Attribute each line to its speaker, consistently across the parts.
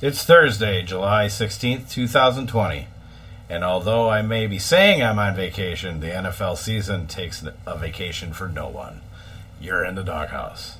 Speaker 1: It's Thursday, July 16th, 2020. And although I may be saying I'm on vacation, the NFL season takes a vacation for no one. You're in the doghouse.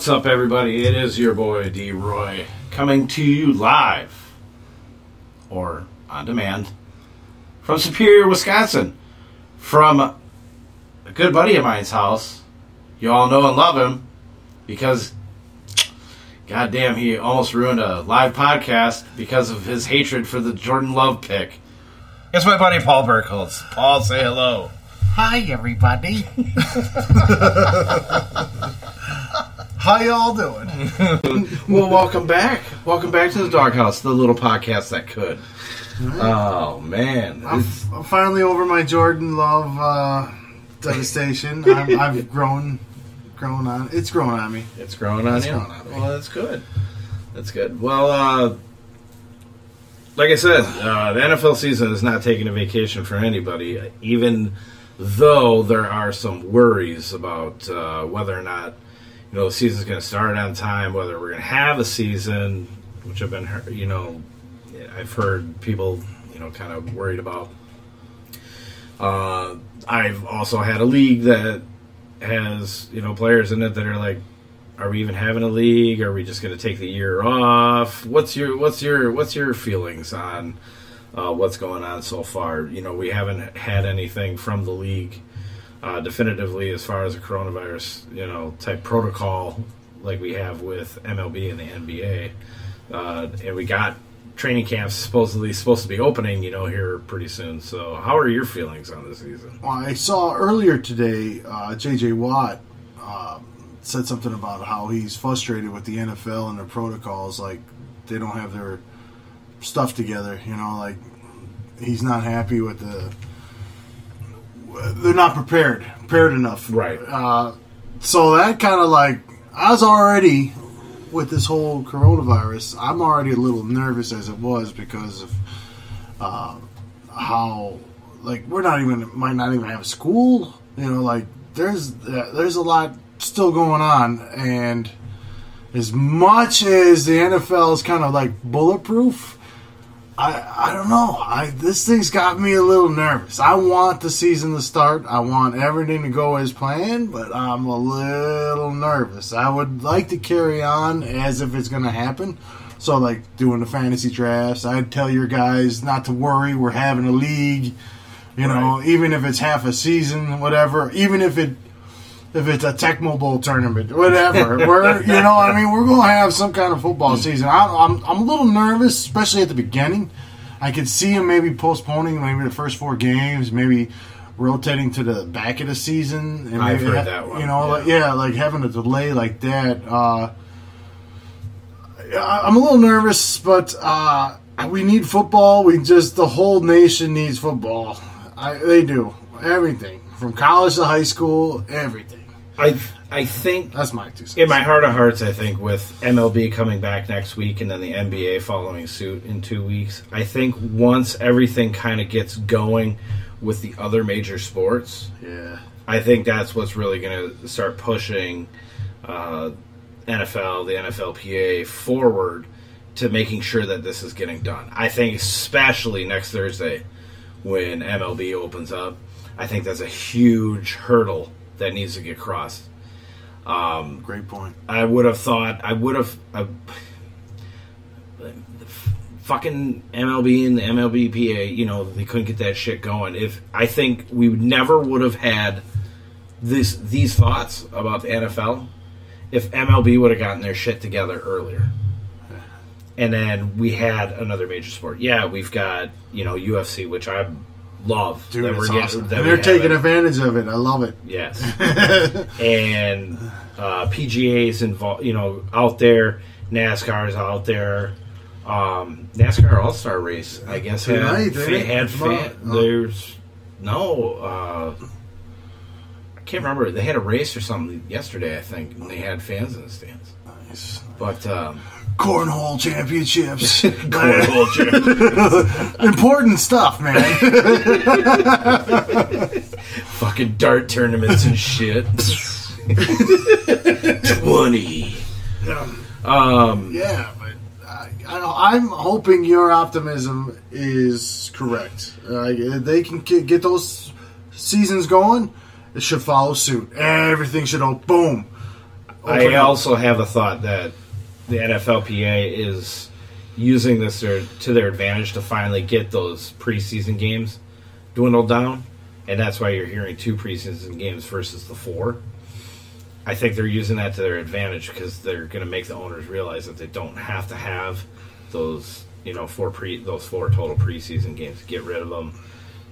Speaker 1: What's up, everybody? It is your boy D Roy coming to you live or on demand from Superior, Wisconsin, from a good buddy of mine's house. You all know and love him because, goddamn, he almost ruined a live podcast because of his hatred for the Jordan Love pick. It's my buddy Paul Birkholz. Paul, say hello.
Speaker 2: Hi, everybody. How y'all doing?
Speaker 1: well, welcome back. Welcome back to the Doghouse, the little podcast that could. Oh man,
Speaker 2: I'm, I'm finally over my Jordan Love uh, devastation. I'm, I've grown, grown on. It's grown on me.
Speaker 1: it's growing on
Speaker 2: It's
Speaker 1: you.
Speaker 2: growing on me.
Speaker 1: Well, that's good. That's good. Well, uh, like I said, uh, the NFL season is not taking a vacation for anybody, even though there are some worries about uh, whether or not you know the season's going to start on time, whether we're going to have a season, which I've been, you know, I've heard people, you know, kind of worried about. Uh, I've also had a league that has, you know, players in it that are like, are we even having a league? Are we just going to take the year off? What's your what's your what's your feelings on uh, what's going on so far? You know, we haven't had anything from the league uh, definitively as far as a coronavirus, you know, type protocol like we have with MLB and the NBA, uh, and we got training camps supposedly supposed to be opening, you know, here pretty soon. So, how are your feelings on this season?
Speaker 2: Well, I saw earlier today, uh, J.J. Watt uh, said something about how he's frustrated with the NFL and their protocols. Like they don't have their stuff together. You know, like he's not happy with the. They're not prepared, prepared enough.
Speaker 1: Right.
Speaker 2: Uh, so that kind of like I was already with this whole coronavirus. I'm already a little nervous as it was because of uh, how like we're not even might not even have school. You know, like there's uh, there's a lot still going on, and as much as the NFL is kind of like bulletproof. I, I don't know. I this thing's got me a little nervous. I want the season to start. I want everything to go as planned, but I'm a little nervous. I would like to carry on as if it's going to happen. So like doing the fantasy drafts, I'd tell your guys not to worry. We're having a league. You know, even if it's half a season, whatever. Even if it if it's a Tecmo Bowl tournament, whatever. we're, you know, I mean, we're going to have some kind of football season. I, I'm, I'm a little nervous, especially at the beginning. I could see him maybe postponing maybe the first four games, maybe rotating to the back of the season. And
Speaker 1: I've heard that one,
Speaker 2: You know,
Speaker 1: yeah.
Speaker 2: like, yeah, like having a delay like that. Uh, I'm a little nervous, but uh, we need football. We just the whole nation needs football. I, they do everything from college to high school, everything.
Speaker 1: I I think
Speaker 2: That's my two cents.
Speaker 1: in my heart of hearts, I think with MLB coming back next week and then the NBA following suit in two weeks, I think once everything kind of gets going with the other major sports,
Speaker 2: yeah,
Speaker 1: I think that's what's really going to start pushing uh, NFL, the NFLPA forward to making sure that this is getting done. I think especially next Thursday when MLB opens up, I think that's a huge hurdle that needs to get crossed.
Speaker 2: Um, great point.
Speaker 1: I would have thought I would have I, fucking MLB and the MLBPA, you know, they couldn't get that shit going. If I think we never would have had this these thoughts about the NFL if MLB would have gotten their shit together earlier. And then we had another major sport. Yeah, we've got, you know, UFC, which I'm love
Speaker 2: Dude,
Speaker 1: that we're getting.
Speaker 2: awesome.
Speaker 1: That
Speaker 2: And they're
Speaker 1: have
Speaker 2: taking
Speaker 1: it.
Speaker 2: advantage of it. I love it.
Speaker 1: Yes, and uh, PGA's involved. You know, out there, NASCAR's out there. Um, NASCAR All Star Race, I guess, had,
Speaker 2: Tonight,
Speaker 1: fa-
Speaker 2: ain't it?
Speaker 1: had
Speaker 2: Tomorrow.
Speaker 1: fa-
Speaker 2: Oh.
Speaker 1: there's no. Uh, I can't remember. They had a race or something yesterday, I think, and they had fans in the stands.
Speaker 2: Nice.
Speaker 1: But um,
Speaker 2: Cornhole championships.
Speaker 1: cornhole champ-
Speaker 2: Important stuff, man.
Speaker 1: fucking dart tournaments and shit. Twenty. Um,
Speaker 2: yeah, but I, I, I'm hoping your optimism is correct. Uh, they can get, get those seasons going, it should follow suit. Everything should go boom.
Speaker 1: I
Speaker 2: Open up.
Speaker 1: also have a thought that the NFLPA is using this to their advantage to finally get those preseason games dwindled down, and that's why you're hearing two preseason games versus the four. I think they're using that to their advantage because they're going to make the owners realize that they don't have to have those, you know, four pre those four total preseason games. Get rid of them.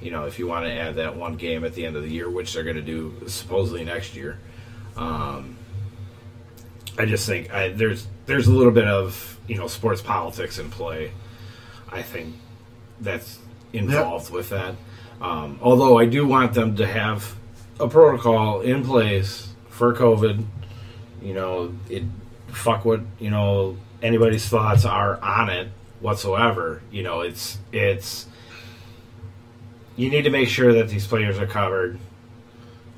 Speaker 1: You know, if you want to add that one game at the end of the year, which they're going to do supposedly next year. Um, I just think I, there's there's a little bit of you know sports politics in play. I think that's involved with that. Um, although I do want them to have a protocol in place for COVID. You know, it fuck what you know anybody's thoughts are on it whatsoever. You know, it's it's you need to make sure that these players are covered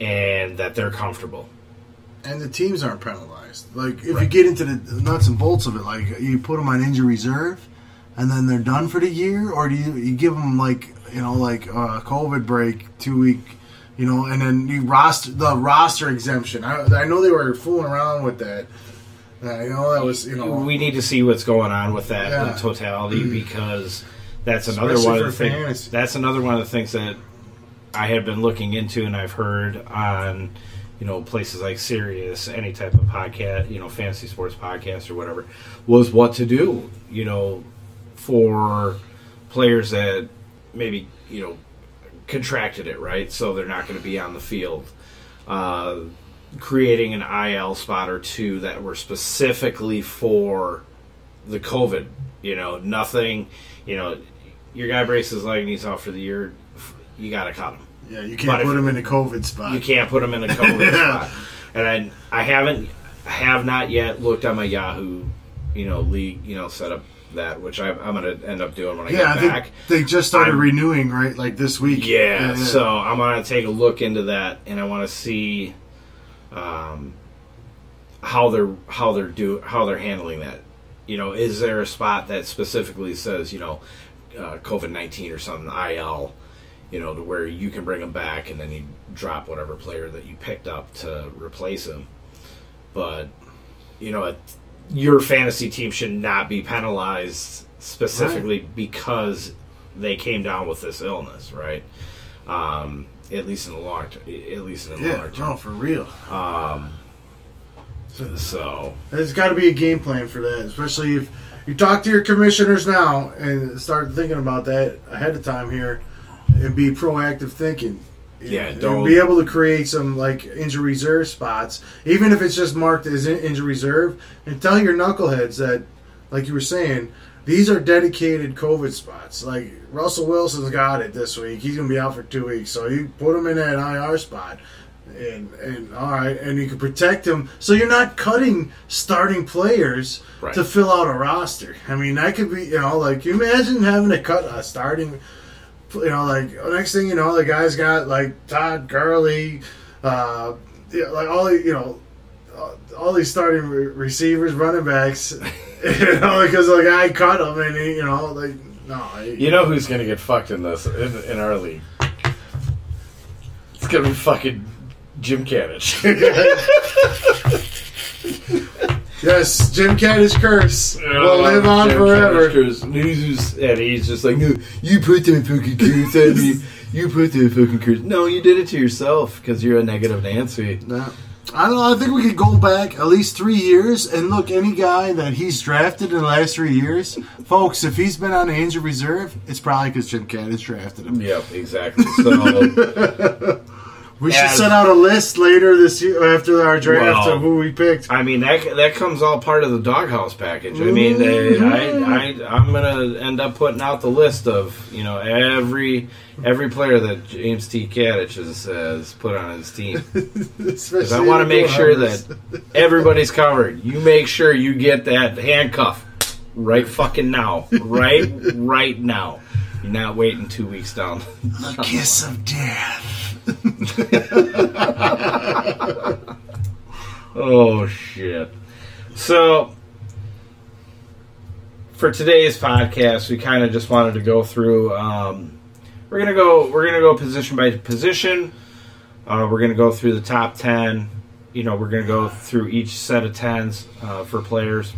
Speaker 1: and that they're comfortable.
Speaker 2: And the teams aren't penalized. Like if you get into the nuts and bolts of it, like you put them on injury reserve, and then they're done for the year, or do you, you give them like you know like a COVID break, two week, you know, and then you roster the roster exemption. I, I know they were fooling around with that. Uh, you know that was you know
Speaker 1: we need to see what's going on with that
Speaker 2: Yeah.
Speaker 1: in totality mm-hmm. because that's another
Speaker 2: Especially
Speaker 1: one of the things. That's another one of the things that I have been looking into and I've heard on you know places like Sirius, any type of podcast, you know, fantasy sports podcast or whatever, was what to do. You know, for players that maybe you know contracted it right, so they're not going to be on the field. Uh, creating an IL spot or two that were specifically for the COVID. You know, nothing. You know, your guy breaks his leg and he's out for the year. You got to cut him.
Speaker 2: Yeah you can't
Speaker 1: if-
Speaker 2: put them in a COVID spot.
Speaker 1: You can't put them in a COVID
Speaker 2: Yeah.
Speaker 1: spot. And I, I haven't, have not yet looked on my Yahoo, you know, league, you know, setup that, which I, I'm going to end up doing when I
Speaker 2: Yeah,
Speaker 1: get back.
Speaker 2: they just started
Speaker 1: I'm-
Speaker 2: renewing right like this week.
Speaker 1: Yeah, so I'm gonna take a look into that, and I want to see um, how they're how they're do how they're handling that. You know, is there a spot that specifically says you know uh, COVID nineteen or something IL? You know, to where you can bring them back, and then you drop whatever player that you picked up to replace him. But you know, your fantasy team should not be penalized specifically because they came down with this illness, right? Um, at least in the long, t- at least in the
Speaker 2: yeah,
Speaker 1: long term.
Speaker 2: no, for real.
Speaker 1: So
Speaker 2: There's got to be a game plan for that, especially if you talk to your commissioners now and start thinking about that ahead of time here, and be proactive thinking.
Speaker 1: Yeah,
Speaker 2: And
Speaker 1: don't-
Speaker 2: be able to create some like injury reserve spots, even if it's just marked as injury reserve, and tell your knuckleheads that, like you were saying, these are dedicated COVID spots. Like Russell Wilson's got it this week; he's gonna be out for two weeks, so you put him in that IR spot and and all right, and you can protect them. So you're not cutting starting players
Speaker 1: Right.
Speaker 2: to fill out a roster. I mean, that could be you know like you imagine having to cut a starting. You know, like next thing you know, the guy's got like Todd Gurley, uh, yeah, like all the you know, uh, all these starting re- receivers, running backs. You know, because the guy caught him, and he, you know, like no, he-
Speaker 1: you know who's gonna get fucked in this in, in our league? It's gonna be fucking Jim Kadich.
Speaker 2: yes, Jim Kadich curse will live on
Speaker 1: Jim
Speaker 2: forever.
Speaker 1: Kadich, 'cause he's and he's just like, no, you put the fucking curse on me. You put the fucking curse. No, you did it to yourself because you're a negative Nancy.
Speaker 2: No. I don't know. I think we could go back at least three years and look any guy that he's drafted in the last three years, folks. If he's been on the injured reserve, it's probably because Jim Caddis drafted him.
Speaker 1: Yep, exactly. So
Speaker 2: We should
Speaker 1: As-
Speaker 2: send out a list later this year after our draft
Speaker 1: Well,
Speaker 2: of who we picked.
Speaker 1: I mean that that comes all part of the doghouse package. I mean, I, mm-hmm. I I'm gonna end up putting out the list of you know every every player that James T. Kadich has, has put on his team. Because I want to make sure that everybody's covered. You make sure you get that handcuff right fucking now, right right now. You're not waiting two weeks down.
Speaker 2: the kiss of death.
Speaker 1: Oh shit. So for today's podcast, we kind of just wanted to go through. Um, we're gonna go. We're gonna go position by position. Uh, we're gonna go through the top ten. You know, we're gonna go through each set of tens uh, for players,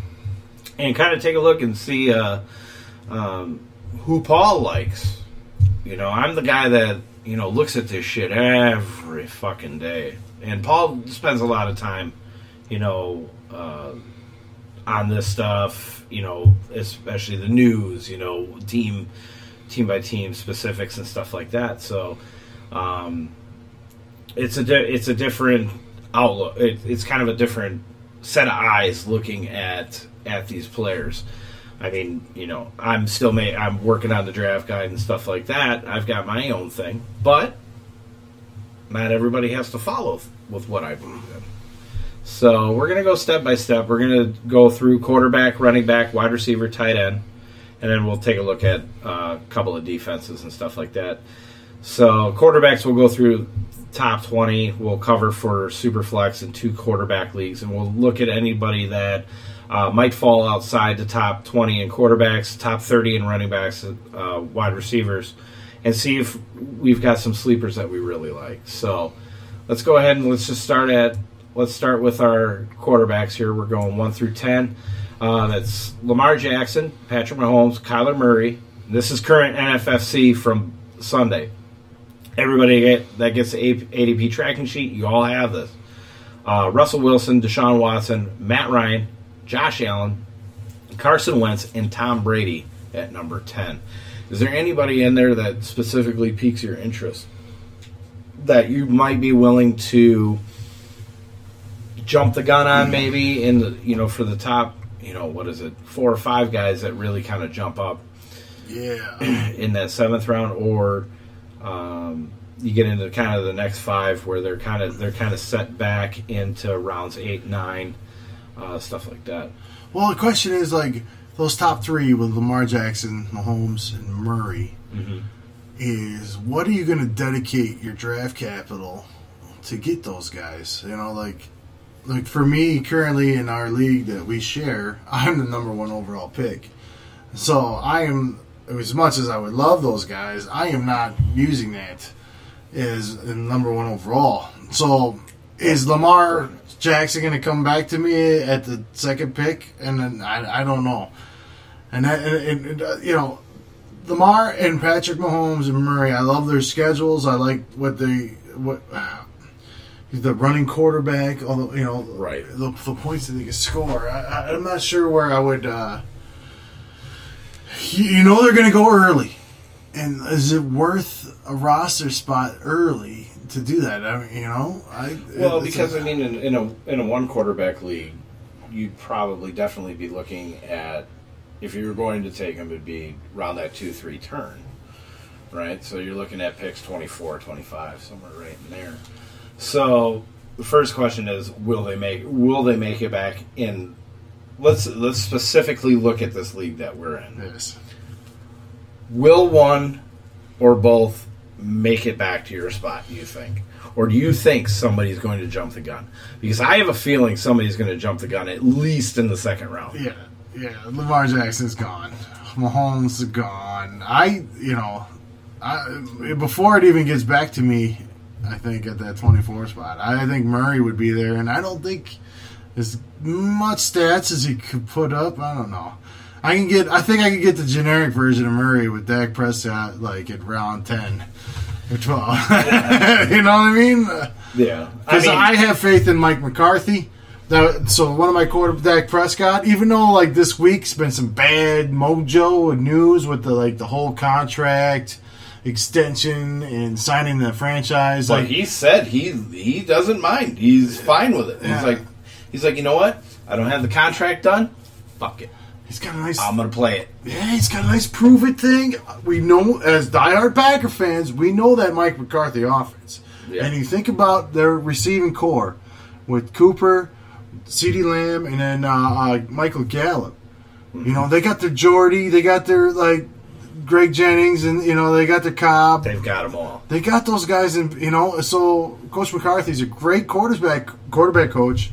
Speaker 1: and kind of take a look and see uh, um, who Paul likes. You know, I'm the guy that you know looks at this shit every fucking day, and Paul spends a lot of time, you know, uh, on this stuff. You know, especially the news. You know, team team by team specifics and stuff like that. So, um, it's a di- it's a different outlook. It, it's kind of a different set of eyes looking at at these players. I mean, you know, I'm still ma- I'm working on the draft guide and stuff like that. I've got my own thing, but not everybody has to follow with what I believe in. So we're gonna go step by step. We're gonna go through quarterback, running back, wide receiver, tight end, and then we'll take a look at uh, a couple of defenses and stuff like that. So quarterbacks, we'll go through top twenty. We'll cover for superflex and two quarterback leagues, and we'll look at anybody that uh, might fall outside the top twenty in quarterbacks, top thirty in running backs, uh, wide receivers, and see if we've got some sleepers that we really like. So let's go ahead and let's just start at let's start with our quarterbacks here. We're going one through ten. Uh, that's Lamar Jackson, Patrick Mahomes, Kyler Murray. This is current NFFC from Sunday. Everybody get, that gets the ADP tracking sheet, you all have this. Uh, Russell Wilson, Deshaun Watson, Matt Ryan, Josh Allen, Carson Wentz, and Tom Brady at number 10. Is there anybody in there that specifically piques your interest that you might be willing to jump the gun on maybe in the you know for the top you know what is it four or five guys that really kind of jump up
Speaker 2: Yeah.
Speaker 1: in that seventh round or um, you get into kind of the next five where they're kind of they're kind of set back into rounds eight nine uh, stuff like that
Speaker 2: Well, the question is like those top three with Lamar Jackson, Mahomes, and Murray. Is what are you going to dedicate your draft capital to get those guys? You know, like like for me currently in our league that we share, I'm the number one overall pick. So I am as much as I would love those guys, I am not using that as number one overall. So is Lamar Jackson going to come back to me at the second pick? And then I, I don't know. And, that, and, and uh, you know, Lamar and Patrick Mahomes and Murray, I love their schedules. I like what they what the running quarterback. Although you know,
Speaker 1: Right.
Speaker 2: the, the points that they can score. I, I'm not sure where I would. Uh, you, you know, they're going to go early, and is it worth a roster spot early to do that? I mean, you know, I
Speaker 1: well because
Speaker 2: a-
Speaker 1: i mean in, in a in a one quarterback league you'd probably definitely be looking at if you were going to take them it'd be around that 2-3 turn right so you're looking at picks 24 25 somewhere right in there so the first question is will they make will they make it back in let's let's specifically look at this league that we're in
Speaker 2: yes.
Speaker 1: will one or both make it back to your spot you think or do you think somebody's going to jump the gun because i have a feeling somebody's going to jump the gun at least in the second round
Speaker 2: Yeah, yeah. Lamar Jackson's gone. Mahomes gone. I, you know, I, before it even gets back to me, I think at that 24 spot, I think Murray would be there, and I don't think as much stats as he could put up. I don't know. I can get. I think I can get the generic version of Murray with Dak Prescott, like at round 10 or 12. you know what I mean?
Speaker 1: Yeah,
Speaker 2: Because I, have faith in Mike McCarthy. Now, so one of my quarterback Prescott, even though like this week's been some bad mojo news with the like the whole contract extension and signing the franchise,
Speaker 1: But
Speaker 2: like
Speaker 1: he said he he doesn't mind. He's fine with it.
Speaker 2: Yeah.
Speaker 1: He's like he's like you know what? I don't have the contract done. Fuck it.
Speaker 2: He's got a nice,
Speaker 1: I'm gonna play it.
Speaker 2: yeah, he's got a nice prove it thing. We know as diehard Packer fans, we know that Mike McCarthy offense,
Speaker 1: Yeah.
Speaker 2: and you think about their receiving corps with Cooper, Ceedee Lamb, and then uh, uh, Michael Gallup. You know, they got their Jordy, they got their like Greg Jennings, and you know they got their Cobb.
Speaker 1: They've got them all.
Speaker 2: They got those guys, and you know, so Coach McCarthy's a great quarterback quarterback coach.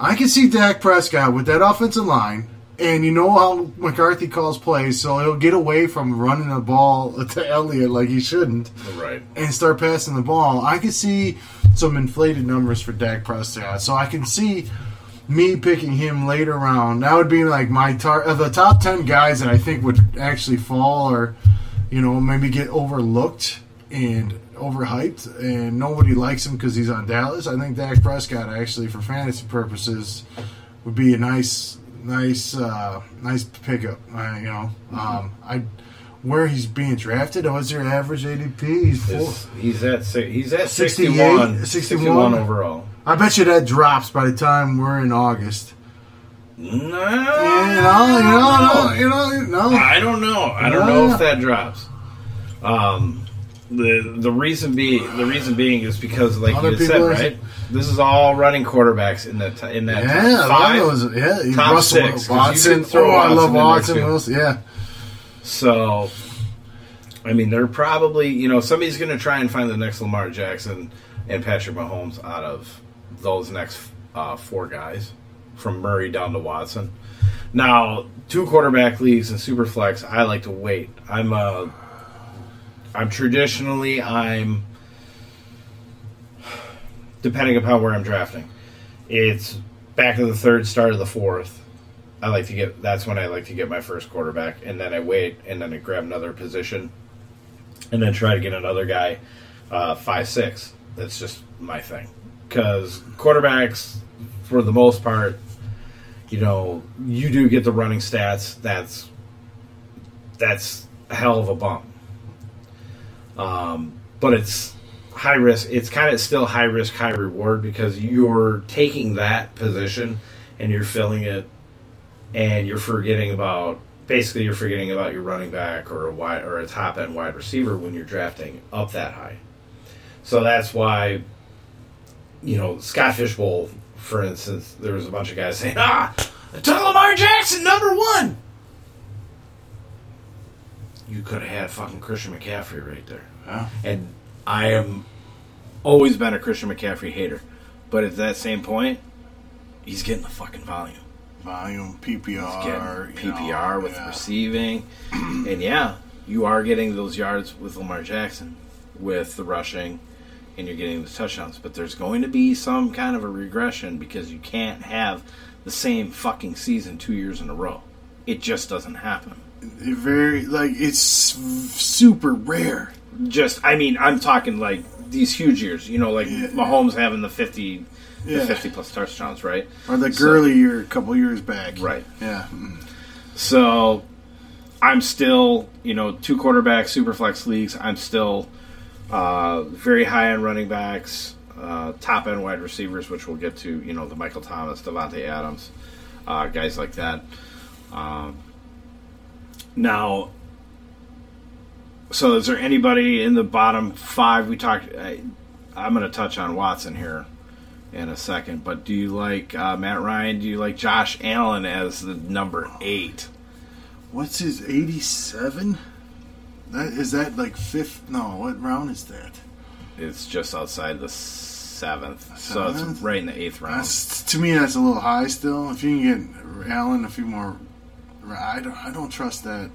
Speaker 2: I can see Dak Prescott with that offensive line, and you know how McCarthy calls plays, so he'll get away from running the ball to Elliott like he shouldn't,
Speaker 1: Right.
Speaker 2: and start passing the ball. I can see some inflated numbers for Dak Prescott, so I can see me picking him later round. That would be like my tar- of the top ten guys that I think would actually fall or you know maybe get overlooked and overhyped, and nobody likes him because he's on Dallas. I think Dak Prescott actually, for fantasy purposes, would be a nice, nice, uh, nice pickup. Uh, you know, um, I where he's being drafted. What's your average ADP? He's four.
Speaker 1: He's, at he's at
Speaker 2: 68,
Speaker 1: 61,
Speaker 2: 61?
Speaker 1: 61 overall.
Speaker 2: I bet you that drops by the time we're in August.
Speaker 1: No,
Speaker 2: You know, you know, you know, you know.
Speaker 1: I don't know. I don't know if that drops. Um, the the reason being the reason being is because like
Speaker 2: Other
Speaker 1: you said, right? This is all running quarterbacks in that in that
Speaker 2: Yeah,
Speaker 1: top five.
Speaker 2: those. Yeah,
Speaker 1: top
Speaker 2: Russell
Speaker 1: six,
Speaker 2: Watson.
Speaker 1: throw
Speaker 2: Oh, I love
Speaker 1: Watson in there,
Speaker 2: Watson.
Speaker 1: too.
Speaker 2: Wilson. Yeah,
Speaker 1: So, I mean, they're probably you know somebody's going to try and find the next Lamar Jackson and Patrick Mahomes out of those next uh, four guys from Murray down to Watson. Now, two quarterback leagues and Superflex, I like to wait. I'm uh, I'm traditionally I'm depending upon where I'm drafting. It's back of the third, start of the fourth. I like to get that's when I like to get my first quarterback, and then I wait, and then I grab another position, and then try to get another guy uh, five six. That's just my thing because quarterbacks, for the most part, you know, you do get the running stats. That's that's a hell of a bump. Um, but it's high risk. It's kind of still high risk, high reward because you're taking that position and you're filling it, and you're forgetting about basically you're forgetting about your running back or a wide or a top end wide receiver when you're drafting up that high. So that's why, you know, Scott Fishbowl, for instance, there was a bunch of guys saying, "Ah, I Lamar Jackson number one." You could have had fucking Christian McCaffrey right there.
Speaker 2: Yeah.
Speaker 1: And I am always been a Christian McCaffrey hater, but at that same point, he's getting the fucking volume.
Speaker 2: volume PPR, you know,
Speaker 1: PPR with
Speaker 2: yeah.
Speaker 1: receiving, and yeah, you are getting those yards with Lamar Jackson, with the rushing, and you're getting the touchdowns. But there's going to be some kind of a regression because you can't have the same fucking season two years in a row. It just doesn't happen.
Speaker 2: It very like it's super rare.
Speaker 1: Just, I mean, I'm talking like these huge years. You know, like
Speaker 2: Yeah.
Speaker 1: Mahomes having the 50,
Speaker 2: Yeah.
Speaker 1: the 50 plus touchdowns, right?
Speaker 2: Or the
Speaker 1: So-
Speaker 2: year a couple years back.
Speaker 1: Right.
Speaker 2: Yeah.
Speaker 1: So I'm still, you know, two quarterback super flex leagues. I'm still uh, very high on running backs, uh, top end wide receivers, which we'll get to. You know, the Michael Thomas, Davante Adams, uh, guys like that. Um, now, so is there anybody in the bottom five? We talked. I, I'm going to touch on Watson here in a second, but do you like uh, Matt Ryan? Do you like Josh Allen as the number eight?
Speaker 2: What's his eighty-seven? That is that like fifth? No, what round is that?
Speaker 1: It's just outside the seventh, seventh? so it's right in the eighth round.
Speaker 2: That's to me that's a little high still. If you can get Allen a few more, I don't I don't trust that.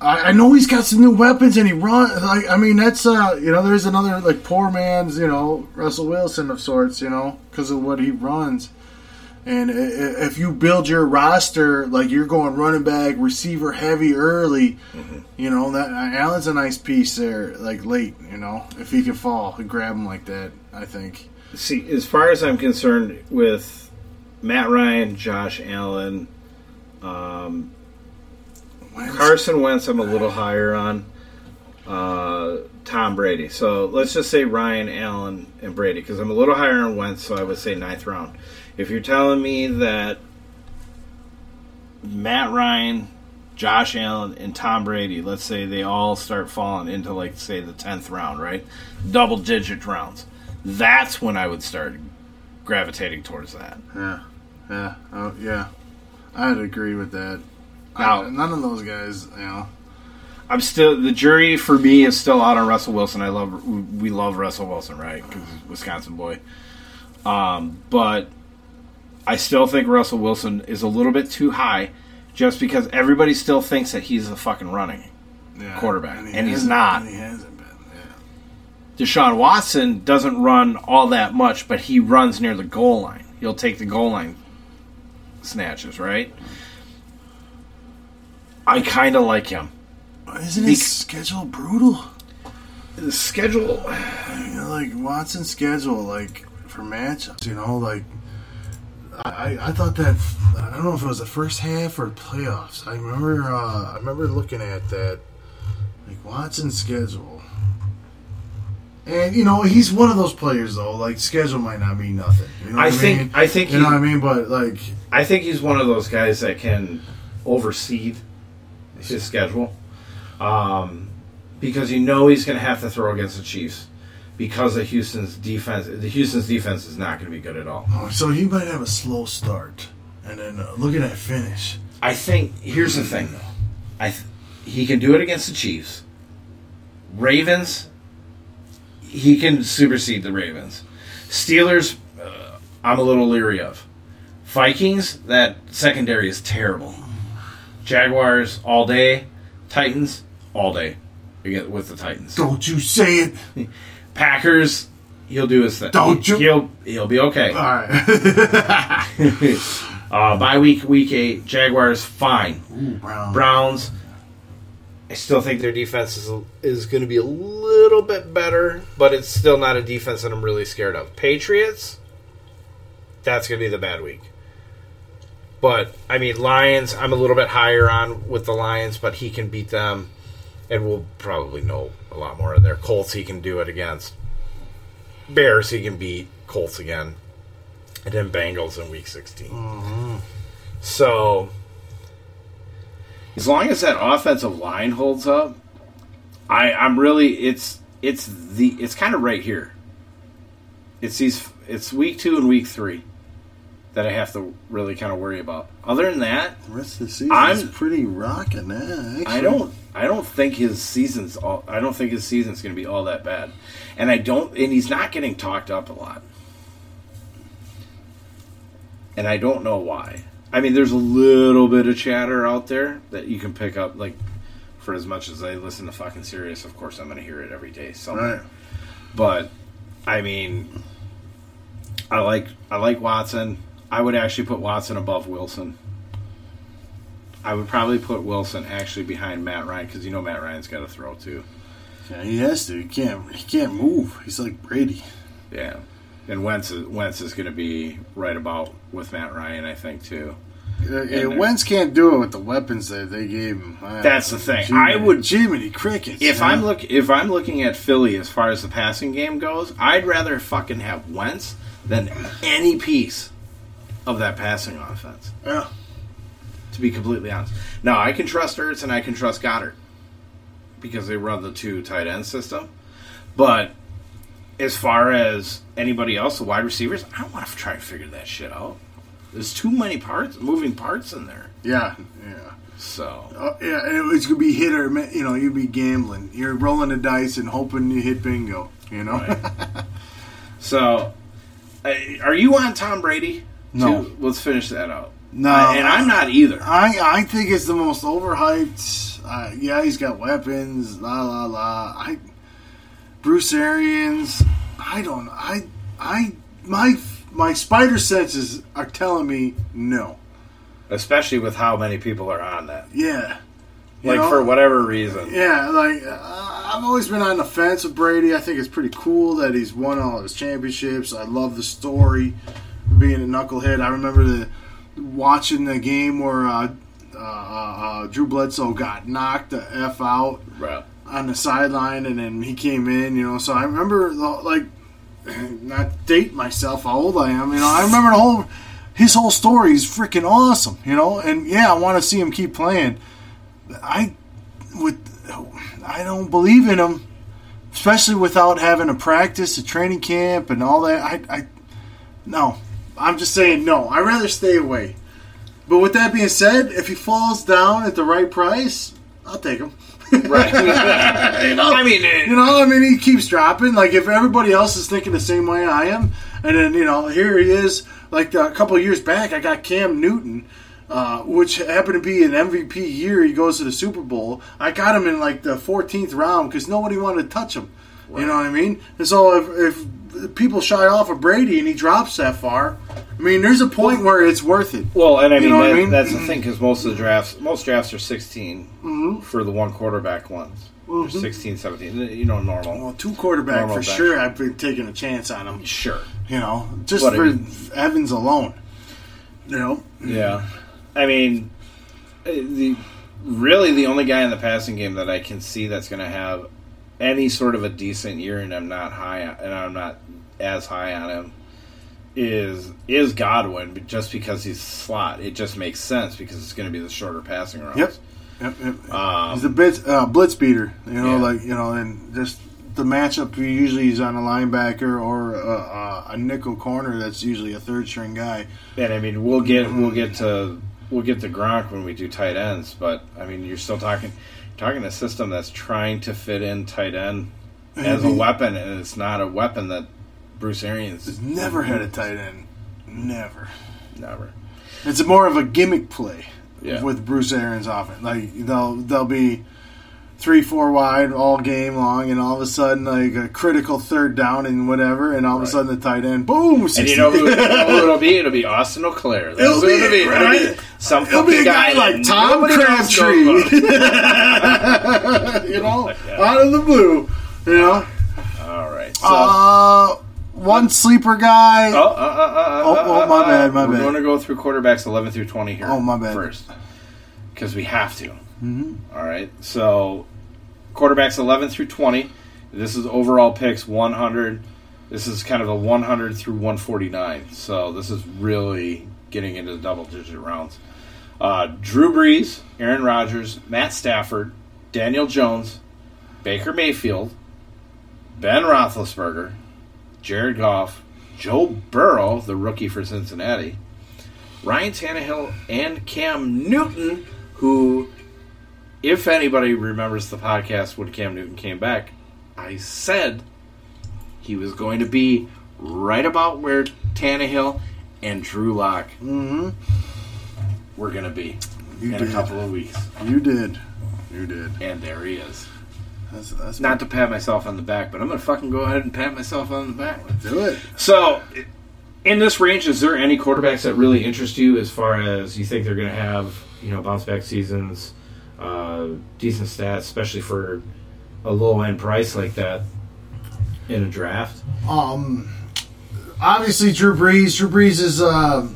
Speaker 2: I, I know he's got some new weapons and he runs. like I mean that's uh you know there's another like poor man's you know Russell Wilson of sorts you know because of what he runs. And if you build your roster like you're going running back, receiver heavy early, you know that Allen's a nice piece there. Like late, you know, if he can fall, and grab him like that. I think.
Speaker 1: See, as far as I'm concerned, with Matt Ryan, Josh Allen, um, Carson Wentz, I'm a little higher on. Uh, Tom Brady. So let's just say Ryan, Allen, and Brady, because I'm a little higher on Wentz, so I would say ninth round. If you're telling me that Matt Ryan, Josh Allen, and Tom Brady, let's say they all start falling into, like, say, the 10th round, right? Double digit rounds. That's when I would start gravitating towards that.
Speaker 2: Yeah, yeah, oh, yeah. I'd agree with that.
Speaker 1: Now-
Speaker 2: I- none of those guys, you know.
Speaker 1: I'm still the jury for me is still out on Russell Wilson. I love we love Russell Wilson, right? Because Wisconsin boy. Um, but I still think Russell Wilson is a little bit too high, just because everybody still thinks that he's a fucking running.
Speaker 2: Yeah.
Speaker 1: Quarterback,
Speaker 2: he
Speaker 1: and he's
Speaker 2: hasn't- and he hasn't been. Yeah.
Speaker 1: Deshaun Watson doesn't run all that much, but he runs near the goal line. He'll take the goal line snatches, right? I kind of like him.
Speaker 2: Isn't
Speaker 1: Bec-
Speaker 2: his schedule brutal?
Speaker 1: The schedule.
Speaker 2: Like Watson's schedule, like for matchups. You know, like I, I thought that I don't know if it was the first half or playoffs. I remember uh, I remember looking at that, like Watson's schedule. And you know he's one of those players though. Like schedule might not mean nothing. You know
Speaker 1: I think-
Speaker 2: mean?
Speaker 1: I think
Speaker 2: you
Speaker 1: he-
Speaker 2: know what I mean. But like
Speaker 1: I think he's one of those guys that can overseed his schedule, um, because you know he's going to have to throw against the Chiefs because of Houston's defense. The Houston's defense is not going to be good at all.
Speaker 2: oh, so he might have a slow start, and then uh, look at that finish.
Speaker 1: I think here's the thing though, I th- he can do it against the Chiefs, Ravens. He can supersede the Ravens. Steelers, uh, I'm a little leery of. Vikings, that secondary is terrible. Jaguars all day, Titans all day. Again, with the Titans.
Speaker 2: Don't you say it.
Speaker 1: Packers, he'll do his thing.
Speaker 2: Don't you-
Speaker 1: He'll he'll be okay.
Speaker 2: All right.
Speaker 1: uh, bye week, week eight, Jaguars fine.
Speaker 2: Ooh, Brown.
Speaker 1: Browns. I still think their defense is is going to be a little bit better, but it's still not a defense that I'm really scared of. Patriots. That's going to be the bad week. But I mean, Lions. I'm a little bit higher on with the Lions, but he can beat them, and we'll probably know a lot more of their Colts. He can do it against Bears. He can beat Colts again, and then Bengals in Week 16. Mm-hmm. So as long as that offensive line holds up, I I'm really it's it's the it's kind of right here. It's these it's week two and week three that I have to really kind of worry about. Other than that,
Speaker 2: The rest of the season
Speaker 1: I'm-
Speaker 2: is pretty rocking. Eh, that
Speaker 1: I don't I don't think his season's all I don't think his season's going to be all that bad, and I don't and he's not getting talked up a lot, and I don't know why. I mean, there's a little bit of chatter out there that you can pick up, like for as much as I listen to fucking Sirius, of course I'm going to hear it every day somewhere.
Speaker 2: Right.
Speaker 1: But I mean, I like I like Watson. I would actually put Watson above Wilson. I would probably put Wilson actually behind Matt Ryan because you know Matt Ryan's got to throw too.
Speaker 2: Yeah, he has to. He can't. He can't move. He's like Brady.
Speaker 1: Yeah, and Wentz is, Wentz is going to be right about with Matt Ryan, I think too.
Speaker 2: Uh,
Speaker 1: there.
Speaker 2: Wentz can't do it with the weapons that they gave him.
Speaker 1: That's the thing.
Speaker 2: Jiminy-
Speaker 1: I would-
Speaker 2: Jiminy crickets.
Speaker 1: If I'm look if I'm looking at Philly as far as the passing game goes, I'd rather fucking have Wentz than any piece of that passing offense.
Speaker 2: yeah,
Speaker 1: to be completely honest. Now I can trust Ertz and I can trust Goedert because they run the two tight end system. But as far as anybody else, the wide receivers, I don't want to try and figure that shit out. There's too many parts, moving parts in there.
Speaker 2: yeah, yeah.
Speaker 1: So
Speaker 2: Uh, yeah, and it's gonna be hit or you know you'd be gambling. You're rolling the dice and hoping you hit bingo. You know.
Speaker 1: Right. So, are you on Tom Brady?
Speaker 2: No.
Speaker 1: Too? Let's finish that out.
Speaker 2: No,
Speaker 1: I- and I'm not either.
Speaker 2: I I think it's the most overhyped. Uh, yeah, he's got weapons. La la la. I Bruce Arians. I don't. I I my my spider senses are telling me no.
Speaker 1: especially with how many people are on that.
Speaker 2: Yeah. You
Speaker 1: Like
Speaker 2: know?
Speaker 1: for whatever reason.
Speaker 2: Yeah, like uh, I've always been on the fence with Brady. I think it's pretty cool that he's won all his championships. I love the story, being a knucklehead. I remember the watching the game where uh, uh, uh, Drew Bledsoe got knocked the f out
Speaker 1: Right.
Speaker 2: on the sideline, and then he came in. You know, so I remember the- like not date myself how old I am. You know, I remember the whole his whole story is freaking awesome. You know, and yeah, I want to see him keep playing. I with I don't believe in him, especially without having a practice, a training camp, and all that. I, I no, I'm just saying no. I'd rather stay away. But with that being said, if he falls down at the right price, I'll take him.
Speaker 1: Right.
Speaker 2: you know,
Speaker 1: I mean, it-
Speaker 2: you know, I mean, he keeps dropping. Like if everybody else is thinking the same way I am, and then you know, here he is. Like a couple of years back, I got Cam Newton, uh, which happened to be an MVP year. He goes to the Super Bowl. I got him in like the 14th round because nobody wanted to touch him. You know what I mean? And so if, if people shy off of Brady and he drops that far, I mean, there's a point where it's worth it.
Speaker 1: Well, and I mean, that,
Speaker 2: I mean?
Speaker 1: that's the thing because most of the drafts, most drafts are 16 mm-hmm. for the one quarterback ones. Or mm-hmm. 16, 17, eh, you know, normal.
Speaker 2: Well, two quarterback
Speaker 1: Normal
Speaker 2: for
Speaker 1: bench.
Speaker 2: sure. I've been taking a chance on him.
Speaker 1: Sure.
Speaker 2: You know, just
Speaker 1: But I
Speaker 2: for
Speaker 1: mean-
Speaker 2: Evans alone. You know,
Speaker 1: Yeah. I mean, uh, the really the only guy in the passing game that I can see that's going to have any sort of a decent year, and I'm not high, on, and I'm not as high on him, is is Godwin, but just because he's slot. It just makes sense because it's going to be the shorter passing routes.
Speaker 2: Yep. Yep, yep.
Speaker 1: Um,
Speaker 2: he's a bit uh, blitz beater. You know,
Speaker 1: Yeah.
Speaker 2: like you know, and just the matchup. Usually, he's on a linebacker or a, a, a nickel corner. That's usually a third string guy.
Speaker 1: And I mean, we'll get we'll get to we'll get to Gronk when we do tight ends, but I mean, you're still talking talking a system that's trying to fit in tight end as a weapon, and it's not a weapon that Bruce Arians
Speaker 2: has never had a tight end. Never.
Speaker 1: never.
Speaker 2: It's more of a gimmick play
Speaker 1: Yeah.
Speaker 2: with Bruce Arians offense. Like they'll they'll be three, four wide all game long, and all of a sudden like a critical third down and whatever, and all of a sudden the tight end, boom!
Speaker 1: And you know who, you know who it'll be? It'll be Austin O'Clair. That's
Speaker 2: It'll be,
Speaker 1: it'll be. It'll
Speaker 2: right?
Speaker 1: be some
Speaker 2: It'll be a guy,
Speaker 1: that
Speaker 2: like Tom Crabtree, you know,
Speaker 1: Yeah.
Speaker 2: out of the blue, you know.
Speaker 1: All right. So,
Speaker 2: Uh, one sleeper guy.
Speaker 1: oh, uh, uh, uh,
Speaker 2: Oh,
Speaker 1: uh,
Speaker 2: oh,
Speaker 1: uh,
Speaker 2: my bad, my
Speaker 1: we're
Speaker 2: bad.
Speaker 1: going to go through quarterbacks 11 through 20 here.
Speaker 2: Oh, my bad.
Speaker 1: First. Because we have to.
Speaker 2: Mhm.
Speaker 1: All right. So, quarterbacks 11 through 20. This is overall picks 100. This is kind of a 100 through 149. So, this is really getting into the double digit rounds. Uh, Drew Brees, Aaron Rodgers, Matt Stafford, Daniel Jones, Baker Mayfield, Ben Roethlisberger, Jared Goff, Joe Burrow, the rookie for Cincinnati, Ryan Tannehill, and Cam Newton, who, if anybody remembers the podcast when Cam Newton came back, I said he was going to be right about where Tannehill and Drew Lock
Speaker 2: Mm-hmm.
Speaker 1: were going to be
Speaker 2: You
Speaker 1: in
Speaker 2: did.
Speaker 1: a couple of weeks.
Speaker 2: You did. You did.
Speaker 1: And there he is.
Speaker 2: That's, that's
Speaker 1: Not to pat myself on the back, but I'm going to fucking go ahead and pat myself on the back.
Speaker 2: Let's do it.
Speaker 1: So, in this range, is there any quarterbacks that really interest you as far as you think they're going to have, you know, bounce back seasons, uh, decent stats, especially for a low end price like that in a draft?
Speaker 2: Um, obviously Drew Brees. Drew Brees is, uh,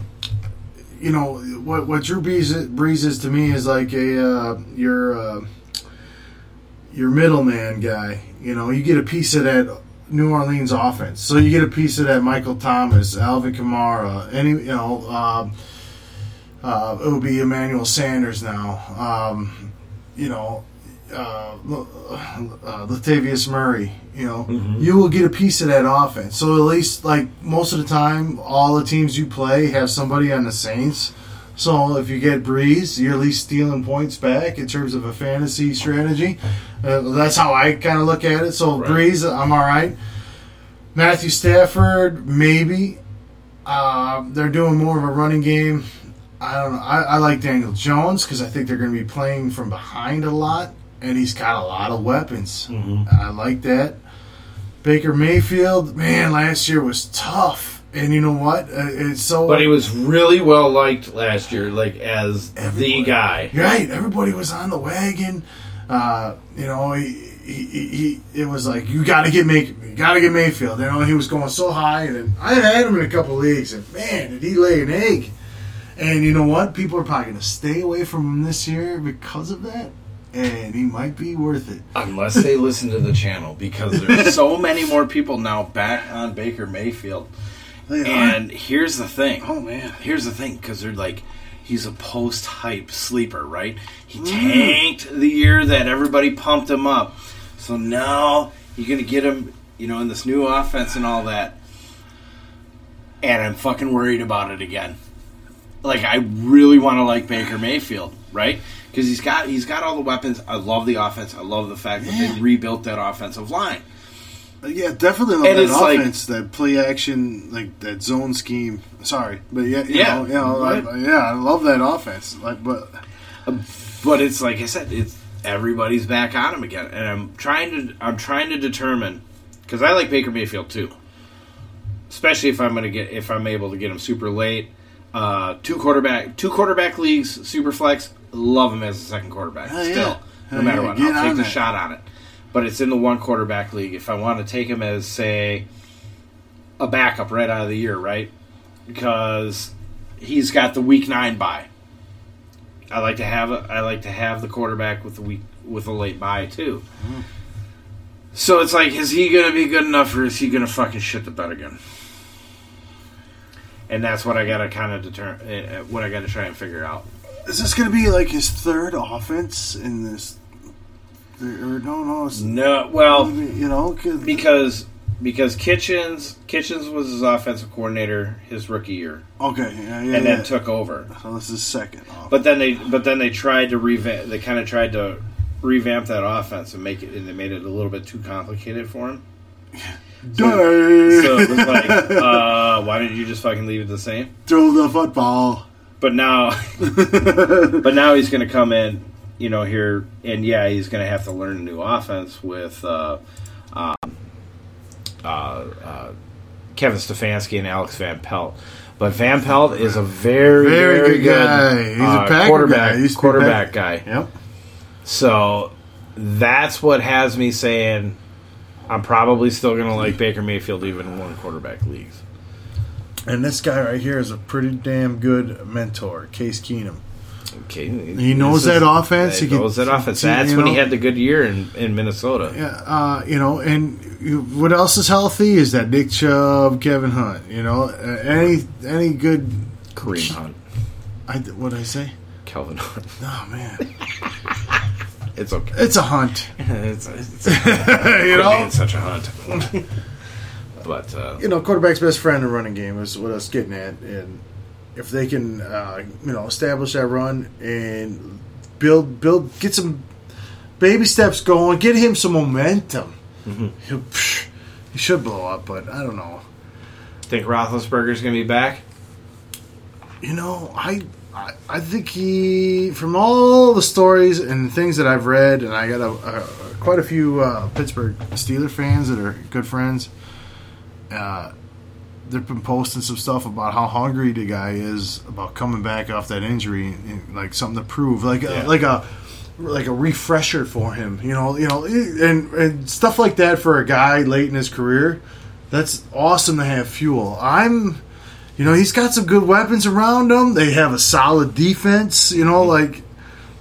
Speaker 2: you know, what what Drew Brees, Brees is to me is like a uh, your uh, your middleman guy. You know, you get a piece of that New Orleans offense, so you get a piece of that Michael Thomas, Alvin Kamara, any you know. Uh, uh, it would be Emmanuel Sanders now. Um, you know, uh, uh, Latavius Murray. You know,
Speaker 1: Mhm.
Speaker 2: you will get a piece of that offense. So at least, like most of the time, all the teams you play have somebody on the Saints. So if you get Brees, you're at least stealing points back in terms of a fantasy strategy. Uh, that's how I kind of look at it. So
Speaker 1: Right.
Speaker 2: Brees, I'm all right. Matthew Stafford, maybe. Uh, they're doing more of a running game. I don't know. I, I like Daniel Jones because I think they're going to be playing from behind a lot, and he's got a lot of weapons.
Speaker 1: Mm-hmm.
Speaker 2: I like that. Baker Mayfield, man, last year was tough, and you know what? Uh, it's so.
Speaker 1: But he was really well liked last year, like as
Speaker 2: Everybody.
Speaker 1: the guy.
Speaker 2: right. Everybody was on the wagon. Uh, you know, he, he, he, he it was like you got to get May, you got to get Mayfield. You know, he was going so high, and I had him in a couple leagues, and man, did he lay an egg? And you know what? People are probably going to stay away from him this year because of that, and he might be worth it.
Speaker 1: Unless they listen to the channel, because there's so many more people now back on Baker Mayfield.
Speaker 2: They are.
Speaker 1: And here's the thing.
Speaker 2: oh man,
Speaker 1: Here's the thing, because they're like, he's a post hype sleeper, right? He
Speaker 2: Mm.
Speaker 1: tanked the year that everybody pumped him up. So now you're going to get him, you know, in this new offense and all that. And I'm fucking worried about it again. Like, I really want to like Baker Mayfield, right? Because he's got he's got all the weapons. I love the offense. I love the fact that
Speaker 2: Yeah.
Speaker 1: they rebuilt that offensive line.
Speaker 2: Uh, yeah, definitely love
Speaker 1: And
Speaker 2: that
Speaker 1: it's like-
Speaker 2: offense, that play action, like that zone scheme. Sorry, but yeah, you
Speaker 1: Yeah,
Speaker 2: know, you know,
Speaker 1: right.
Speaker 2: I, yeah, I love that offense. Like, but um,
Speaker 1: But it's like I said, it's everybody's back on him again, and I'm trying to I'm trying to determine because I like Baker Mayfield too, especially if I'm gonna get if I'm able to get him super late. Uh, two quarterback two quarterback leagues, super flex. Love him as a second quarterback.
Speaker 2: Hell yeah.
Speaker 1: Still, no
Speaker 2: Hell
Speaker 1: matter
Speaker 2: yeah,
Speaker 1: what,
Speaker 2: get
Speaker 1: I'll take the
Speaker 2: that.
Speaker 1: shot on it. But it's in the one quarterback league. If I want to take him as say a backup right out of the year, right? Because he's got the week nine bye. I like to have a, I like to have the quarterback with the week with a late bye too. So it's like, is he gonna be good enough, or is he gonna fucking shit the bed again? And that's what I gotta kind of determine. Uh, what I gotta try and figure out.
Speaker 2: is this going to be like his third offense in this? Or no, no,
Speaker 1: No, well,
Speaker 2: you know,
Speaker 1: because because Kitchens Kitchens was his offensive coordinator his rookie year,
Speaker 2: okay, yeah, yeah,
Speaker 1: and
Speaker 2: yeah.
Speaker 1: then took over.
Speaker 2: so this is second. Off.
Speaker 1: But then they but then they tried to revamp. They kind of tried to revamp that offense and make it, and they made it a little bit too complicated for him. So, so it was like, uh, why didn't you just fucking leave it the same?
Speaker 2: throw the football.
Speaker 1: But now, but now he's going to come in, you know, here, and yeah, he's going to have to learn a new offense with uh, um, uh, uh, Kevin Stefanski and Alex Van Pelt. But Van Pelt is a very,
Speaker 2: Very
Speaker 1: very,
Speaker 2: good
Speaker 1: good,
Speaker 2: guy. He's a
Speaker 1: uh,
Speaker 2: Packer
Speaker 1: quarterback,
Speaker 2: guy. He used to be
Speaker 1: quarterback guy.
Speaker 2: Yep.
Speaker 1: So that's what has me saying I'm probably still going to like Baker Mayfield even in one quarterback leagues.
Speaker 2: And this guy right here is a pretty damn good mentor, Case Keenum.
Speaker 1: Okay,
Speaker 2: He knows that offense.
Speaker 1: He knows that offense.
Speaker 2: you
Speaker 1: That's when he had the good year in, in Minnesota.
Speaker 2: Yeah, uh, you know, and what else is healthy is that Nick Chubb, Kevin Hunt. You know, uh, any any good.
Speaker 1: Kareem Hunt,
Speaker 2: I what did I say?
Speaker 1: Kelvin Hunt.
Speaker 2: Oh man,
Speaker 1: It's okay.
Speaker 2: it's a hunt.
Speaker 1: it's, it's,
Speaker 2: you know,
Speaker 1: it's such a hunt. but uh,
Speaker 2: you know, quarterback's best friend in running game is what I was getting at, and if they can, uh, you know, establish that run and build build get some baby steps going, get him some momentum. He'll, psh, he should blow up, but I don't know.
Speaker 1: think Roethlisberger's going to be back.
Speaker 2: You know, I, I I think he from all the stories and things that I've read, and I got a, a quite a few uh, Pittsburgh Steeler fans that are good friends. Uh, they've been posting some stuff about how hungry the guy is about coming back off that injury, and, like something to prove, like
Speaker 1: Yeah.
Speaker 2: a, like a like a refresher for him. You know, you know, and and stuff like that for a guy late in his career. That's awesome to have fuel. I'm you know, he's got some good weapons around him. They have a solid defense. You know, like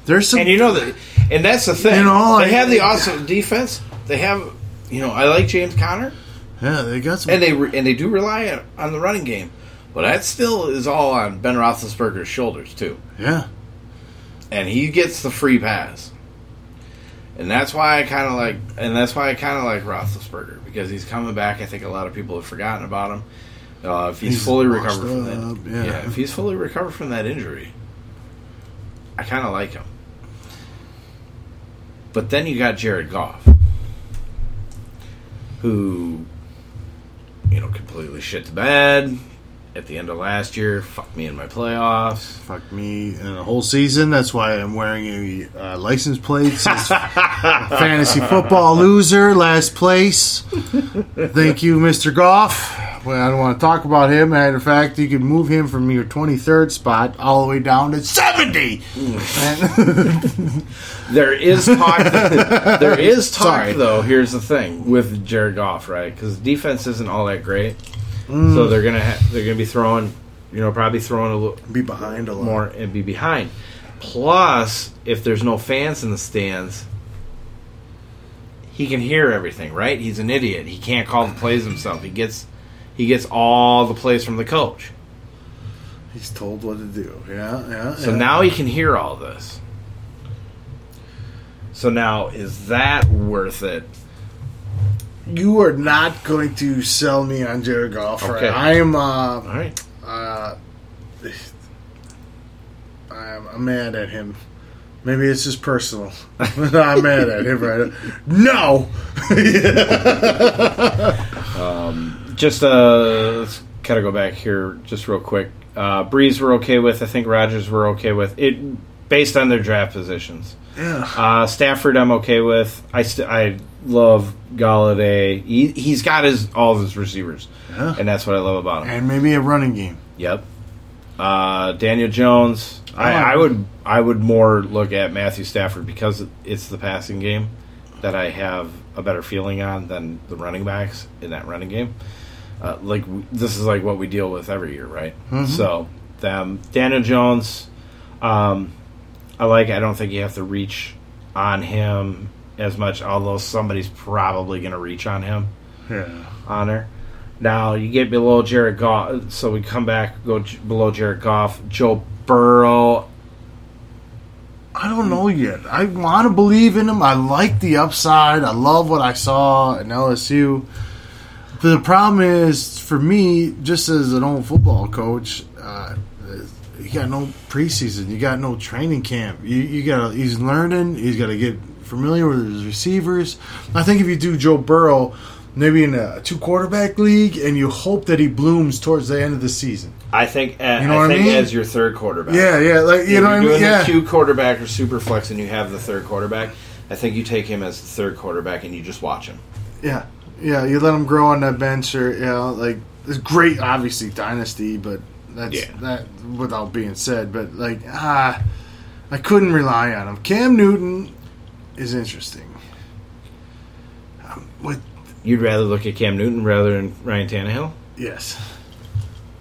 Speaker 2: there's some.
Speaker 1: And you know that, and that's the thing.
Speaker 2: You know,
Speaker 1: they
Speaker 2: like-
Speaker 1: have the awesome defense. They have, you know, I like James Conner,
Speaker 2: yeah, they got some.
Speaker 1: and they re- and they do rely on, on the running game, but that still is all on Ben Roethlisberger's shoulders too.
Speaker 2: yeah,
Speaker 1: and he gets the free pass. And that's why I kind of like, and that's why I kind of like Roethlisberger because he's coming back. I think a lot of people have forgotten about him. Uh, if he's,
Speaker 2: He's
Speaker 1: fully recovered from that, yeah.
Speaker 2: yeah.
Speaker 1: if he's fully recovered from that injury, I kind of like him. But then you got Jared Goff, who, you know, completely shit the bed at the end of last year. Fucked me in my playoffs.
Speaker 2: fuck me in the whole season. That's why I'm wearing a uh, license plate. Says fantasy football loser, last place. Thank you, Mr. Goff. well, I don't want to talk about him. Matter of fact, you can move him from your 23rd spot all the way down to 70.
Speaker 1: There is talk. there is talk,
Speaker 2: Sorry.
Speaker 1: though. Here's the thing with Jared Goff, right? Because defense isn't all that great, so mm. they're gonna ha- they're gonna be throwing, you know, probably throwing a little
Speaker 2: be behind a lot.
Speaker 1: more and be behind. Plus, if there's no fans in the stands, he can hear everything, right? He's an idiot. He can't call the plays himself. He gets he gets all the plays from the coach.
Speaker 2: He's told what to do. Yeah, yeah.
Speaker 1: So
Speaker 2: yeah.
Speaker 1: now he can hear all this. So now is that worth it?
Speaker 2: You are not going to sell me on Jared Goff. right? I am. Uh,
Speaker 1: All right.
Speaker 2: uh, I'm, mad at him. Maybe it's just personal. I'm mad at him right now. No!
Speaker 1: Just uh, let's kind of go back here just real quick. Uh, Brees we're okay with. I think Rodgers we're okay with it based on their draft positions.
Speaker 2: yeah.
Speaker 1: Uh, Stafford, I'm okay with. I st- I love Golladay. He, he's got his all of his receivers,
Speaker 2: Yeah.
Speaker 1: and that's what I love about him.
Speaker 2: And maybe a running game.
Speaker 1: Yep. Uh, Daniel Jones. I,
Speaker 2: I like
Speaker 1: I would I would more look at Matthew Stafford because it's the passing game that I have a better feeling on than the running backs in that running game. Uh, like this is like what we deal with every year, right? So them Daniel Jones. Um, I like. I don't think you have to reach on him as much, although somebody's probably going to reach on him
Speaker 2: Yeah.
Speaker 1: on her. Now you get below Jared Goff, so we come back, go j- below Jared Goff, Joe Burrow.
Speaker 2: I don't know yet. I want to believe in him. I like the upside. I love what I saw in LSU. The problem is, for me, just as an old football coach, uh, you got no preseason. You got no training camp. You, you got he's learning. He's got to get familiar with his receivers. I think if you do Joe Burrow, maybe in a two quarterback league, and you hope that he blooms towards the end of the season.
Speaker 1: I think, uh,
Speaker 2: You know
Speaker 1: I
Speaker 2: what I mean?
Speaker 1: as your third quarterback.
Speaker 2: Yeah, yeah, like you
Speaker 1: if
Speaker 2: know what I
Speaker 1: you're
Speaker 2: mean.
Speaker 1: doing
Speaker 2: Yeah,
Speaker 1: the two quarterback or super flex, and you have the third quarterback. I think you take him as the third quarterback, and you just watch him.
Speaker 2: Yeah, yeah. You let him grow on that bench, or you know, like it's great. Obviously, dynasty, but that's
Speaker 1: Yeah.
Speaker 2: that without being said. But like, ah, I couldn't rely on him. Cam Newton is interesting. Um, with
Speaker 1: You'd rather look at Cam Newton rather than Ryan Tannehill.
Speaker 2: yes,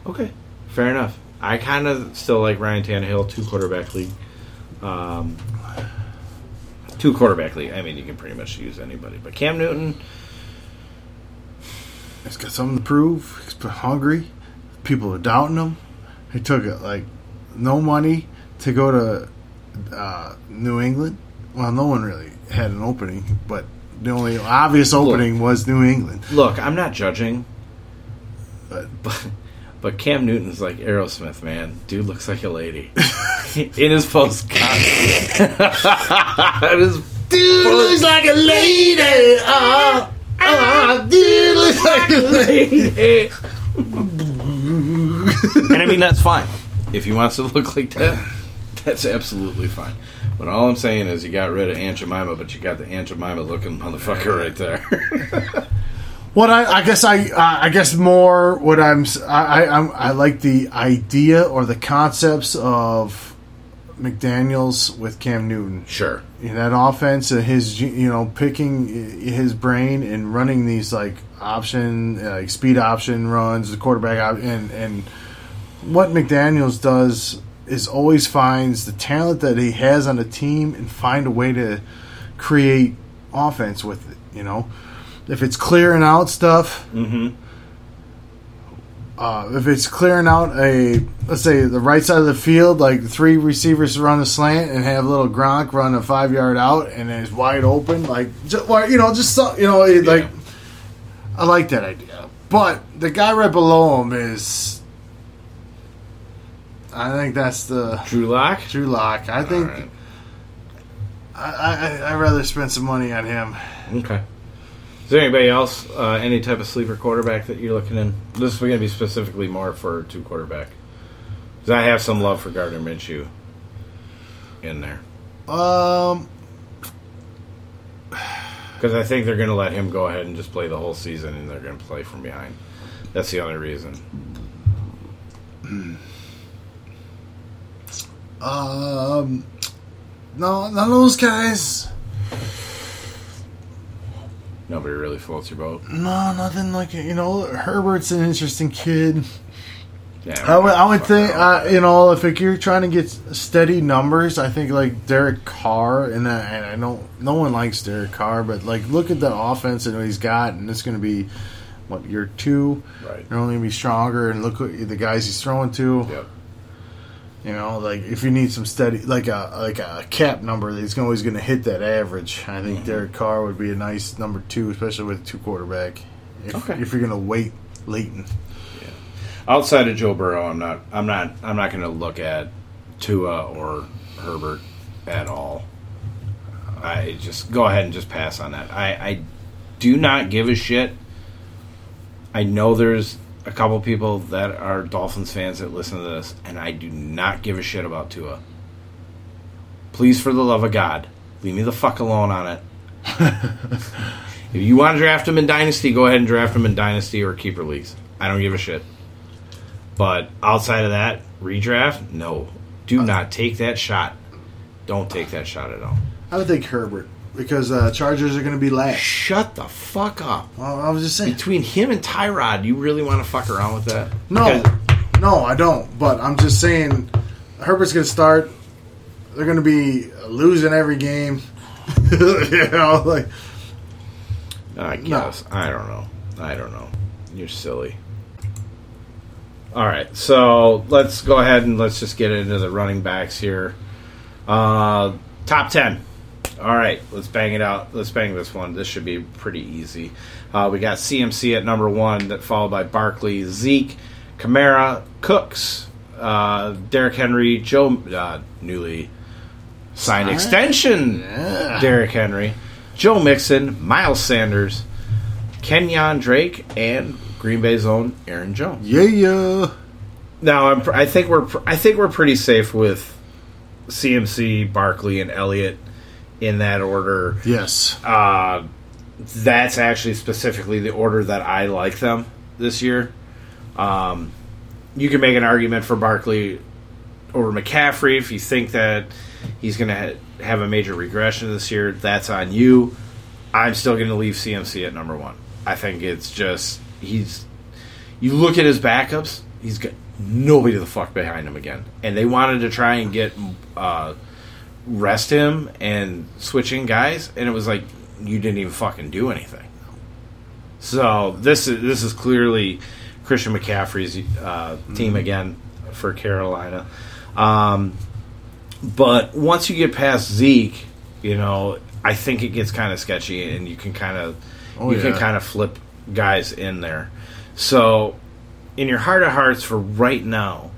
Speaker 1: Okay, fair enough. I kind of still like Ryan Tannehill, two quarterback league. Um, two quarterback league. I mean, you can pretty much use anybody, but Cam Newton.
Speaker 2: he's got something to prove. He's hungry. People are doubting him. He took it like no money to go to uh, New England. Well, no one really had an opening, but the only obvious opening was New England.
Speaker 1: Look, I'm not judging,
Speaker 2: But
Speaker 1: but but Cam Newton's like Aerosmith, man. Dude looks like a lady in his post. it is
Speaker 2: Dude looks like a lady. Uh, uh, dude looks like a lady.
Speaker 1: and I mean that's fine. If he wants to look like that, that's absolutely fine. But all I'm saying is you got rid of Aunt Jemima, but you got the Aunt Jemima looking motherfucker right there.
Speaker 2: What I, I guess I, uh, I guess more what I'm, I, I, I'm, I like the idea or the concepts of McDaniels with Cam Newton.
Speaker 1: sure.
Speaker 2: in that offense his you know picking his brain and running these like option like speed option runs the quarterback and and what McDaniels does is always finds the talent that he has on the team and find a way to create offense with it you know if it's clearing out stuff
Speaker 1: Mm-hmm.
Speaker 2: uh, if it's clearing out a let's say the right side of the field, like three receivers run a slant and have little Gronk run a five yard out and it's wide open, like just, you know, just so, you know, like I like that idea. But the guy right below him is, I think that's the
Speaker 1: Drew Lock.
Speaker 2: Drew Lock. I think
Speaker 1: Alright.
Speaker 2: I, I I'd rather spend some money on him.
Speaker 1: Okay. Is there anybody else, uh, any type of sleeper quarterback that you're looking in? This is going to be specifically more for two quarterback. Because I have some love for Gardner Minshew in there.
Speaker 2: Um,
Speaker 1: Because I think they're going to let him go ahead and just play the whole season, and they're going to play from behind. That's the only reason.
Speaker 2: Um, no, none of those guys.
Speaker 1: Nobody really floats your boat.
Speaker 2: No, nothing like it. You know, Herbert's an interesting kid.
Speaker 1: Yeah,
Speaker 2: I would, I would think, uh, you know, if you're trying to get steady numbers, I think like Derek Carr, and, I, and I know no one likes Derek Carr, but like look at the offense and what he's got, and it's going to be what year two.
Speaker 1: right.
Speaker 2: They're only going to be stronger, and look what the guys he's throwing to.
Speaker 1: Yep.
Speaker 2: You know, like if you need some steady, like a like a cap number, he's always going to hit that average. I think mm-hmm. Derek Carr would be a nice number two, especially with a two quarterback. If,
Speaker 1: Okay.
Speaker 2: if you're going to wait Leighton.
Speaker 1: Outside of Joe Burrow, I'm not. I'm not. I'm not going to look at Tua or Herbert at all. I just go ahead and just pass on that. I, I do not give a shit. I know there's a couple people that are Dolphins fans that listen to this, and I do not give a shit about Tua. Please, for the love of God, leave me the fuck alone on it. if you want to draft him in Dynasty, go ahead and draft him in Dynasty or Keeper Leagues. I don't give a shit. But outside of that, redraft, no. Do uh, not take that shot. Don't take that shot at all.
Speaker 2: I would think Herbert because uh, Chargers are going to be last.
Speaker 1: Shut the fuck up.
Speaker 2: Well, I was just saying.
Speaker 1: Between him and Tyrod, you really want to fuck around with that?
Speaker 2: No,
Speaker 1: Because-
Speaker 2: no, I don't. But I'm just saying, Herbert's going to start. They're going to be losing every game. you know, like
Speaker 1: I guess. I don't know. I don't know. You're silly. All right, so let's go ahead and let's just get into the running backs here. Uh, top ten. All right, let's bang it out. Let's bang this one. This should be pretty easy. Uh, we got CMC at number one, that followed by Barkley, Zeke, Kamara, Cooks, uh, Derrick Henry, Joe, uh, newly signed
Speaker 2: Signed?
Speaker 1: extension,
Speaker 2: Yeah.
Speaker 1: Derrick Henry, Joe Mixon, Miles Sanders, Kenyan Drake, and Green Bay's own Aaron Jones.
Speaker 2: yeah, yeah.
Speaker 1: Now, I'm, I think we're I think we're pretty safe with CMC, Barkley, and Elliott in that order.
Speaker 2: Yes.
Speaker 1: Uh, that's actually specifically the order that I like them this year. Um, you can make an argument for Barkley over McCaffrey if you think that he's going to ha- have a major regression this year. That's on you. I'm still going to leave CMC at number one. I think it's just he's. You look at his backups; he's got nobody the fuck behind him again, and they wanted to try and get uh, rest him and switching guys, and it was like you didn't even fucking do anything. So this is this is clearly Christian McCaffrey's uh, team again for Carolina. Um, but once you get past Zeke, you know, I think it gets kind of sketchy, and you can kind of
Speaker 2: Oh,
Speaker 1: you can kind of flip guys in there. So, in your heart of hearts, for right now,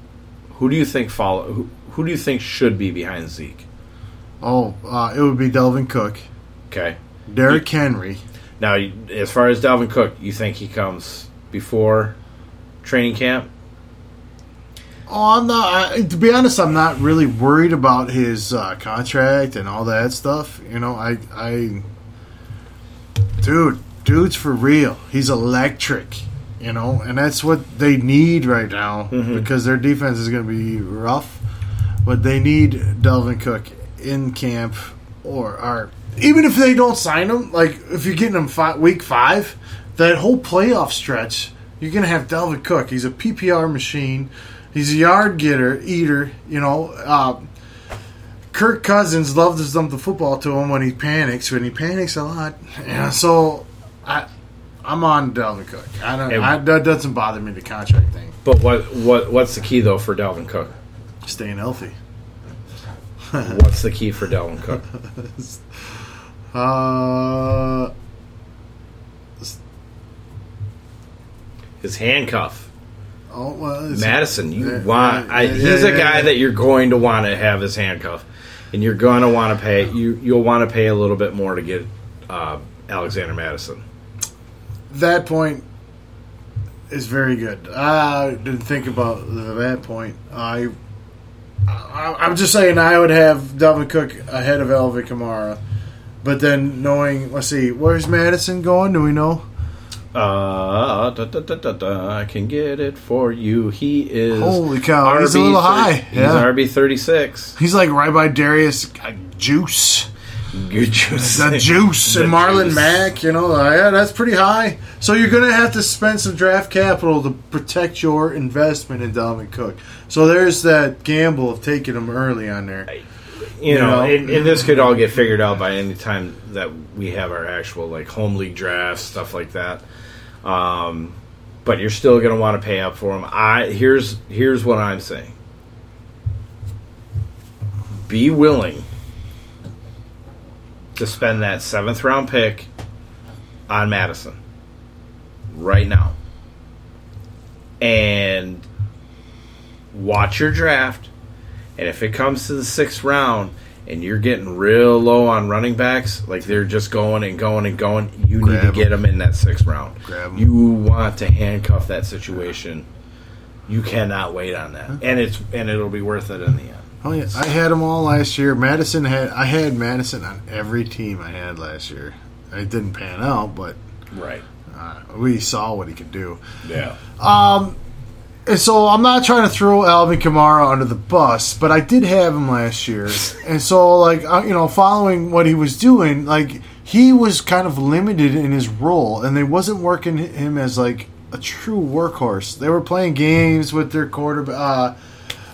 Speaker 1: who do you think follow? Who, who do you think should be behind Zeke?
Speaker 2: Oh, uh, it would be Dalvin Cook,
Speaker 1: Okay.
Speaker 2: Derrick Henry.
Speaker 1: Now, as far as Dalvin Cook, you think he comes before training camp?
Speaker 2: Oh, I'm not. I, to be honest, I'm not really worried about his uh, contract and all that stuff. You know, I, I, dude, dude's for real. He's electric. You know, and that's what they need right now
Speaker 1: Mhm.
Speaker 2: because their defense is going to be rough. But they need Dalvin Cook in camp, or, or even if they don't sign him, like if you're getting him fi- week five, that whole playoff stretch, you're going to have Dalvin Cook. He's a PPR machine. He's a yard getter, eater. You know, uh, Kirk Cousins loves to dump the football to him when he panics. When he panics a lot, yeah. So I, I'm on Dalvin Cook. I don't. I, that doesn't bother me the contract thing.
Speaker 1: But what what what's the key though for Dalvin Cook?
Speaker 2: Staying healthy.
Speaker 1: What's the key for Dalvin Cook?
Speaker 2: Uh,
Speaker 1: His handcuff.
Speaker 2: oh, well,
Speaker 1: Mattison, you want? I, he's
Speaker 2: yeah,
Speaker 1: a guy
Speaker 2: yeah.
Speaker 1: that you're going to want to have his handcuff, and you're going to want to pay. You you'll want to pay a little bit more to get uh, Alexander Mattison.
Speaker 2: that point is very good. I didn't think about that point. I, I I'm just saying I would have Dalvin Cook ahead of Alvin Kamara, But then knowing, let's see, where's Mattison going? Do we know?
Speaker 1: Uh, da, da, da, I can get it for you. He is.
Speaker 2: Holy cow, he's a little high.
Speaker 1: He's
Speaker 2: Yeah.
Speaker 1: RB thirty six.
Speaker 2: He's like right by Darius uh, Juice.
Speaker 1: Good juice.
Speaker 2: The Juice and Marlon
Speaker 1: Juice.
Speaker 2: Mack, you know, uh, yeah, that's pretty high. So you're going to have to spend some draft capital to protect your investment in Dalvin Cook. So there's that gamble of taking him early on there.
Speaker 1: You know,
Speaker 2: know?
Speaker 1: and, and this could all get figured out by any time that we have our actual like home league drafts, stuff like that. Um, but you're still going to want to pay up for him. I here's here's what I'm saying. Be willing to spend that seventh round pick on Mattison right now, and watch your draft. And if it comes to the sixth round and you're getting real low on running backs, like they're just going and going and going, you need to
Speaker 2: Grab 'em.
Speaker 1: get them in that sixth round.
Speaker 2: Grab.
Speaker 1: You want to handcuff that situation. You cannot wait on that, and it's and it'll be worth it in the end.
Speaker 2: Oh yeah, I had them all last year. Mattison had I had Mattison on every team I had last year. It didn't pan out, but
Speaker 1: Right.
Speaker 2: uh, we saw what he could do.
Speaker 1: Yeah.
Speaker 2: And so I'm not trying to throw Alvin Kamara under the bus, but I did have him last year, and so like uh, you know, following what he was doing, like he was kind of limited in his role, and they wasn't working him as like a true workhorse. They were playing games with their quarterback.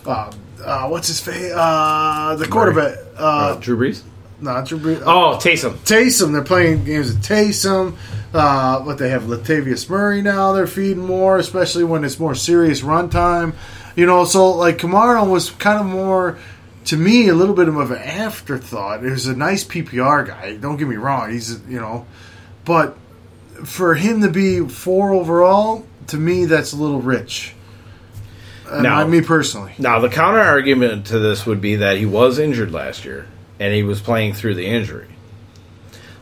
Speaker 2: Uh, uh, uh, what's his face? Uh, the quarterback.
Speaker 1: Uh,
Speaker 2: Uh,
Speaker 1: Drew Brees.
Speaker 2: not Drew Brees.
Speaker 1: Oh, Taysom.
Speaker 2: Taysom. They're playing games with Taysom. Uh, but they have Latavius Murray now. They're feeding more, especially when it's more serious run time. You know, so like Kamara was kind of more to me a little bit of an afterthought. He was a nice PPR guy. Don't get me wrong. He's you know, but for him to be four overall, to me that's a little rich. Uh,
Speaker 1: Now-
Speaker 2: not me personally.
Speaker 1: Now, the counter argument to this would be that he was injured last year and he was playing through the injury.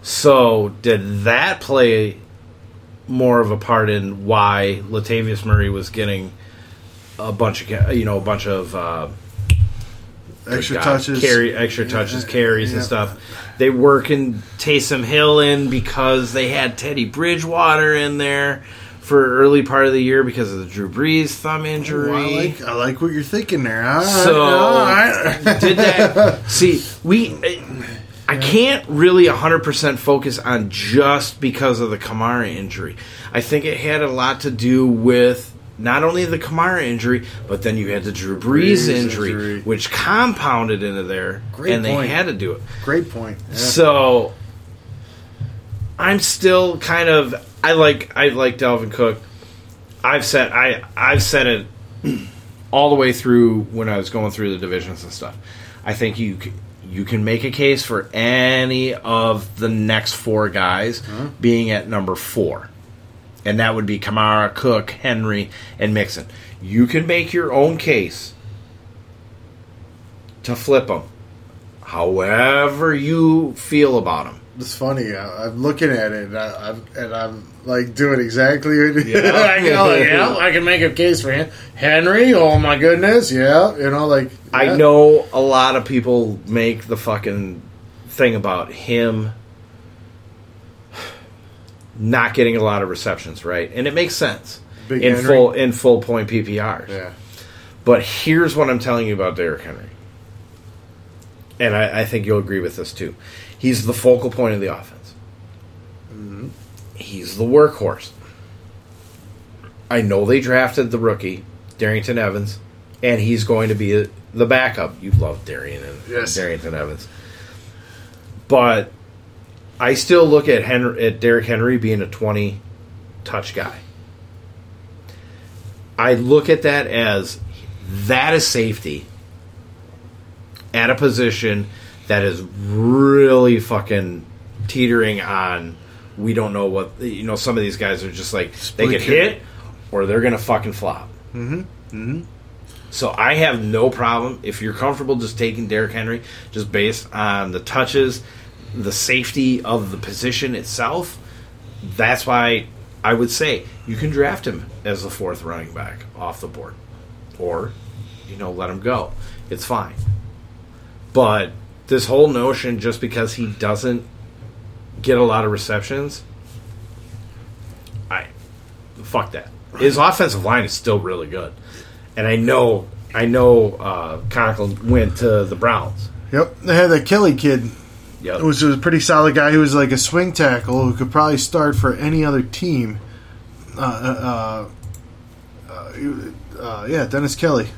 Speaker 1: So, did that play more of a part in why Latavius Murray was getting a bunch of you know a bunch of uh,
Speaker 2: Extra
Speaker 1: God,
Speaker 2: touches,
Speaker 1: carry extra touches,
Speaker 2: Yeah,
Speaker 1: carries, and stuff. They were working Taysom Hill in because they had Teddy Bridgewater in there for early part of the year because of the Drew Brees thumb injury.
Speaker 2: Well, I like I like what you're thinking there. All right,
Speaker 1: So
Speaker 2: all right.
Speaker 1: did that? See, we. I can't really 100% focus on just because of the Kamara injury. I think it had a lot to do with not only the Kamara injury, but then you had the Drew Brees,
Speaker 2: Brees
Speaker 1: injury,
Speaker 2: injury.
Speaker 1: which compounded into there,
Speaker 2: Great
Speaker 1: and they had to do it.
Speaker 2: Great point. Yeah.
Speaker 1: So I'm still kind of I like I like Dalvin Cook. I've said I I've said it all the way through when I was going through the divisions and stuff. I think you you can make a case for any of the next four guys uh-huh. being at number four, and that would be Kamara, Cook, Henry, and Mixon. You can make your own case to flip them, however you feel about them.
Speaker 2: It's funny. I, I'm looking at it, and, I, I'm, and I'm like doing exactly. What,
Speaker 1: Yeah.
Speaker 2: I go, yeah, I can make a case for him. Henry. Oh my goodness, yeah. You know, like
Speaker 1: I know a lot of people make the fucking thing about him not getting a lot of receptions, right? And it makes sense
Speaker 2: Big
Speaker 1: in
Speaker 2: Henry.
Speaker 1: full in full point PPRs.
Speaker 2: Yeah,
Speaker 1: But here's what I'm telling you about Derrick Henry, and I, I think you'll agree with this too. He's the focal point of the offense. He's the workhorse. I know they drafted the rookie Darrynton Evans, and he's going to be the backup. You love Darian and
Speaker 2: Yes.
Speaker 1: Darrynton Evans, but I still look at Henry at Derrick Henry being a 20 touch guy. I look at that as that is safety at a position that is really fucking teetering on. We don't know what you know. Some of these guys are just like they
Speaker 2: Split
Speaker 1: get
Speaker 2: kick.
Speaker 1: hit or they're gonna fucking flop. Mm-hmm. Mm-hmm. So I have no problem if you're comfortable just taking Derrick Henry just based on the touches, the safety of the position itself. That's why I would say you can draft him as the fourth running back off the board, or you know let him go. It's fine. But this whole notion, just because he doesn't get a lot of receptions, I fuck that. His offensive line is still really good, and I know I know uh, Conklin went to the Browns.
Speaker 2: Yep, they had that Kelly kid,
Speaker 1: Yep.
Speaker 2: which was a pretty solid guy. He was like a swing tackle who could probably start for any other team. Uh, uh, uh, he- uh, yeah, Dennis Kelly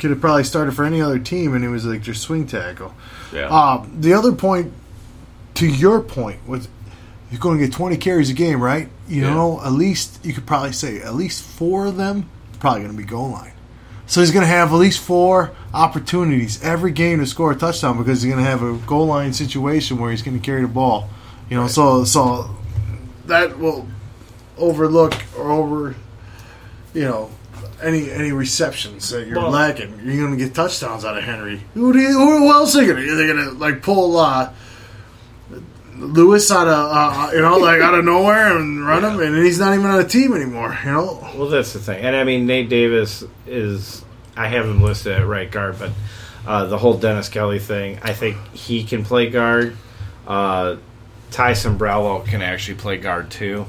Speaker 2: could have probably started for any other team, and he was like just swing tackle.
Speaker 1: yeah.
Speaker 2: Uh, the other point, to your point, was you're going to get 20 carries a game, right? You
Speaker 1: Yeah.
Speaker 2: know, at least you could probably say at least four of them probably going to be goal line. So he's going to have at least four opportunities every game to score a touchdown because he's going to have a goal line situation where he's going to carry the ball. You know, so so that will overlook or over, you know, any any receptions that you're
Speaker 1: Well-
Speaker 2: lacking. You're going to get touchdowns out of Henry. Who, do you, who else are they going to? They're going to like pull uh, Lewis out of uh, you know like out of nowhere and run him, and he's not even on a team anymore. You know,
Speaker 1: Well, that's the thing, and I mean Nate Davis is. I have him listed at right guard, but uh, the whole Dennis Kelly thing, I think he can play guard. Uh, Ty Sambrailo can actually play guard too,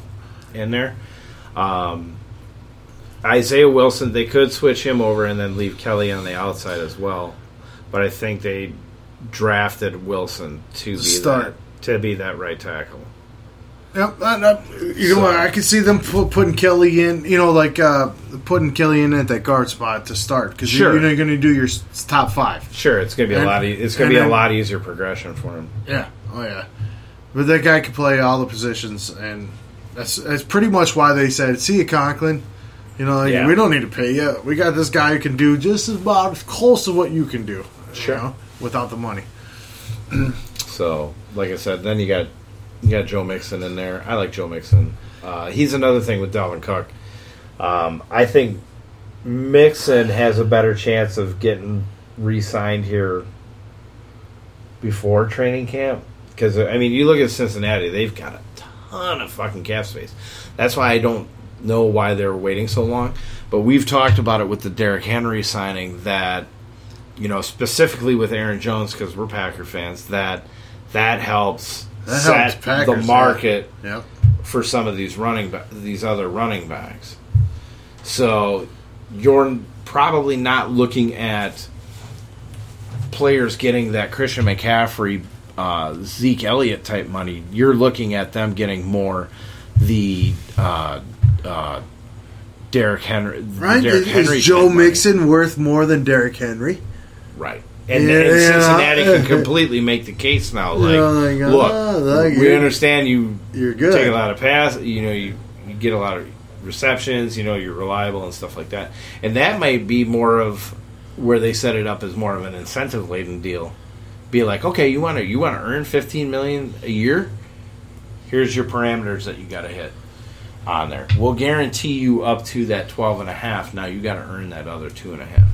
Speaker 1: in there. Um, Isaiah Wilson, they could switch him over and then leave Kelly on the outside as well, but I think they drafted Wilson to be
Speaker 2: Start.
Speaker 1: that to be that right tackle.
Speaker 2: Yep, that, that, you know what? I can see them pu- putting Kelly in. You know, like uh, putting Kelly in at that guard spot to start because
Speaker 1: Sure.
Speaker 2: you're, you're going to do your s- top five.
Speaker 1: Sure, it's gonna be a lot. E- it's gonna
Speaker 2: and
Speaker 1: be a lot easier progression for him.
Speaker 2: Yeah, oh yeah. But that guy can play all the positions, and that's that's pretty much why they said, "See you, Conklin." You know, like,
Speaker 1: Yeah.
Speaker 2: we don't need to pay you. We got this guy who can do just about as close to what you can do. you know, without the money.
Speaker 1: So, like I said, then you got you got Joe Mixon in there. I like Joe Mixon. Uh, he's another thing with Dalvin Cook. Um, I think Mixon has a better chance of getting re-signed here before training camp because I mean, you look at Cincinnati; they've got a ton of fucking cap space. That's why I don't know why they were waiting so long. But we've talked about it with the Derrick Henry signing that you know, specifically with Aaron Jones because we're Packer fans, that that helps
Speaker 2: That
Speaker 1: set
Speaker 2: helps Packers,
Speaker 1: the
Speaker 2: yeah.
Speaker 1: market
Speaker 2: Yep.
Speaker 1: for some of these running ba- these other running backs. So you're probably not looking at players getting that Christian McCaffrey, uh, Zeke Elliott type money. You're looking at them getting more the uh, uh, Derrick Henry,
Speaker 2: Right?
Speaker 1: Derrick
Speaker 2: Is,
Speaker 1: Henry
Speaker 2: is Joe
Speaker 1: money.
Speaker 2: Mixon worth more than Derrick Henry?
Speaker 1: Right. And,
Speaker 2: Yeah,
Speaker 1: and
Speaker 2: yeah.
Speaker 1: Cincinnati can completely make the case now. Like, look,
Speaker 2: ah,
Speaker 1: we understand you
Speaker 2: You're good.
Speaker 1: take a lot of pass. You know, you, you get a lot of receptions. You know, you're reliable and stuff like that. And that might be more of where they set it up as more of an incentive laden deal. Be like, okay, you want to you want to earn 15 million a year. Here's your parameters that you got to hit on there. We'll guarantee you up to that 12 and a half. Now you got to earn that other two and a half.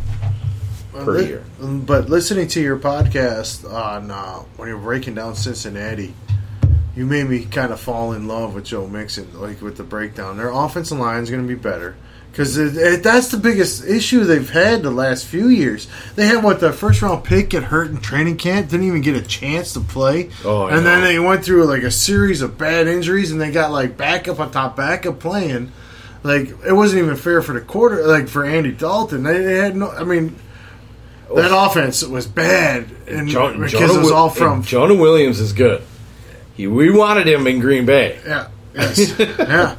Speaker 1: per
Speaker 2: Li-
Speaker 1: year.
Speaker 2: But listening to your podcast on uh, when you're breaking down Cincinnati, you made me kind of fall in love with Joe Mixon, like with the breakdown. Their offensive line is going to be better because that's the biggest issue they've had the last few years. They had what the first round pick get hurt in training camp, didn't even get a chance to play,
Speaker 1: Oh,
Speaker 2: and then they went through like a series of bad injuries, and they got like backup on top backup playing. Like it wasn't even fair for the quarter, like for Andy Dalton. They, they had no. I mean, that offense was bad, and
Speaker 1: Jo-
Speaker 2: because
Speaker 1: Jonah
Speaker 2: it was all from
Speaker 1: Jonah Williams is good. He, we wanted him in Green Bay.
Speaker 2: yeah, yes, yeah,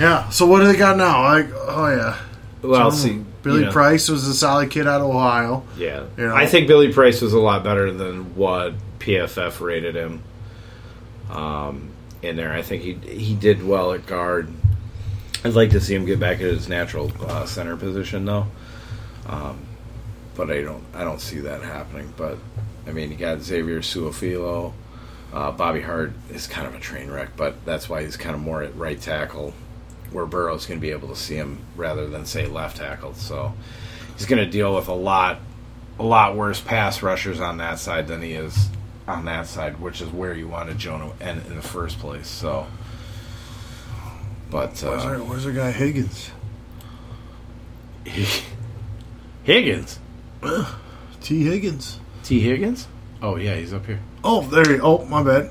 Speaker 2: yeah. So what do they got now? Like, oh yeah,
Speaker 1: Well,
Speaker 2: Jonah-
Speaker 1: see,
Speaker 2: Billy
Speaker 1: you know,
Speaker 2: Price was a solid kid out of Ohio.
Speaker 1: Yeah,
Speaker 2: you know.
Speaker 1: I think Billy Price was a lot better than what PFF rated him. Um, in there, I think he he did well at guard. I'd like to see him get back at his natural uh, center position, though. Um, but I don't I don't see that happening. But I mean, you got Xavier Su'a-Filo. Uh, Bobby Hart is kind of a train wreck, but that's why he's kind of more at right tackle, where Burrow's going to be able to see him rather than say left tackle. So he's going to deal with a lot, a lot worse pass rushers on that side than he is on that side, which is where you wanted Jonah in, in the first place. So, but
Speaker 2: Where's,
Speaker 1: uh,
Speaker 2: our, where's our guy Higgins?
Speaker 1: Higgins,
Speaker 2: T Higgins.
Speaker 1: T Higgins. Oh yeah, he's up here.
Speaker 2: Oh, there. You, oh, my bad.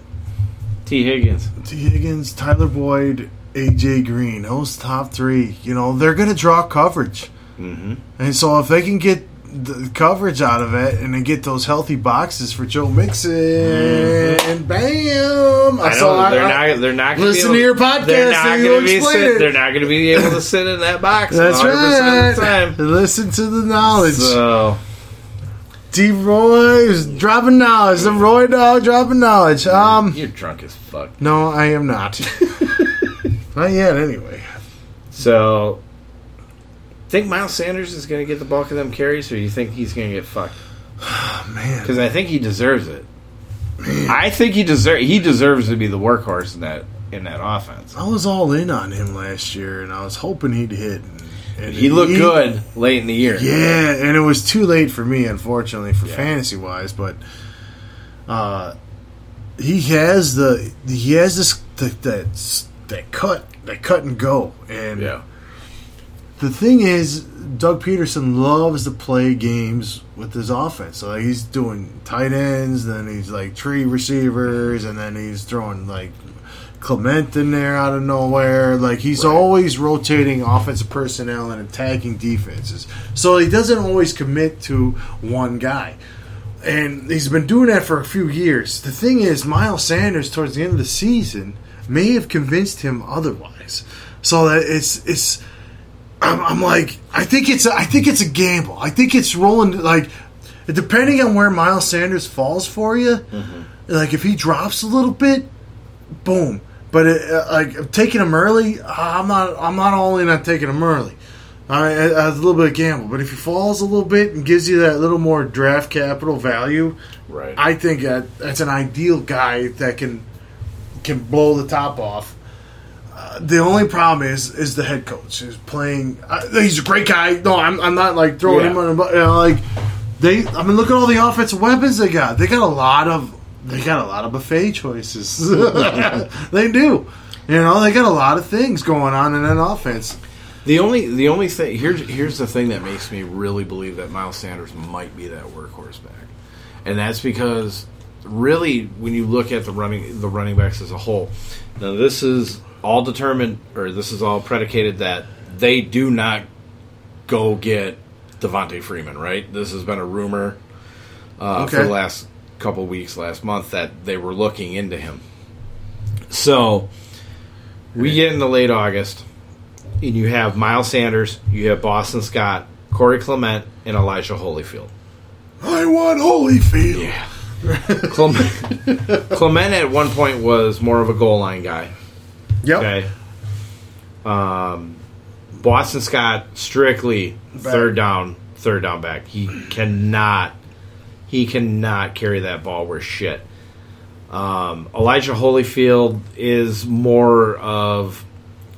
Speaker 1: T. Higgins.
Speaker 2: T. Higgins, Tyler Boyd, AJ Green, those top three, you know, they're going to draw coverage.
Speaker 1: Mm-hmm.
Speaker 2: And so if they can get the coverage out of it and then get those healthy boxes for Joe Mixon, bam!
Speaker 1: Mm-hmm. I
Speaker 2: saw-
Speaker 1: know they're
Speaker 2: I-
Speaker 1: not. They're not. Gonna
Speaker 2: Listen
Speaker 1: be
Speaker 2: to
Speaker 1: able,
Speaker 2: your podcast
Speaker 1: They're not going to be. Sit, they're not going to be able to sit in that box.
Speaker 2: That's
Speaker 1: 100%
Speaker 2: right.
Speaker 1: Of the time.
Speaker 2: Listen to the knowledge.
Speaker 1: So
Speaker 2: D. Roy is dropping knowledge. The Roy dog dropping knowledge. Um,
Speaker 1: you're drunk as fuck.
Speaker 2: no, I am not. not yet, anyway.
Speaker 1: So, think Miles Sanders is going to get the bulk of them carries, or you think he's going to get fucked?
Speaker 2: Oh, man.
Speaker 1: Because I think he deserves it. I think he deserve he deserves to be the workhorse in that in that offense.
Speaker 2: I was all in on him last year, and I was hoping he'd hit. And, and
Speaker 1: He looked good late in the year.
Speaker 2: Yeah, and it was too late for me, unfortunately, for
Speaker 1: Yeah.
Speaker 2: fantasy wise. But uh, he has the he has this that that that cut that cut and go, and
Speaker 1: Yeah.
Speaker 2: the thing is, Doug Pederson loves to play games with his offense. So like, he's doing tight ends, then he's like tree receivers, and then he's throwing like Clement in there out of nowhere. Like he's
Speaker 1: Right.
Speaker 2: always rotating offensive personnel and attacking defenses. So he doesn't always commit to one guy. And he's been doing that for a few years. The thing is, Miles Sanders, towards the end of the season, may have convinced him otherwise. So that it's it's I'm, I'm like, I think it's a, I think it's a gamble. I think it's rolling like, depending on where Miles Sanders falls for you. Like if he drops a little bit, boom. But it, uh, like taking him early, I'm not I'm not all in on taking him early. All right, it's a little bit of gamble. But if he falls a little bit and gives you that little more draft capital value,
Speaker 1: Right.
Speaker 2: I think that that's an ideal guy that can can blow the top off. Uh, the only problem is is the head coach is playing. Uh, he's a great guy. No, I'm, I'm not like throwing
Speaker 1: Yeah.
Speaker 2: him on. You know, like they. I mean, look at all the offensive weapons they got. They got a lot of. They got a lot of buffet choices. they do. You know, they got a lot of things going on in that offense.
Speaker 1: The only the only thing here's here's the thing that makes me really believe that Miles Sanders might be that workhorse back, and that's because really when you look at the running the running backs as a whole, now this is all determined or this is all predicated that they do not go get Devonta Freeman, right? This has been a rumor uh, for the last couple weeks, last month that they were looking into him. So we get into late August and you have Miles Sanders, you have Boston Scott, Corey Clement, and Elijah Holyfield.
Speaker 2: I want Holyfield.
Speaker 1: Yeah. Clement, Clement at one point was more of a goal line guy.
Speaker 2: Yep.
Speaker 1: Okay. Um, Boston Scott strictly third down, third down back. He cannot, he cannot carry that ball worth shit. Um, Elijah Holyfield is more of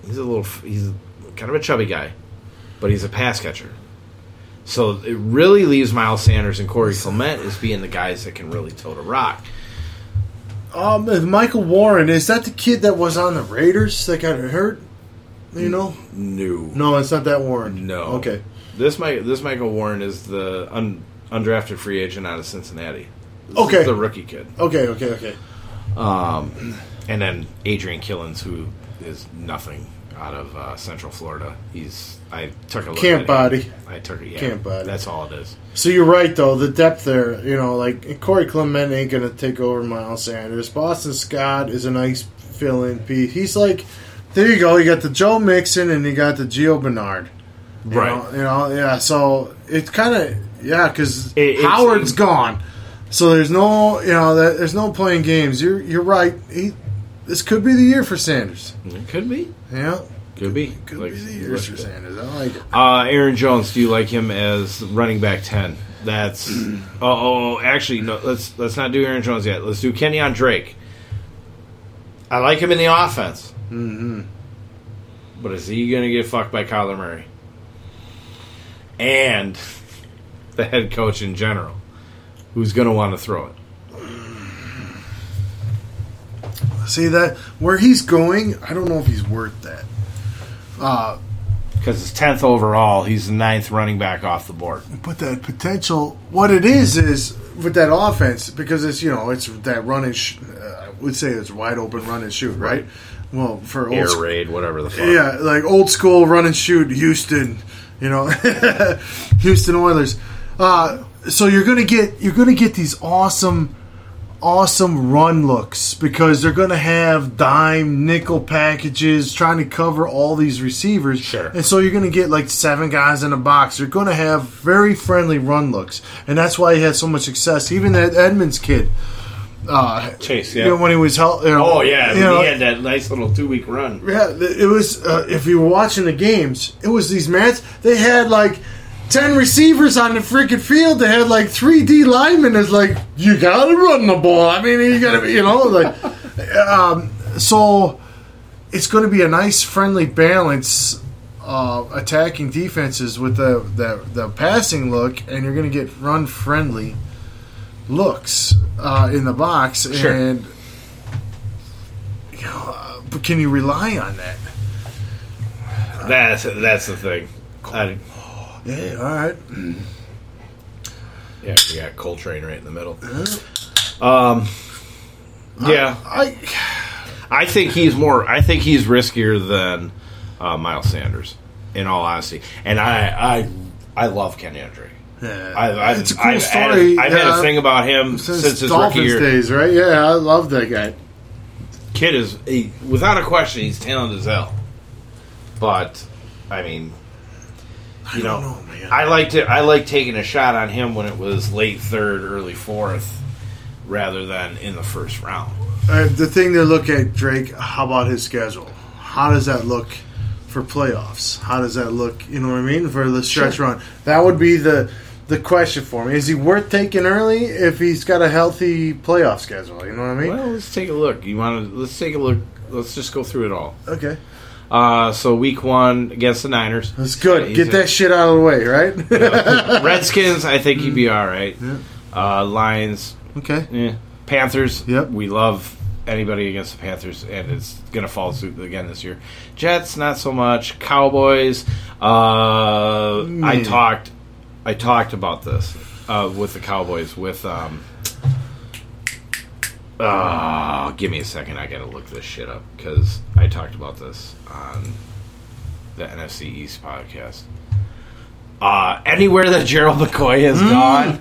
Speaker 1: he's a little he's kind of a chubby guy, but he's a pass catcher. So it really leaves Miles Sanders and Corey Clement as being the guys that can really toe the rock.
Speaker 2: Um, and Michael Warren is that the kid that was on the Raiders that got hurt? You know?
Speaker 1: No,
Speaker 2: No, it's not that Warren.
Speaker 1: No.
Speaker 2: Okay.
Speaker 1: This Mike, this Michael Warren is the un, undrafted free agent out of Cincinnati. This
Speaker 2: Okay.
Speaker 1: is the rookie kid.
Speaker 2: Okay. Okay. Okay.
Speaker 1: Um, and then Adrian Killins, who is nothing out of uh, Central Florida. He's I took a look
Speaker 2: Camp
Speaker 1: at
Speaker 2: body.
Speaker 1: I took it. Yeah,
Speaker 2: Camp body.
Speaker 1: That's all it is.
Speaker 2: So you're right though. The depth there, you know, like Corey Clement ain't gonna take over Miles Sanders. Boston Scott is a nice fill-in piece. He's like, there you go. You got the Joe Mixon and you got the Gio Bernard. You
Speaker 1: Right.
Speaker 2: Know, you know, yeah. So it's kind of yeah, because
Speaker 1: It-
Speaker 2: Howard's gone. So there's no, you know, that, there's no playing games. You're you're right. He, this could be the year for Sanders.
Speaker 1: It could be.
Speaker 2: Yeah,
Speaker 1: Could be.
Speaker 2: could
Speaker 1: Like-
Speaker 2: be the year for Sanders. I like it.
Speaker 1: Uh, Aaron Jones, do you like him as running back ten? That's oh, oh, actually no. Let's let's not do Aaron Jones yet. Let's do Kenyan Drake. I like him in the offense,
Speaker 2: Mm-hmm.
Speaker 1: but is he going to get fucked by Kyler Murray and the head coach in general, who's going to want to throw it?
Speaker 2: See that where he's going, I don't know if he's worth that. Uh,
Speaker 1: Because it's tenth overall, he's the ninth running back off the board.
Speaker 2: but that potential, what it is, is with that offense because it's you know it's that running. Sh- uh, I would say it's wide open run and shoot, right? Well, for old
Speaker 1: Air
Speaker 2: school,
Speaker 1: raid, whatever the fuck.
Speaker 2: yeah, like old school run and shoot, Houston, you know, Houston Oilers. Uh, so you're gonna get you're gonna get these awesome, awesome run looks because they're gonna have dime nickel packages trying to cover all these receivers.
Speaker 1: Sure.
Speaker 2: And so you're gonna get like seven guys in a box. You're gonna have very friendly run looks, and that's why he had so much success. Even that Edmonds kid. Uh,
Speaker 1: Chase,
Speaker 2: you
Speaker 1: yeah.
Speaker 2: know, when he was held, you know,
Speaker 1: Oh yeah,
Speaker 2: you know,
Speaker 1: he had that nice little two week run.
Speaker 2: yeah, it was. Uh, if you were watching the games, it was these mats. They had like ten receivers on the freaking field. They had like three D linemen. It's like you gotta run the ball. I mean, you gotta, you know, like. Um, so it's going to be a nice, friendly balance. Uh, attacking defenses with the, the the passing look, and you're going to get run friendly looks uh, in the box,
Speaker 1: Sure.
Speaker 2: and you know, uh, but can you rely on that?
Speaker 1: That's that's the thing. I,
Speaker 2: Yeah, all right.
Speaker 1: yeah, we got Coltrane right in the middle. Um, yeah,
Speaker 2: I
Speaker 1: I think he's more. I think he's riskier than uh, Miles Sanders. In all honesty, and I I I love Kenyan Drake.
Speaker 2: yeah,
Speaker 1: I've, I've,
Speaker 2: it's a cool
Speaker 1: I've
Speaker 2: story.
Speaker 1: Had, I've had a thing about him
Speaker 2: since,
Speaker 1: since, his
Speaker 2: Dolphins
Speaker 1: rookie year.
Speaker 2: days, right? Yeah, I love that guy.
Speaker 1: Kid is he, without a question, he's talented as hell. But I mean, you know,
Speaker 2: know.
Speaker 1: I liked it. I like taking a shot on him when it was late third, early fourth, rather than in the first round.
Speaker 2: Uh, the thing to look at Drake. How about his schedule? How does that look for playoffs? How does that look? You know what I mean for the stretch
Speaker 1: Sure.
Speaker 2: run. That would be the the question for me. Is he worth taking early if he's got a healthy playoff schedule? You know what I mean?
Speaker 1: Well, let's take a look. You want to? Let's take a look. Let's just go through it all.
Speaker 2: okay,
Speaker 1: Uh, so week one against the Niners.
Speaker 2: that's good. Get that shit out of the way, right?
Speaker 1: Redskins. I think he'd be all right. Uh, Lions.
Speaker 2: okay.
Speaker 1: Yeah. Panthers.
Speaker 2: Yep.
Speaker 1: We love anybody against the Panthers, and it's going to fall suit again this year. Jets, not so much. Cowboys. Uh, I talked. I talked about this uh, with the Cowboys. With um. Uh, give me a second. I got to look this shit up because I talked about this on the NFC East podcast. Uh, anywhere that Gerald McCoy has gone,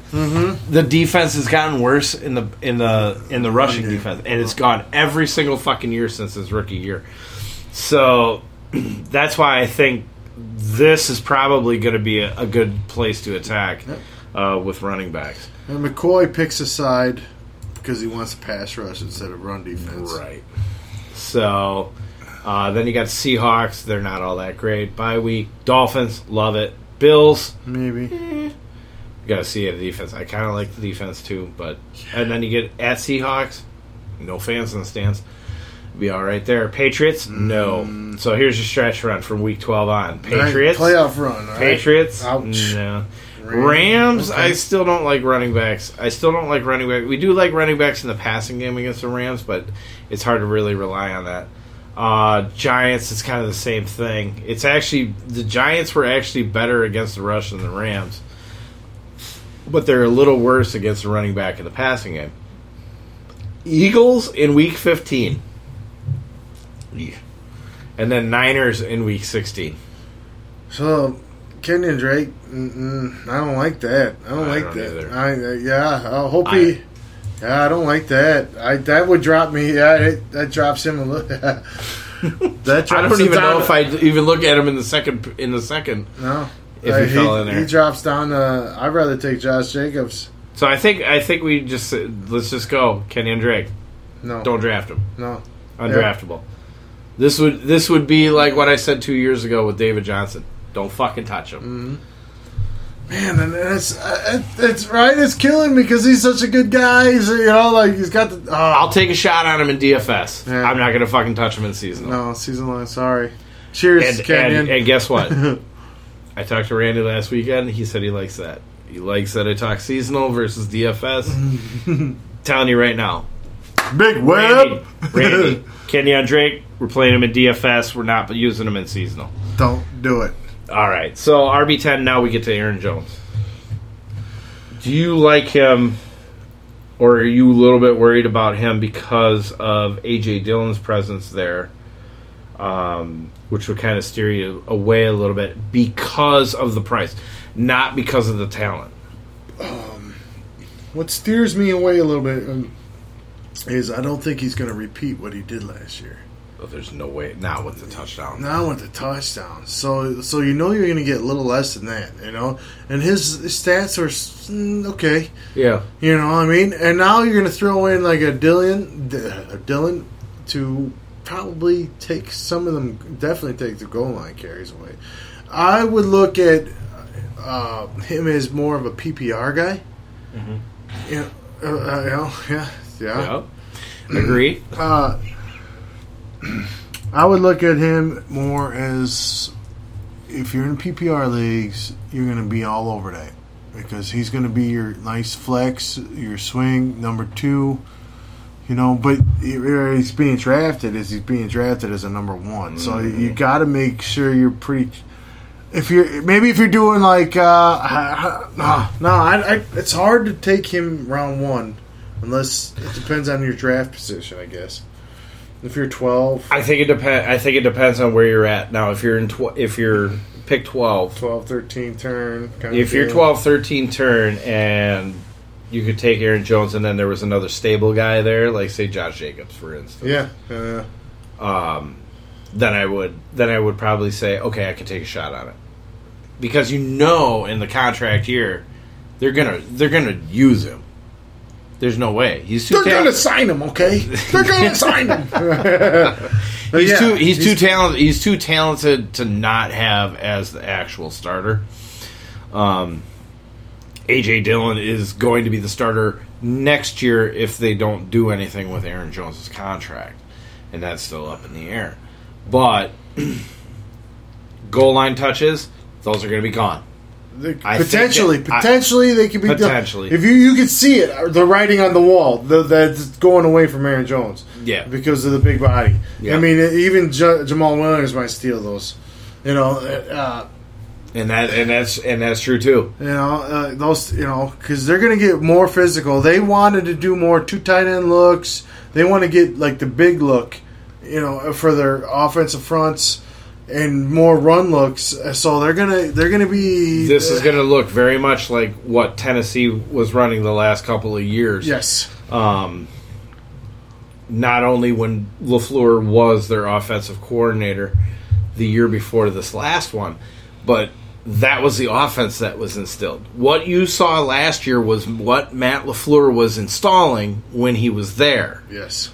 Speaker 1: the defense has gotten worse in the in the in the rushing defense, and it's gone every single fucking year since his rookie year. So that's why I think this is probably going to be a, a good place to attack uh, with running backs.
Speaker 2: And McCoy picks a side because he wants to pass rush instead of run defense.
Speaker 1: Right. So uh, then you got Seahawks. They're not all that great. Bye week. Dolphins love it. Bills.
Speaker 2: Maybe.
Speaker 1: You got to see the defense. I kind of like the defense too, but and then you get at Seahawks, no fans in the stands. Be all right there. Patriots, no. So here's your stretch run from week twelve on. Patriots,
Speaker 2: Right, playoff run. right?
Speaker 1: Patriots,
Speaker 2: Ouch.
Speaker 1: no.
Speaker 2: Rams,
Speaker 1: Rams,
Speaker 2: okay.
Speaker 1: I still don't like running backs. I still don't like running back. We do like running backs in the passing game against the Rams, but it's hard to really rely on that. Uh, Giants, it's kind of the same thing. It's actually the Giants were actually better against the rush than the Rams, but they're a little worse against the running back in the passing game. Eagles in week fifteen, Yeah. and then Niners in week sixteen.
Speaker 2: So, Kenyan Drake, mm-mm, I don't like that. I don't
Speaker 1: I
Speaker 2: like
Speaker 1: don't
Speaker 2: that.
Speaker 1: either.
Speaker 2: I, uh, yeah, I hope
Speaker 1: I-
Speaker 2: he. Yeah, I don't like that. I that would drop me. Yeah, it, that drops him a little. that drops
Speaker 1: I don't even
Speaker 2: down-
Speaker 1: know if I even look at him in the second in the second.
Speaker 2: No,
Speaker 1: if
Speaker 2: Uh,
Speaker 1: he fell in there.
Speaker 2: he drops down. Uh, I'd rather take Josh Jacobs.
Speaker 1: So I think I think we just let's just go Kenyan Drake.
Speaker 2: No,
Speaker 1: Don't draft him.
Speaker 2: no.
Speaker 1: Undraftable. This would this would be like what I said two years ago with David Johnson. Don't fucking touch him.
Speaker 2: Man, and it's uh, it's right. It's killing me because he's such a good guy. He's you know like he's got the. Oh,
Speaker 1: I'll take a shot on him in DFS.
Speaker 2: Yeah.
Speaker 1: I'm not gonna fucking touch him in seasonal.
Speaker 2: no season long. Sorry. Cheers,
Speaker 1: And, and, and guess what? I talked to Randy last weekend. He said he likes that. He likes that I talk seasonal versus DFS. Telling you right now,
Speaker 2: Big
Speaker 1: Randy,
Speaker 2: Web.
Speaker 1: Randy, Kenyan Drake, we're playing him in DFS. We're not using him in seasonal.
Speaker 2: Don't do it.
Speaker 1: All right. So RB10. Now we get to Aaron Jones. Do you like him or are you a little bit worried about him because of AJ Dillon's presence there, um, which would kind of steer you away a little bit because of the price, not because of the talent?
Speaker 2: What steers me away a little bit um, is I don't think he's going to repeat what he did last year.
Speaker 1: Oh, there's no way not with the touchdown.
Speaker 2: Not with the touchdown, so so you know you're going to get a little less than that, you know. And his, his stats are mm, okay,
Speaker 1: Yeah,
Speaker 2: you know. what I mean, and now you're going to throw in like a Dillon, a Dillon, to probably take some of them. Definitely take the goal line carries away. I would look at uh, him as more of a PPR guy. Yeah, uh, uh, you know, yeah, yeah.
Speaker 1: yeah, agree.
Speaker 2: Uh, I would look at him more as if you're in PPR leagues, you're going to be all over that because he's going to be your nice flex, your swing number two. You know, but he's being drafted as he's being drafted as a number one. So you got to make sure you're pretty. If you're maybe if you're doing like uh, no, no, I, I, it's hard to take him round one unless it depends on your draft position, I guess. If you're twelve,
Speaker 1: I think it depend. I think it depends on where you're at now. If you're in, tw- if you're pick twelve,
Speaker 2: 12, 13 turn. Kind
Speaker 1: if you're
Speaker 2: deal.
Speaker 1: 12, 13 turn, and you could take Aaron Jones, and then there was another stable guy there, like say Josh Jacobs, for instance.
Speaker 2: yeah, uh,
Speaker 1: um, then I would then I would probably say, okay, I could take a shot on it because you know in the contract year they're gonna they're gonna use him. There's no way he's too.
Speaker 2: they're
Speaker 1: tal-
Speaker 2: gonna sign him. Okay, they're gonna sign him.
Speaker 1: He's
Speaker 2: yeah,
Speaker 1: too he's, too talented. He's too talented to not have as the actual starter. Um, AJ Dillon is going to be the starter next year if they don't do anything with Aaron Jones's contract, and that's still up in the air. But goal line touches, those are going to be gone.
Speaker 2: They-
Speaker 1: I
Speaker 2: potentially,
Speaker 1: that- I-
Speaker 2: potentially they could be done.
Speaker 1: Potentially.
Speaker 2: If you you could see it, the writing on the wall the, that's going away from Aaron Jones.
Speaker 1: Yeah.
Speaker 2: because of the big body.
Speaker 1: Yeah.
Speaker 2: I mean, even J- Jamal Williams might steal those. You know, uh,
Speaker 1: And that and that's and that's true too.
Speaker 2: You know, uh, those, you know, because they're going to get more physical. They wanted to do more two tight end looks. They want to get like the big look, you know, for their offensive fronts and more run looks. So they're gonna they're gonna be
Speaker 1: This is going to look very much like what Tennessee was running the last couple of years.
Speaker 2: yes,
Speaker 1: um, not only when LaFleur was their offensive coordinator the year before this last one, but that was the offense that was instilled. What you saw last year was what Matt LaFleur was installing when he was there.
Speaker 2: yes,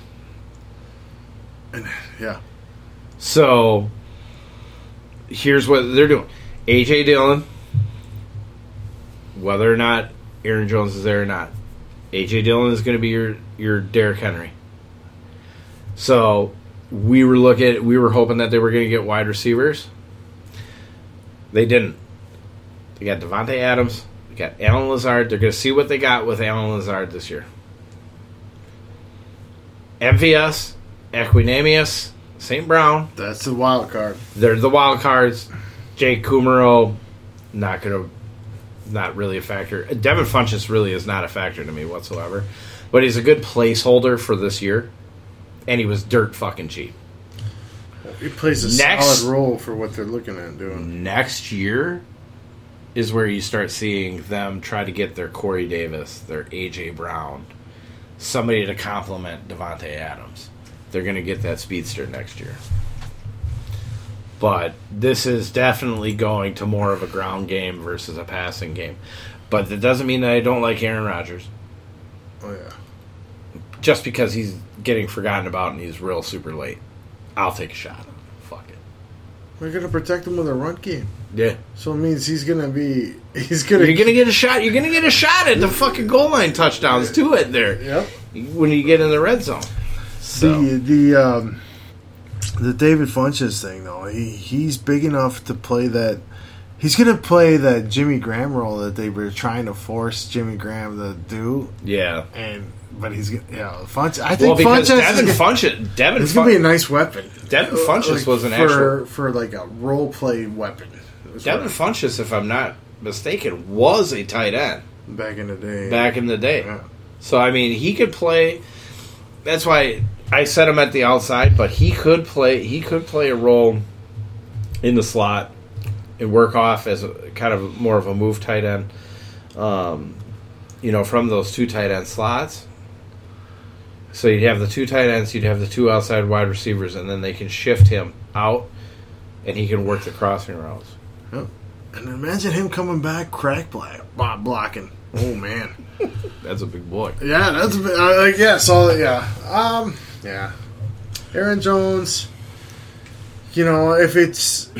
Speaker 2: and yeah,
Speaker 1: So here's what they're doing. AJ Dillon, whether or not Aaron Jones is there or not, AJ Dillon is going to be your your Derrick Henry. So we were looking, we were hoping that they were going to get wide receivers. They didn't. They got Davante Adams. They got Allen Lazard. They're going to see what they got with Allen Lazard this year. MVS, Equanimeous, St. Brown,
Speaker 2: that's the wild card.
Speaker 1: they're the wild cards. Jake Kumaro, not gonna, not really a factor. Devin Funchess really is not a factor to me whatsoever, but he's a good placeholder for this year, and he was dirt fucking cheap.
Speaker 2: He plays a
Speaker 1: Next-
Speaker 2: solid role for what they're looking at doing.
Speaker 1: Next year is where you start seeing them try to get their Corey Davis, their AJ Brown, somebody to complement Davante Adams. They're going to get that speedster next year. But this is definitely going to more of a ground game versus a passing game. But that doesn't mean that I don't like Aaron Rodgers.
Speaker 2: Oh yeah,
Speaker 1: Just because he's getting forgotten about and he's real super late. I'll take a shot. Fuck it.
Speaker 2: we're gonna protect him with a run game.
Speaker 1: Yeah.
Speaker 2: So it means he's gonna be he's gonna
Speaker 1: You're gonna get a shot. You're gonna get a shot at the fucking goal line touchdowns too. It there
Speaker 2: Yep.
Speaker 1: when you get in the red zone. So
Speaker 2: The the um, the David Funchess thing though, he he's big enough to play that. He's gonna play that Jimmy Graham role that they were trying to force Jimmy Graham to do,
Speaker 1: yeah.
Speaker 2: and but he's gonna yeah Funchess. I think
Speaker 1: because
Speaker 2: Funchess
Speaker 1: Devin Funchess, Devin
Speaker 2: it's gonna be a nice weapon.
Speaker 1: Devin Funchess was an
Speaker 2: for,
Speaker 1: actual
Speaker 2: for like a role play weapon.
Speaker 1: Devin Funchess, if I'm not mistaken, was a tight end
Speaker 2: back in the day.
Speaker 1: back in the day.
Speaker 2: Yeah.
Speaker 1: So I mean, he could play. That's why I set him at the outside, but he could play. He could play a role in the slot and work off as a, kind of more of a move tight end. Um, you know, from those two tight end slots. So you'd have the two tight ends, you'd have the two outside wide receivers, and then they can shift him out, and he can work the crossing routes.
Speaker 2: And imagine him coming back, crack black, blo- blocking. Oh man,
Speaker 1: That's a big boy.
Speaker 2: yeah, that's a bit- uh, like, yeah. So yeah, um, yeah. Aaron Jones. You know, if it's,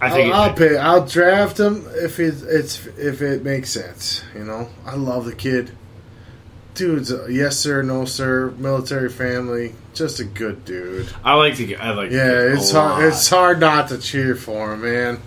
Speaker 1: I
Speaker 2: I'll,
Speaker 1: think.
Speaker 2: I'll pay. I'll draft him if it, it's if it makes sense. You know, I love the kid. Dude's a yes sir, no sir, military family, just a good dude.
Speaker 1: I like to. get. I like.
Speaker 2: Yeah, it's hard. It's hard not to cheer for him, man.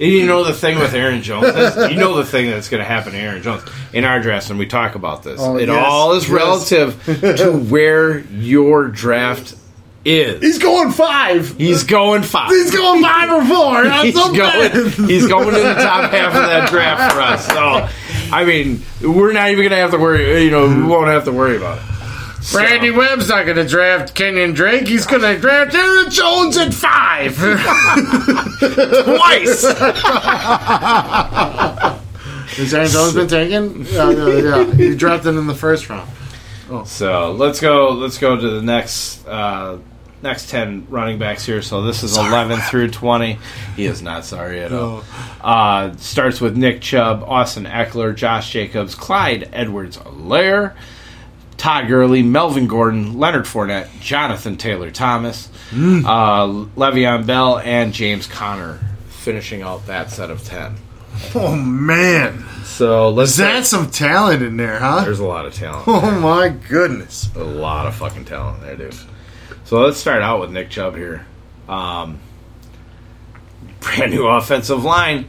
Speaker 1: And you know the thing with Aaron Jones is, you know the thing that's going to happen to Aaron Jones in our draft, and we talk about this.
Speaker 2: Oh,
Speaker 1: it
Speaker 2: yes,
Speaker 1: all is
Speaker 2: yes.
Speaker 1: relative to where your draft is.
Speaker 2: He's going five.
Speaker 1: He's going five.
Speaker 2: He's going five or four.
Speaker 1: He's
Speaker 2: so
Speaker 1: going. He's going in the top half of that draft for us. So, I mean, we're not even going to have to worry. You know, we won't have to worry about it. So-
Speaker 2: Webb's not going to draft Kenyan Drake. He's going to draft Aaron Jones at five.
Speaker 1: twice.
Speaker 2: Has Aaron Jones been taken? Uh, uh, yeah, he drafted him in the first round.
Speaker 1: So let's go. Let's go to the next uh, next ten running backs here. So this is eleven through twenty. He is not sorry at all. Uh, starts with Nick Chubb, Austin Ekeler, Josh Jacobs, Clyde Edwards-Helaire, Todd Gurley, Melvin Gordon, Leonard Fournette, Jonathan Taylor Thomas, uh, Le'Veon Bell, and James Conner finishing out that set of ten.
Speaker 2: Oh man,
Speaker 1: So let's.
Speaker 2: that's some talent in there, huh?
Speaker 1: There's a lot of talent.
Speaker 2: Oh my goodness.
Speaker 1: A lot of fucking talent there, dude. So let's start out with Nick Chubb here. Um, brand new offensive line,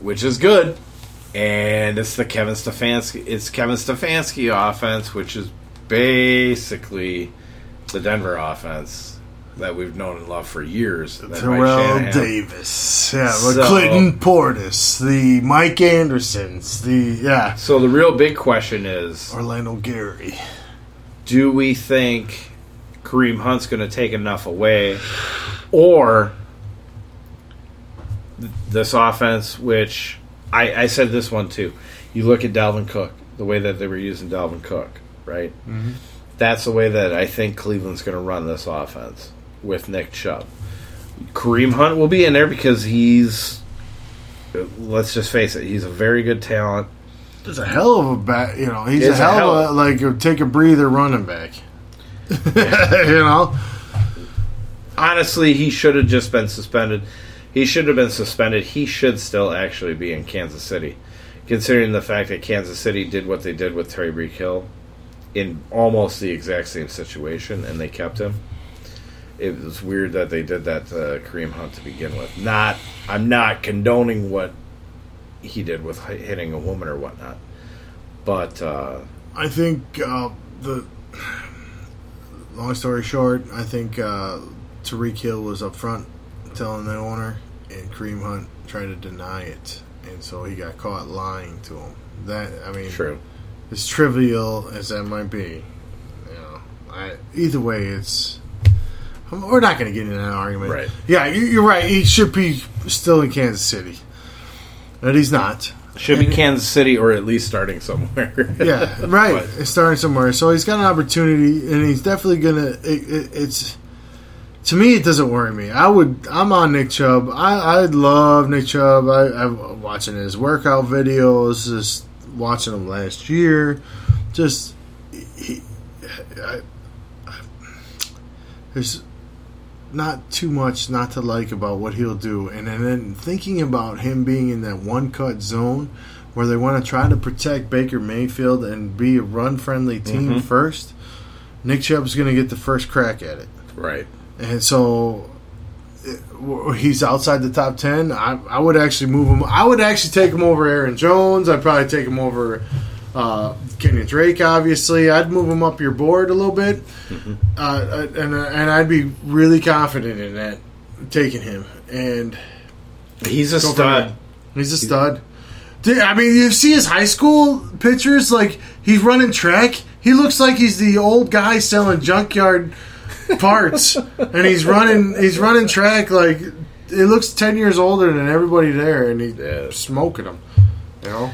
Speaker 1: which is good, and it's the Kevin Stefanski. It's Kevin Stefanski offense, which is basically the Denver offense that we've known and loved for years.
Speaker 2: Terrell Davis, yeah,
Speaker 1: So-
Speaker 2: Clinton Portis, the Mike Andersons, the yeah,
Speaker 1: So the real big question is:
Speaker 2: Olandis Gary.
Speaker 1: do we think Kareem Hunt's going to take enough away, or th- this offense, which I, I said this one too. You look at Dalvin Cook, the way that they were using Dalvin Cook, right? Mm-hmm. That's the way that I think Cleveland's going to run this offense with Nick Chubb. Kareem Hunt will be in there because he's, let's just face it, he's a very good talent.
Speaker 2: There's a hell of a back, you know. He's
Speaker 1: It's
Speaker 2: a
Speaker 1: a
Speaker 2: hell,
Speaker 1: hell-
Speaker 2: of a like a take a breather running back. you know,
Speaker 1: honestly, he should have just been suspended. He should have been suspended. He should still actually be in Kansas City, considering the fact that Kansas City did what they did with Tyreek Hill in almost the exact same situation, and they kept him. It was weird that they did that to Kareem Hunt to begin with. Not, I'm not condoning what he did with hitting a woman or whatnot, but uh,
Speaker 2: I think uh, the long story short, I think uh, Tyreek Hill was up front telling the owner, and Kareem Hunt tried to deny it, and so he got caught lying to him. That I mean,
Speaker 1: true.
Speaker 2: as trivial as that might be, you know, I, either way, it's. We're not going to get into that argument.
Speaker 1: Right.
Speaker 2: Yeah, you, you're right. He should be still in Kansas City, but he's not.
Speaker 1: Should be Kansas City or at least starting somewhere.
Speaker 2: Yeah, right.
Speaker 1: But-
Speaker 2: starting somewhere, so he's got an opportunity, and he's definitely gonna. It, it, it's to me, it doesn't worry me. I would. I'm on Nick Chubb. I, I love Nick Chubb. I, I'm watching his workout videos. Just watching him last year. Just he. I, I, there's not too much not to like about what he'll do, and, and then thinking about him being in that one cut zone where they want to try to protect Baker Mayfield and be a run friendly team
Speaker 1: Mhm.
Speaker 2: first. Nick Chubb's going to get the first crack at it.
Speaker 1: right.
Speaker 2: And so he's outside the top 10. I, I would actually move him. I would actually take him over Aaron Jones. I'd probably take him over uh, Kenyan Drake, obviously. I'd move him up your board a little bit. Uh, and, and I'd be really confident in that, taking him. And
Speaker 1: He's a stud.
Speaker 2: he's a stud. Dude, I mean, you see his high school pictures. Like he's running track. He looks like he's the old guy selling junkyard parts, and he's running. He's running track. Like it looks ten years older than everybody there, and he's
Speaker 1: Yeah.
Speaker 2: smoking them. You know.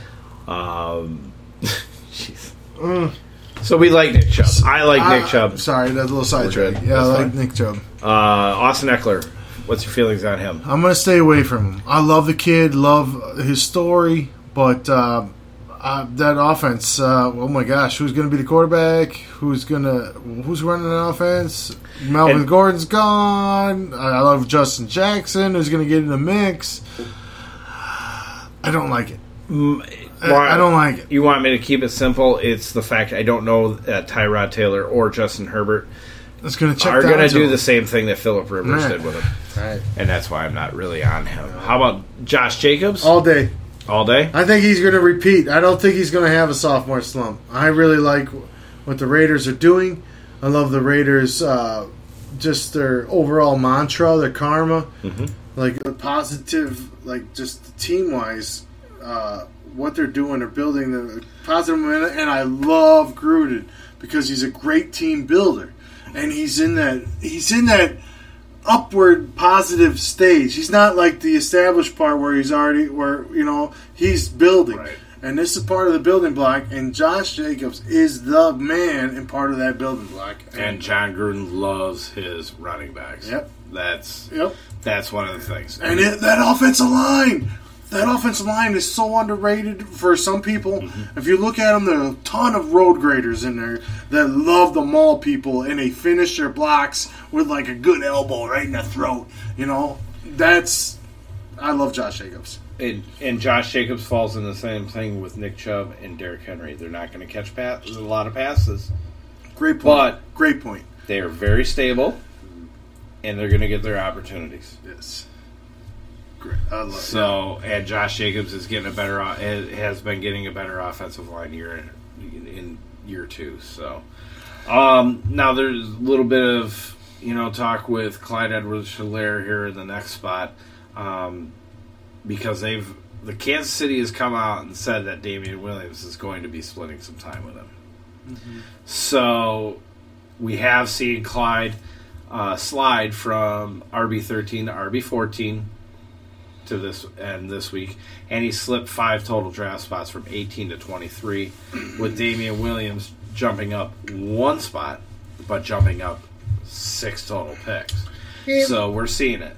Speaker 1: Um, jeez.
Speaker 2: Mm.
Speaker 1: So we like Nick Chubb. I like Nick
Speaker 2: Ah,
Speaker 1: Chubb.
Speaker 2: Sorry, that's a little sidetrack.
Speaker 1: good.
Speaker 2: Yeah, I like
Speaker 1: fine.
Speaker 2: Nick Chubb.
Speaker 1: Uh, Austin Ekeler. What's your feelings on him?
Speaker 2: I'm gonna stay away from him. I love the kid, love his story, but uh, uh, that offense. Uh, oh my gosh, who's gonna be the quarterback? Who's gonna who's running the offense? Melvin
Speaker 1: And-
Speaker 2: Gordon's gone. I, I love Justin Jackson, who's gonna get in the mix. I don't like it. I, I don't like it.
Speaker 1: You want me to keep it simple? It's the fact I don't know that Tyrod Taylor or Justin Herbert
Speaker 2: It's gonna check.
Speaker 1: are going to
Speaker 2: to
Speaker 1: do
Speaker 2: him.
Speaker 1: the same thing that Philip Rivers
Speaker 2: Right.
Speaker 1: did with him,
Speaker 2: Right.
Speaker 1: and that's why I'm not really on him. How about Josh Jacobs?
Speaker 2: all day.
Speaker 1: All day.
Speaker 2: I think he's going to repeat. I don't think he's going to have a sophomore slump. I really like what the Raiders are doing. I love the Raiders, uh, just their overall mantra, their karma,
Speaker 1: Mhm.
Speaker 2: like the positive, like just team wise, uh, what they're doing. They're building the positive momentum, and I love Gruden because he's a great team builder, and he's in that he's in that upward positive stage. He's not like the established part where he's already where you know he's building.
Speaker 1: Right.
Speaker 2: And this is part of the building block, and Josh Jacobs is the man and part of that building block.
Speaker 1: And Jon Gruden loves his running backs.
Speaker 2: Yep.
Speaker 1: That's
Speaker 2: yep,
Speaker 1: that's one of the things.
Speaker 2: and it, that offensive line, that offensive line is so underrated for some people. Mm-hmm. If you look at them, there are a ton of road graders in there that love the mall people, and they finish their blocks with like a good elbow right in the throat. You know, that's I love Josh Jacobs.
Speaker 1: And, and Josh Jacobs falls in the same thing with Nick Chubb and Derrick Henry. They're not going to catch pass, a lot of passes.
Speaker 2: Great point.
Speaker 1: But-
Speaker 2: great point.
Speaker 1: They are very stable, and they're going to get their opportunities.
Speaker 2: Yes. Great. I love
Speaker 1: So, and Josh Jacobs is getting a better, has been getting a better offensive line year in, in year two. So, um, now there's a little bit of you know talk with Clyde Edwards-Helaire here in the next spot, um, because they've the Kansas City has come out and said that Damien Williams is going to be splitting some time with him. So, we have seen Clyde uh, slide from RB thirteen to RB fourteen to this and this week, and he slipped five total draft spots from 18 to 23, with Damien Williams jumping up one spot, but jumping up six total picks. So we're seeing it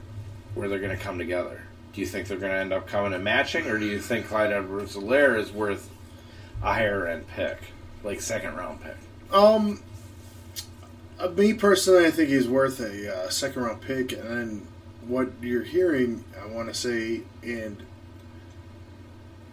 Speaker 1: where they're going to come together. Do you think they're going to end up coming and matching, or do you think Clyde Edwards-Helaire is worth a higher end pick, like second round pick?
Speaker 2: Um, uh, me personally, I think he's worth a uh, second round pick, and then what you're hearing, I want to say, and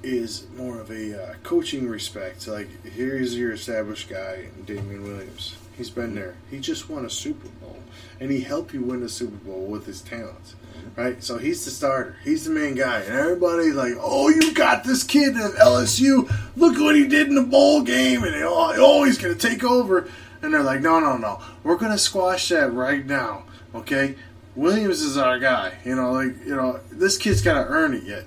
Speaker 2: is more of a uh, coaching respect. Like here's your established guy, Damien Williams. He's been there. He just won a Super Bowl, and he helped you win the Super Bowl with his talents. Right, so he's the starter. He's the main guy, and everybody's like, "Oh, you got this kid at LSU. Look what he did in the bowl game, and oh, he's to take over." And they're like, "No, no, no. We're to squash that right now. Okay, Williams is our guy. You know, like you know, this kid's got to earn it yet."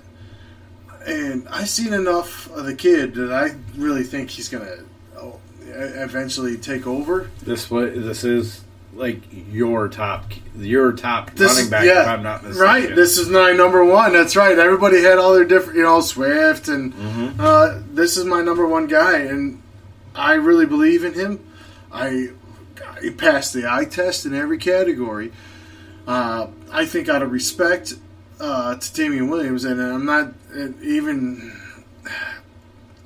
Speaker 2: And I've seen enough of the kid that I really think he's going to oh, eventually take over.
Speaker 1: This what this is like your top your top
Speaker 2: This
Speaker 1: running back.
Speaker 2: yeah,
Speaker 1: if I'm not mistaken.
Speaker 2: Right. This is my number one. That's right. Everybody had all their different, you know, Swift, and
Speaker 1: Mhm.
Speaker 2: uh, this is my number one guy, and I really believe in him. I he passed the eye test in every category. Uh, I think out of respect uh, to Damien Williams, and I'm not even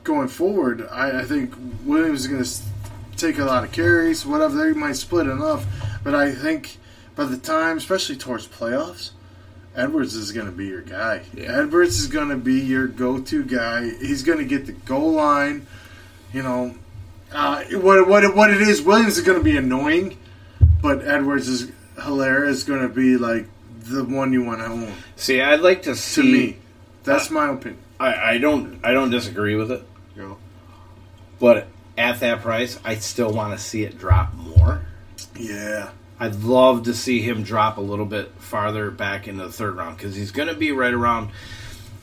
Speaker 2: going forward. I, I think Williams is going to take a lot of carries, whatever. They might split enough, but I think by the time, especially towards playoffs, Edwards is going to be your guy.
Speaker 1: Yeah.
Speaker 2: Edwards is going to be your go-to guy. He's going to get the goal line. You know, uh, what what what it is. Williams is going to be annoying, but Edwards is hilarious. Is going to be like the one you want to own.
Speaker 1: See, I'd like to see.
Speaker 2: To me, that's my opinion.
Speaker 1: I, I don't I don't disagree with it,
Speaker 2: know?
Speaker 1: but at that price, I still want to see it drop more.
Speaker 2: Yeah.
Speaker 1: I'd love to see him drop a little bit farther back into the third round because he's going to be right around.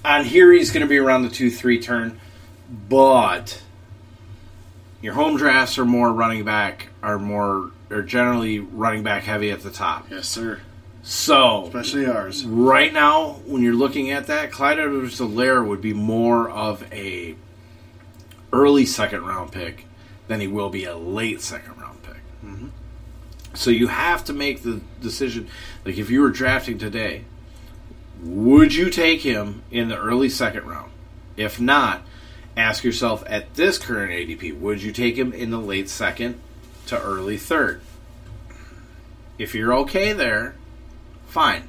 Speaker 1: on here he's going to be around the two three turn, but your home drafts are more running back are more are generally running back heavy at the top.
Speaker 2: Yes, sir.
Speaker 1: So
Speaker 2: Especially ours.
Speaker 1: right now, when you're looking at that, Clyde Edwards-Helaire would be more of a early second round pick than he will be a late second round pick. Mm-hmm. So you have to make the decision. Like if you were drafting today, would you take him in the early second round? If not, ask yourself at this current ADP, would you take him in the late second to early third? If you're okay there, fine.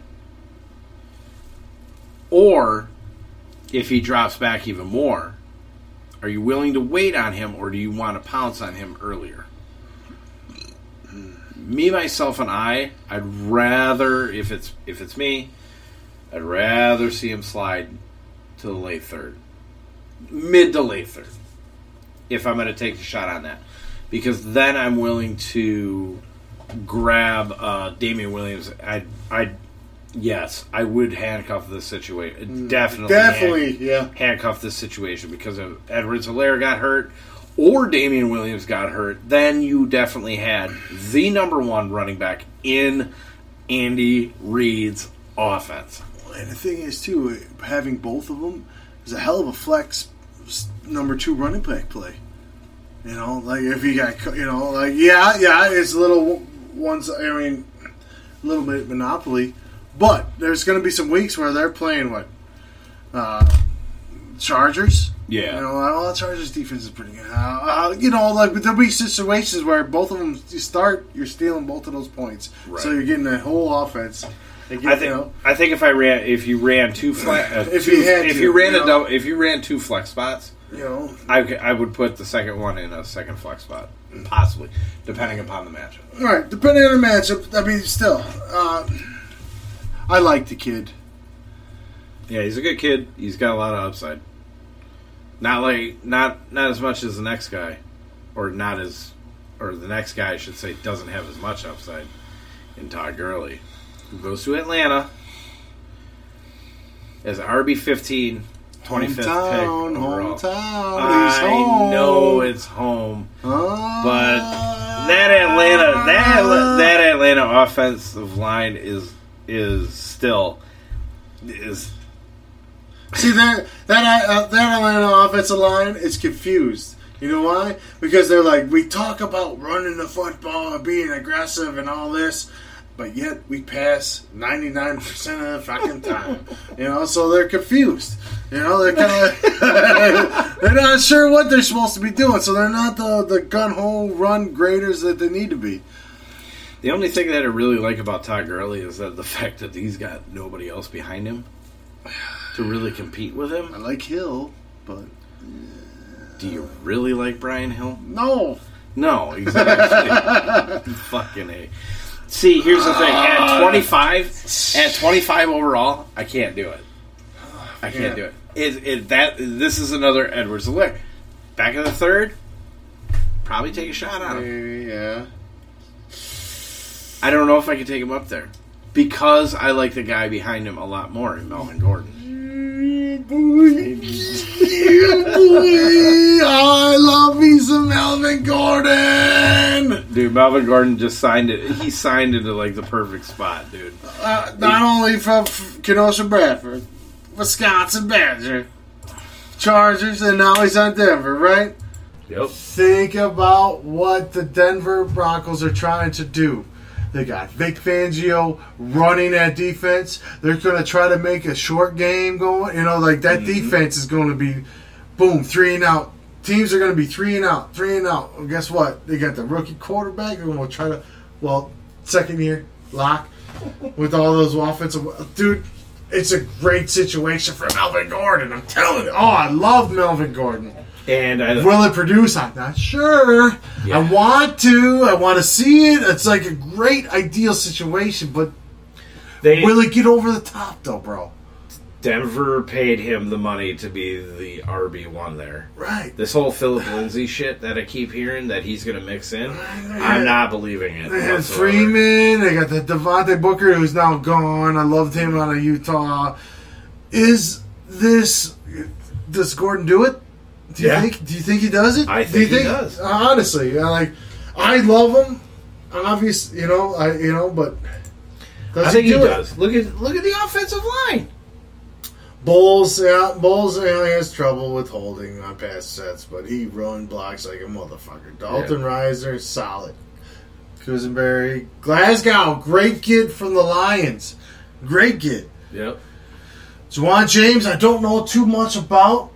Speaker 1: Or if he drops back even more, are you willing to wait on him or do you want to pounce on him earlier? Me, myself, and I, I'd rather if it's if it's me, I'd rather see him slide to the late third, mid to late third, if I'm going to take the shot on that, because then I'm willing to grab uh, Damien Williams. I I yes, I would handcuff this situation. Definitely,
Speaker 2: Definitely,
Speaker 1: hand-
Speaker 2: yeah.
Speaker 1: handcuff this situation because if Edwards Helaire got hurt or Damien Williams got hurt, then you definitely had the number one running back in Andy Reid's offense.
Speaker 2: And the thing is, too, having both of them is a hell of a flex number two running back play. You know, like if you got, you know, like yeah, yeah, it's a little once. I mean, a little bit monopoly, but there's going to be some weeks where they're playing what uh, Chargers.
Speaker 1: Yeah.
Speaker 2: You know, well, the Chargers defense is pretty good. Uh, uh, you know, like there'll be situations where both of them you start, you're stealing both of those points,
Speaker 1: Right.
Speaker 2: so you're getting the whole offense. Get,
Speaker 1: I
Speaker 2: you
Speaker 1: think
Speaker 2: know,
Speaker 1: I think if I ran if you ran two flex uh,
Speaker 2: If
Speaker 1: two-
Speaker 2: you had
Speaker 1: if
Speaker 2: to,
Speaker 1: you ran
Speaker 2: you
Speaker 1: a double if you ran two flex spots,
Speaker 2: you know,
Speaker 1: I, I would put the second one in a second flex spot, possibly depending upon the matchup.
Speaker 2: All right, depending on the matchup, I mean, still, uh, I like the kid.
Speaker 1: Yeah, he's a good kid. He's got a lot of upside. Not like not not as much as the next guy, or not as, or the next guy I should say doesn't have as much upside. In Todd Gurley, who goes to Atlanta as RB 15, 25th pick
Speaker 2: hometown,
Speaker 1: overall.
Speaker 2: hometown. He's
Speaker 1: I
Speaker 2: home.
Speaker 1: know it's home,
Speaker 2: Ah.
Speaker 1: but that Atlanta that that Atlanta offensive line is is still is
Speaker 2: See that that uh, that Atlanta offensive line is confused. You know why? Because they're like, we talk about running the football and being aggressive and all this, but yet we pass ninety nine percent of the fucking time. You know, so they're confused. You know, they're kind of they're not sure what they're supposed to be doing. So they're not the the gun hole run graders that they need to be.
Speaker 1: The only thing that I really like about Todd Gurley is that the fact that he's got nobody else behind him to really compete with him.
Speaker 2: I like Hill, but
Speaker 1: Do you really like Brian Hill?
Speaker 2: no.
Speaker 1: No, exactly. Fucking a. See, here's the thing. At uh, 25, at 25 overall, I can't do it. I can't
Speaker 2: Yeah.
Speaker 1: do it. It, it. That this is another Edwards Helaire. Back in the third, probably take a shot on him.
Speaker 2: Yeah.
Speaker 1: I don't know if I could take him up there because I like the guy behind him a lot more, in Melvin Gordon.
Speaker 2: I love me some Melvin Gordon.
Speaker 1: Dude, Melvin Gordon just signed it. He signed it into like the perfect spot, dude.
Speaker 2: Uh, not only from Kenosha Bradford, Wisconsin Badger, Chargers, and now he's on Denver, right?
Speaker 1: Yep.
Speaker 2: Think about what the Denver Broncos are trying to do. They got Vic Fangio running that defense. They're going to try to make a short game going. You know, like that mm-hmm. defense is going to be, boom, three and out. Teams are going to be three and out, three and out. Well, guess what? They got the rookie quarterback. They're going to try to, well, second year lock with all those offensive. Dude, it's a great situation for Melvin Gordon. I'm telling you. Oh, I love Melvin Gordon.
Speaker 1: And I,
Speaker 2: Will it produce? I'm not sure.
Speaker 1: Yeah.
Speaker 2: I want to. I want to see it. It's like a great ideal situation, but
Speaker 1: they
Speaker 2: will it get over the top though, bro?
Speaker 1: Denver paid him the money to be the RB one there.
Speaker 2: Right.
Speaker 1: This whole Phillip Lindsay shit that I keep hearing that he's going to mix in, I'm not believing it.
Speaker 2: They had
Speaker 1: whatsoever.
Speaker 2: Freeman. They got the Devontae Booker, who's now gone. I loved him out of Utah. Is this. Does Gordon do it? Do you
Speaker 1: Yeah.
Speaker 2: think? Do you think he does it?
Speaker 1: I
Speaker 2: do you
Speaker 1: think he does.
Speaker 2: Uh, honestly, I like. I love him. Obvious, you know. I you know, but
Speaker 1: I think he
Speaker 2: it?
Speaker 1: does. Look at look at the offensive line.
Speaker 2: Bolles, yeah, Bolles know, he has trouble with holding on pass sets, but he run blocks like a motherfucker. Dalton Risner, solid. Cushenberry, Glasgow, great kid from the Lions, great kid.
Speaker 1: Yep.
Speaker 2: Ja'Wuan James, I don't know too much about.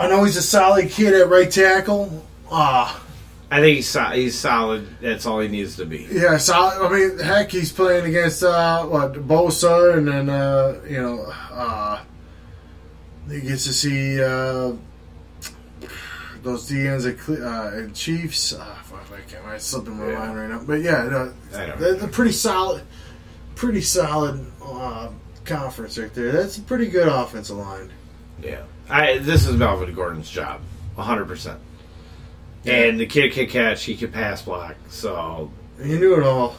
Speaker 2: I know he's a solid kid at right tackle. Ah,
Speaker 1: I think he's so- he's solid. That's all he needs to be.
Speaker 2: yeah, solid. I mean, heck, he's playing against uh, what Bosa, and then uh, you know, uh, he gets to see uh, those DNs at uh, and Chiefs. Uh, fuck, I can't. I'm slipping my
Speaker 1: Yeah.
Speaker 2: mind right now, but yeah, no, they're, they're pretty solid, pretty solid uh, conference right there. That's a pretty good offensive line.
Speaker 1: Yeah. I this is Melvin Gordon's job, hundred percent. And the kid can catch. He can pass block. So
Speaker 2: You knew it all.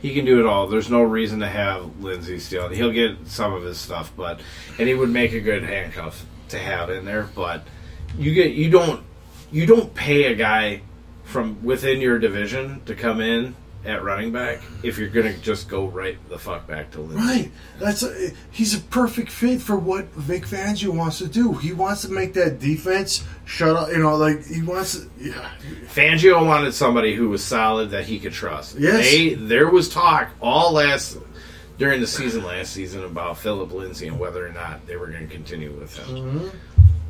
Speaker 1: He can do it all. There's no reason to have Lindsay steal. He'll get some of his stuff, but and he would make a good handcuff to have in there. But you get you don't you don't pay a guy from within your division to come in at running back if you're gonna just go right the fuck back to Lindsay.
Speaker 2: Right. That's a, he's a perfect fit for what Vic Fangio wants to do. He wants to make that defense shut up. You know, like he wants. To, yeah.
Speaker 1: Fangio wanted somebody who was solid that he could trust.
Speaker 2: Yes.
Speaker 1: They, there was talk all last during the season last season about Phillip Lindsay and whether or not they were going to continue with him.
Speaker 2: Mm-hmm.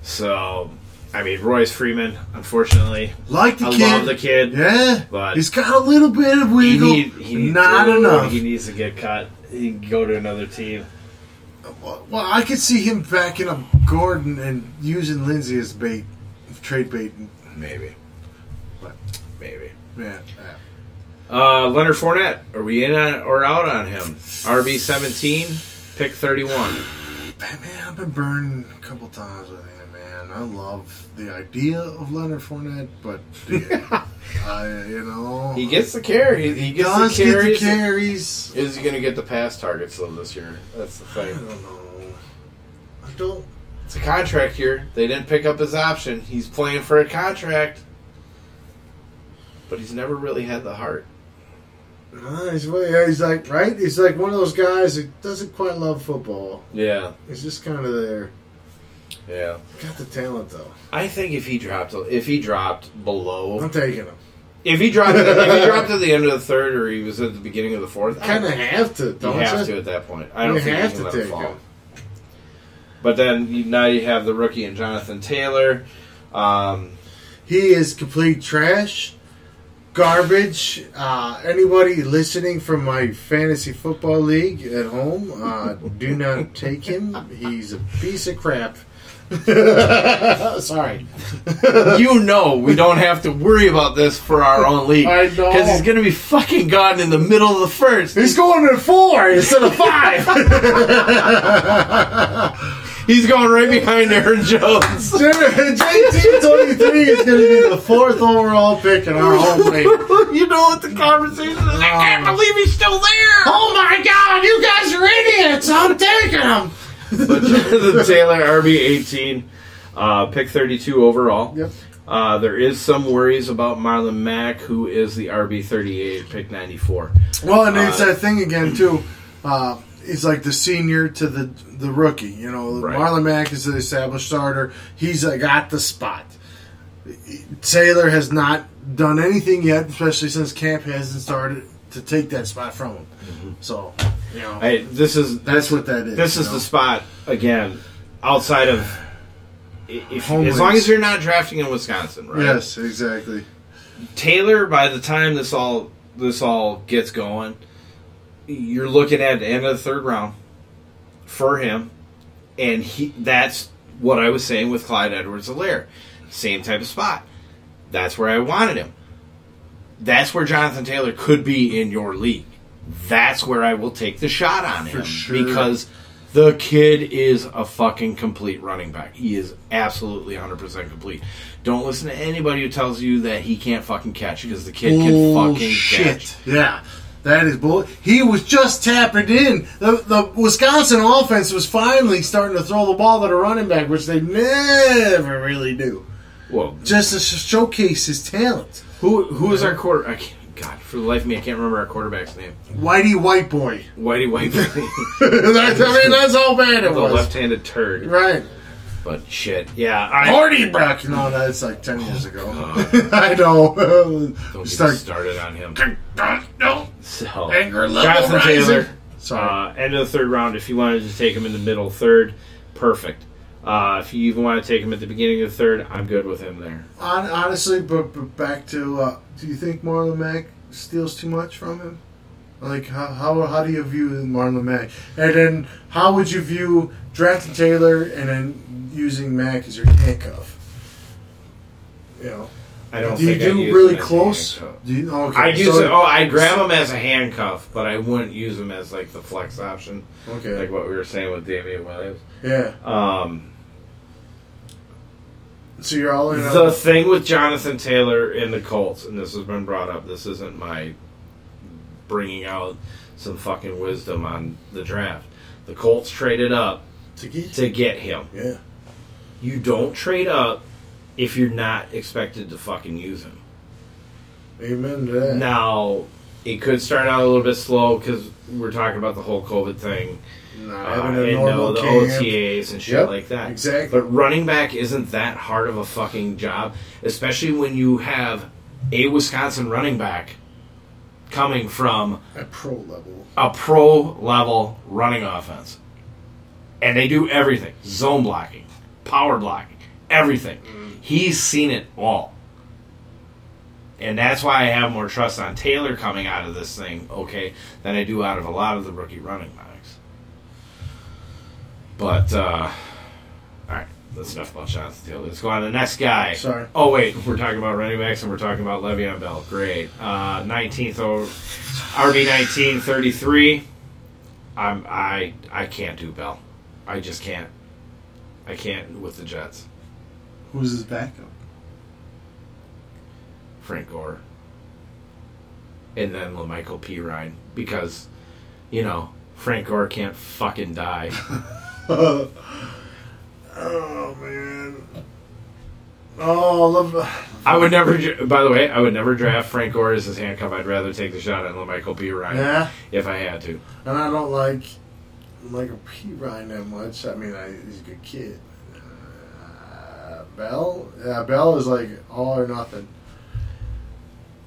Speaker 1: So, I mean, Royce Freeman, unfortunately,
Speaker 2: Like the
Speaker 1: I
Speaker 2: kid.
Speaker 1: love the kid.
Speaker 2: Yeah.
Speaker 1: But-
Speaker 2: he's got a little bit of
Speaker 1: He,
Speaker 2: wiggle.
Speaker 1: need, he
Speaker 2: not
Speaker 1: to-
Speaker 2: enough.
Speaker 1: He needs to get cut. He can go to another team.
Speaker 2: well, I could see him backing up Gordon and using Lindsay as bait, trade bait.
Speaker 1: Maybe.
Speaker 2: What?
Speaker 1: Maybe.
Speaker 2: Yeah.
Speaker 1: Uh, Leonard Fournette, are we in on, or out on him? RB seventeen, pick thirty one.
Speaker 2: Man, I've been burned a couple times with him, man. I love the idea of Leonard Fournette, but the, you know,
Speaker 1: He gets the carry. He gets
Speaker 2: does
Speaker 1: the
Speaker 2: get the
Speaker 1: carries.
Speaker 2: carries.
Speaker 1: Is he going to get the pass targets though this year? That's the thing.
Speaker 2: I don't know. I don't.
Speaker 1: It's a contract year. They didn't pick up his option. He's playing for a contract, but he's never really had the heart.
Speaker 2: Uh, he's, well, yeah, he's like right. He's like one of those guys that doesn't quite love football.
Speaker 1: Yeah,
Speaker 2: He's just kind of there.
Speaker 1: Yeah.
Speaker 2: Got the talent though.
Speaker 1: I think if he dropped, if he dropped below,
Speaker 2: I'm taking him.
Speaker 1: if he dropped, if he dropped at the end of the third, or he was at the beginning of the fourth, I-
Speaker 2: Kind of have to. Don't
Speaker 1: have
Speaker 2: you?
Speaker 1: to at that point. I don't
Speaker 2: You
Speaker 1: think
Speaker 2: have to
Speaker 1: let
Speaker 2: take
Speaker 1: fall.
Speaker 2: him.
Speaker 1: But then you, now you have the rookie and Jonathan Taylor. Um,
Speaker 2: He is complete trash, garbage. Uh, anybody listening from my fantasy football league at home, uh, do not take him. He's a piece of crap. Sorry.
Speaker 1: you know we don't have to worry about this for our own league
Speaker 2: I know.
Speaker 1: because he's going to be fucking gone in the middle of the first.
Speaker 2: He's going to four instead of five.
Speaker 1: He's going right behind Aaron Jones.
Speaker 2: JT23 is going to be the fourth overall pick in our home league.
Speaker 1: you know what the conversation is? I can't
Speaker 2: Um,
Speaker 1: believe he's still there.
Speaker 2: Oh my god, you guys are idiots! I'm taking him!
Speaker 1: But Jonathan Taylor, RB eighteen, uh, pick thirty two overall.
Speaker 2: Yep.
Speaker 1: Uh, there is some worries about Marlon Mack, who is the RB thirty eight, pick ninety four.
Speaker 2: Well, and it's
Speaker 1: Uh,
Speaker 2: that thing again too. Uh, he's like the senior to the the rookie. You know,
Speaker 1: Right.
Speaker 2: Marlon Mack is the established starter. He's uh, got the spot. Taylor has not done anything yet, especially since camp hasn't started to take that spot from him. Mm-hmm. So, you know,
Speaker 1: Hey, this is
Speaker 2: that's what that is.
Speaker 1: this is
Speaker 2: know?
Speaker 1: the spot again outside of if, as long as you're not drafting in Wisconsin, right?
Speaker 2: Yes, exactly.
Speaker 1: Taylor, by the time this all this all gets going, you're looking at the end of the third round for him, and he that's what I was saying with Clyde Edwards-Helaire, same type of spot. That's where I wanted him. That's where Jonathan Taylor could be in your league. That's where I will take the shot on him
Speaker 2: sure.
Speaker 1: because the kid is a fucking complete running back. He is absolutely 100% complete. Don't listen to anybody who tells you that he can't fucking catch because the kid can fucking catch.
Speaker 2: Yeah. That is bull. He was just tapping in. The, the Wisconsin offense was finally starting to throw the ball to a running back, which they never really do.
Speaker 1: Well,
Speaker 2: Just to showcase his talent.
Speaker 1: Who who is our quarter? I can't, God, for the life of me, I can't remember our quarterback's name.
Speaker 2: Whitey White Boy.
Speaker 1: Whitey White, Boy.
Speaker 2: that's, I mean, that's how bad it
Speaker 1: the
Speaker 2: was.
Speaker 1: left-handed turd.
Speaker 2: Right.
Speaker 1: But shit, yeah. I
Speaker 2: Hardy Brock. No, that's like 10 years ago. I know.
Speaker 1: don't get
Speaker 2: Start.
Speaker 1: started on him.
Speaker 2: No.
Speaker 1: So
Speaker 2: Anger level
Speaker 1: Jonathan
Speaker 2: rising.
Speaker 1: Taylor.
Speaker 2: Sorry.
Speaker 1: Uh, end of the third round. If you wanted to take him in the middle third, perfect. Uh, if you even want to take him at the beginning of the third, I'm good with him there.
Speaker 2: Hon- honestly, but, but back to uh, do you think Marlon Mack steals too much from him? Like how, how how do you view Marlon Mack? And then how would you view drafting Taylor and then using Mack as your handcuff? You know,
Speaker 1: I don't
Speaker 2: do you do really
Speaker 1: him as a
Speaker 2: close? Do you, okay,
Speaker 1: I'd use
Speaker 2: so-
Speaker 1: it. Oh, I'd grab him as a handcuff, but I wouldn't use him as like the flex option,
Speaker 2: Okay,
Speaker 1: like what we were saying with Damien Williams.
Speaker 2: yeah.
Speaker 1: Um,
Speaker 2: So you're all in.
Speaker 1: the
Speaker 2: on-
Speaker 1: thing with Jonathan Taylor in the Colts, and this has been brought up. This isn't my bringing out some fucking wisdom on the draft. The Colts traded up
Speaker 2: to get,
Speaker 1: to get him.
Speaker 2: yeah.
Speaker 1: You don't trade up if you're not expected to fucking use him.
Speaker 2: Amen to that.
Speaker 1: Now, it could start out a little bit slow because we're talking about the whole COVID thing.
Speaker 2: Not
Speaker 1: Uh, and no, the
Speaker 2: camp.
Speaker 1: OTAs and shit
Speaker 2: Yep,
Speaker 1: like that.
Speaker 2: exactly.
Speaker 1: But running back isn't that hard of a fucking job, especially when you have a Wisconsin running back coming from
Speaker 2: a pro level.
Speaker 1: a pro level running offense. And they do everything zone blocking, power blocking, everything. He's seen it all. And that's why I have more trust on Taylor coming out of this thing, okay, than I do out of a lot of the rookie running backs. But, uh, alright, that's enough about Jonathan Taylor. Let's go on to the next guy.
Speaker 2: Sorry.
Speaker 1: Oh, wait, we're talking about running backs and we're talking about Le'Veon Bell. Great. Uh, 19th over. RB nineteen thirty three. I'm I I can't do Bell. I just can't. I can't with the Jets.
Speaker 2: Who's his backup?
Speaker 1: Frank Gore. And then La'Mical Perine. Because, you know, Frank Gore can't fucking die.
Speaker 2: oh man. Oh, I love.
Speaker 1: I would never by the way, I would never draft Frank Gore as his handcuff. I'd rather take the shot on La'Mical Perine
Speaker 2: Yeah,
Speaker 1: if I had to.
Speaker 2: and I don't like like a Perine that much. I mean, I, he's a good kid. Uh, Bell, yeah, Bell is like all or nothing.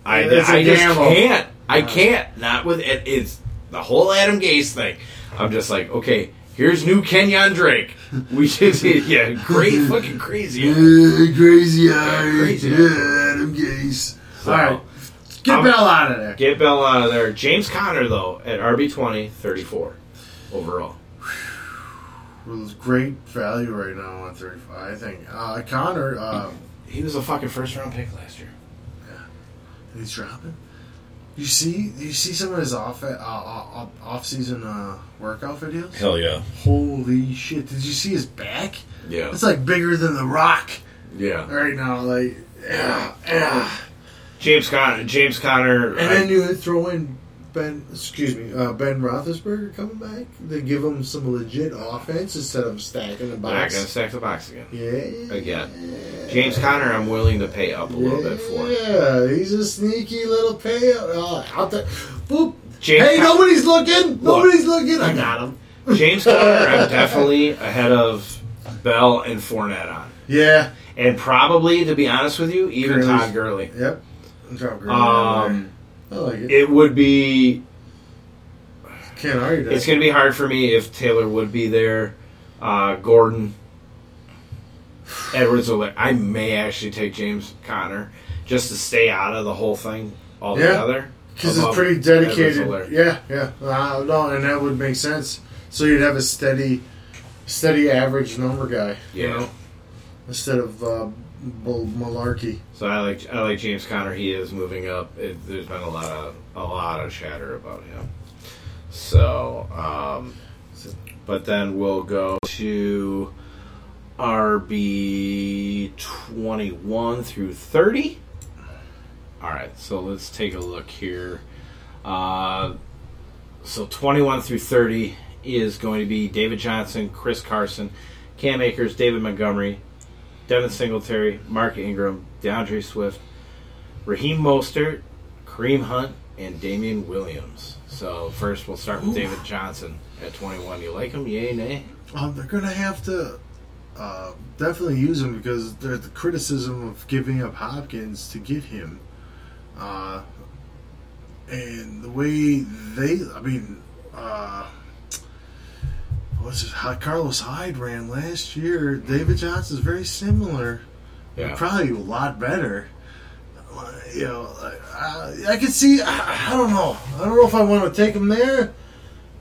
Speaker 1: I,
Speaker 2: It's a
Speaker 1: I just can't. I can't. Not with it. It's the whole Adam Gase thing. I'm just like, okay, here's new Kenyan Drake. We should see, yeah, great, fucking crazy.
Speaker 2: crazy
Speaker 1: eye. crazy eye.
Speaker 2: Yeah, Adam Gase.
Speaker 1: So,
Speaker 2: All right, get
Speaker 1: I'm-
Speaker 2: Bell out of there.
Speaker 1: Get Bell out of there. James Conner though at RB 20, 34 overall.
Speaker 2: Well, great value right now on 35. I think uh, Conner, uh,
Speaker 1: He was a fucking first round pick last year.
Speaker 2: Yeah, and he's dropping. You see, you see some of his off uh, uh, off season uh, workout videos.
Speaker 1: Hell yeah.
Speaker 2: Holy shit! Did you see his back?
Speaker 1: Yeah.
Speaker 2: It's like bigger than the Rock
Speaker 1: Yeah.
Speaker 2: right now. Like, yeah, yeah.
Speaker 1: James Conner. James Conner.
Speaker 2: And then you throw in Ben, excuse me, uh, Ben Roethlisberger coming back. They give him some legit offense instead of stacking the
Speaker 1: I'm not gonna
Speaker 2: box.
Speaker 1: stack the box again.
Speaker 2: Yeah.
Speaker 1: Again. James Conner, I'm willing to pay up a little bit for.
Speaker 2: Yeah, he's a sneaky little payout. Uh, out there. Boop.
Speaker 1: James
Speaker 2: hey,
Speaker 1: Con-
Speaker 2: nobody's looking. Nobody's looking. I got him.
Speaker 1: James Conner, I'm definitely ahead of Bell and Fournette on.
Speaker 2: Yeah.
Speaker 1: And probably, to be honest with you, even
Speaker 2: Gurley's-
Speaker 1: Todd Gurley.
Speaker 2: Yep. Drop Gurley
Speaker 1: Um,
Speaker 2: I like it.
Speaker 1: it would be.
Speaker 2: Can't argue that.
Speaker 1: It's going to be hard for me if Taylor would be there. Uh, Gordon, Edwards. Ole- I may actually take James Conner just to stay out of the whole thing altogether.
Speaker 2: Because it's pretty dedicated. Yeah, yeah. Uh, no, and that would make sense. So you'd have a steady, steady average number guy. You
Speaker 1: Yeah.
Speaker 2: know, instead of uh, bull- malarkey.
Speaker 1: So I like I like James Conner. He is moving up. It, there's been a lot of a lot of chatter about him. So, um, but then we'll go to RB twenty one through thirty. All right, so let's take a look here. Uh, so 21 through 30 is going to be David Johnson, Chris Carson, Cam Akers, David Montgomery, Devin Singletary, Mark Ingram, D'Andre Swift, Raheem Mostert, Kareem Hunt, and Damien Williams. So first we'll start with
Speaker 2: Ooh.
Speaker 1: David Johnson at 21. You like him? Yay, nay?
Speaker 2: Um, they're gonna have to uh, definitely use him because there's the criticism of giving up Hopkins to get him, uh, and the way they, I mean, uh, what's it? How Carlos Hyde ran last year. David Johnson's very similar,
Speaker 1: Yeah.
Speaker 2: probably a lot better. You know, I, I could see. I, I don't know. I don't know if I want to take him there.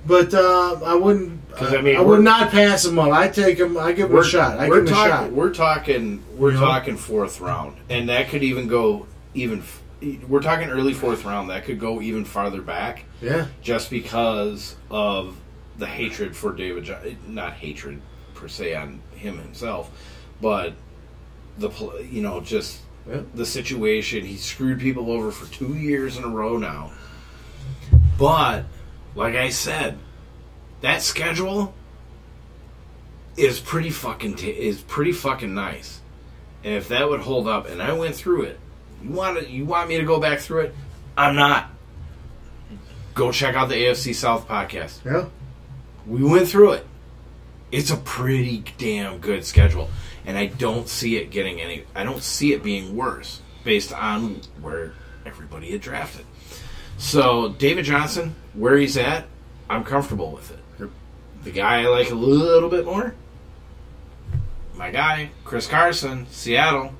Speaker 2: But uh, I wouldn't.
Speaker 1: 'Cause,
Speaker 2: I,
Speaker 1: I mean,
Speaker 2: I would not pass him up. I take him. I give him a shot. I
Speaker 1: we're
Speaker 2: give him a
Speaker 1: talking,
Speaker 2: shot.
Speaker 1: We're talking. We're
Speaker 2: You know?
Speaker 1: talking fourth round, and that could even go even. We're talking early fourth round. That could go even farther back,
Speaker 2: Yeah,
Speaker 1: just because of the hatred for David. Jo- Not hatred per se on him himself, but the you know just
Speaker 2: Yeah.
Speaker 1: the situation. He screwed people over for two years in a row now. But like I said, that schedule is pretty fucking t- is pretty fucking nice. And if that would hold up, and I went through it, you want to, you want me to go back through it? I'm not. Go check out the AFC South podcast.
Speaker 2: yeah.
Speaker 1: We went through it. It's a pretty damn good schedule, and I don't see it getting any. I don't see it being worse based on where everybody had drafted. So David Johnson, where he's at, I'm comfortable with it. The guy I like a little bit more, my guy Chris Carson, Seattle.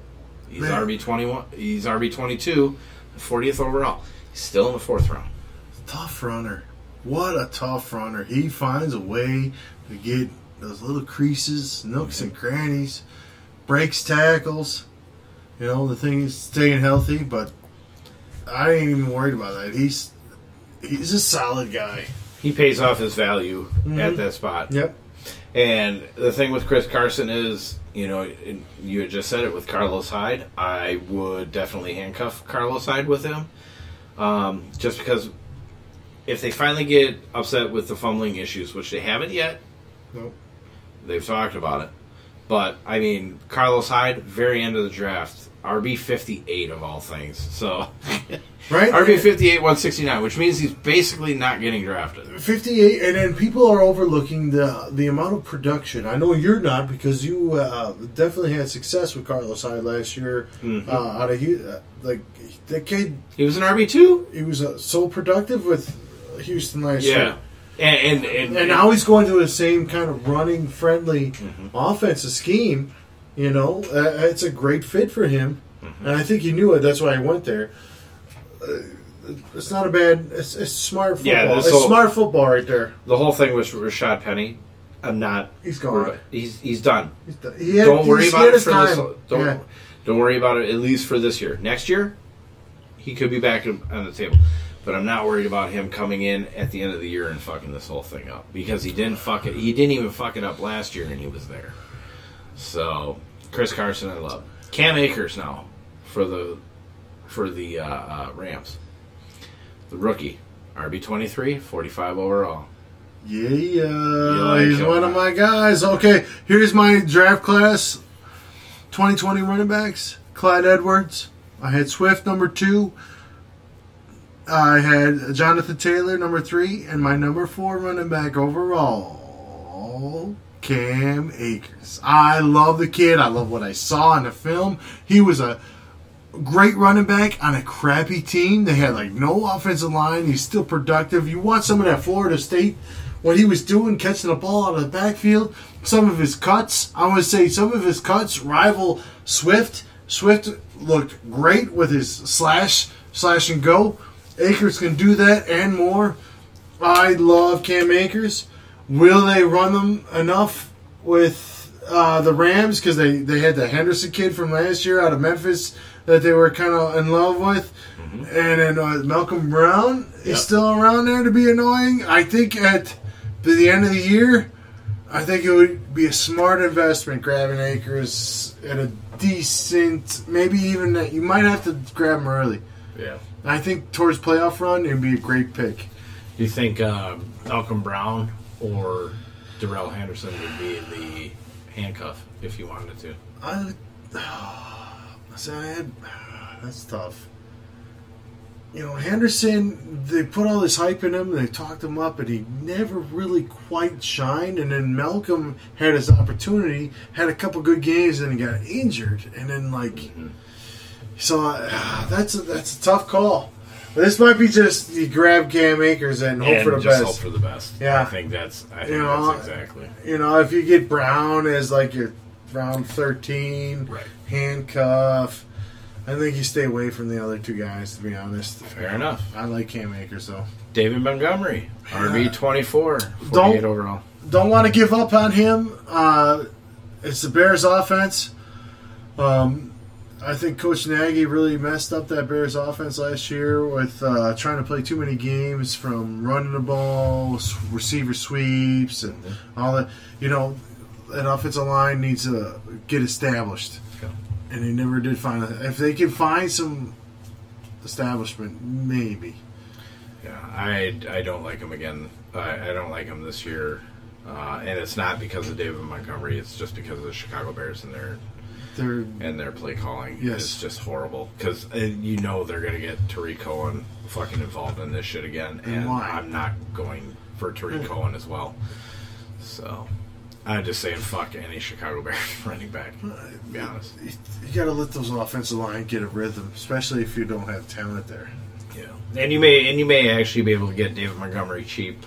Speaker 1: He's
Speaker 2: Man.
Speaker 1: RB twenty one. He's RB twenty two, 40th overall. He's still in the fourth round.
Speaker 2: Tough runner. What a tough runner. He finds a way to get those little creases, nooks and crannies, breaks tackles. You know, the thing is staying healthy, but I ain't even worried about that. He's he's a solid guy.
Speaker 1: He pays off his value
Speaker 2: Mhm.
Speaker 1: at that spot.
Speaker 2: Yep.
Speaker 1: And the thing with Chris Carson is, you know, you had just said it with Carlos Hyde. I would definitely handcuff Carlos Hyde with him, um, just because if they finally get upset with the fumbling issues, which they haven't yet,
Speaker 2: Nope.
Speaker 1: they've talked about it. But I mean, Carlos Hyde, very end of the draft, RB fifty eight of all things. So
Speaker 2: Right?
Speaker 1: RB fifty eight, one sixty nine, which means he's basically not getting drafted.
Speaker 2: 58 and then people are overlooking the the amount of production i know you're not because you uh, definitely had success with carlos hyde last year
Speaker 1: Mhm.
Speaker 2: uh, out of uh, like that kid
Speaker 1: He was an RB two.
Speaker 2: he was uh, so productive with houston last
Speaker 1: Yeah,
Speaker 2: year
Speaker 1: and and and,
Speaker 2: and now he's going to the same kind of running friendly
Speaker 1: Mhm.
Speaker 2: offensive scheme you know uh, it's a great fit for him
Speaker 1: Mm-hmm.
Speaker 2: and i think he knew it that's why he went there uh, it's not a bad it's, it's smart football
Speaker 1: Yeah,
Speaker 2: it's
Speaker 1: whole-
Speaker 2: smart football right there
Speaker 1: the whole thing was Rashad Penny. I'm not.
Speaker 2: He's gone.
Speaker 1: He's he's done.
Speaker 2: He's done- he had-
Speaker 1: don't worry about it for
Speaker 2: time.
Speaker 1: this. Don't
Speaker 2: Yeah.
Speaker 1: don't worry about it at least for this year. Next year, he could be back on the table, but I'm not worried about him coming in at the end of the year and fucking this whole thing up because he didn't fuck it. He didn't even fuck it up last year, and he was there. So Chris Carson, I love Cam Akers now for the for the uh, uh, Rams. The rookie, RB 23, 45 overall.
Speaker 2: Yeah, yeah.
Speaker 1: like
Speaker 2: he's
Speaker 1: him,
Speaker 2: one of my guys. Okay, here's my draft class 2020 running backs Clyde Edwards. I had Swift number two. I had Jonathan Taylor number three. And my number four running back overall, Cam Akers. I love the kid. I love what I saw in the film. He was a great running back on a crappy team. They had like no offensive line. He's still productive. You watch some of that Florida State, what he was doing, catching the ball out of the backfield. Some of his cuts, I would say some of his cuts rival Swift. Swift looked great with his slash, slash and go. Akers can do that and more. I love Cam Akers. Will they run them enough with uh, the Rams because they, they had the Henderson kid from last year out of Memphis that they were kind of in love with, and then uh, Malcolm Brown is
Speaker 1: Yep.
Speaker 2: still around there to be annoying. I think at the, the end of the year, I think it would be a smart investment grabbing Akers at a decent, maybe even that you might have to grab him early.
Speaker 1: Yeah.
Speaker 2: I think towards playoff run, it'd be a great pick.
Speaker 1: Do you think uh, Malcolm Brown or Darrell Henderson would be the handcuff if you wanted to?
Speaker 2: I, see, I had, that's tough. You know, Henderson, they put all this hype in him, they talked him up, and he never really quite shined. And then Malcolm had his opportunity, had a couple good games, and he got injured. And then, like, so uh, that's a, that's a tough call. This might be just you grab Cam Akers and hope
Speaker 1: and
Speaker 2: for the
Speaker 1: just
Speaker 2: best.
Speaker 1: hope for the best.
Speaker 2: Yeah.
Speaker 1: I think that's. I think
Speaker 2: You know,
Speaker 1: that's exactly.
Speaker 2: you know, if you get Brown as like your round 13,
Speaker 1: Right.
Speaker 2: handcuff, I think you stay away from the other two guys, to be honest.
Speaker 1: Fair enough.
Speaker 2: I like Cam Akers, though.
Speaker 1: David Montgomery, RB 24,
Speaker 2: Don't-
Speaker 1: overall.
Speaker 2: Don't want to give up on him. Uh, it's the Bears' offense. Um, I think Coach Nagy really messed up that Bears offense last year with uh, trying to play too many games from running the ball, receiver sweeps, and all that. You know, that offensive line needs to get established, and they never did find it. If they can find some establishment, maybe.
Speaker 1: Yeah, I, I don't like him again. I, I don't like him this year. Uh, and it's not because of David Montgomery. It's just because of the Chicago Bears and their
Speaker 2: They're
Speaker 1: and their play calling.
Speaker 2: Yes.
Speaker 1: It's just horrible because uh, you know they're going to get Tarik Cohen fucking involved in this shit again,
Speaker 2: And
Speaker 1: and
Speaker 2: why?
Speaker 1: I'm not going for Tarik mm. Cohen as well. So I'm just saying fuck any Chicago Bears running back. To be uh, honest.
Speaker 2: you, you got to let those offensive line get a rhythm, especially if you don't have talent there.
Speaker 1: Yeah, and you may and you may actually be able to get David Montgomery cheap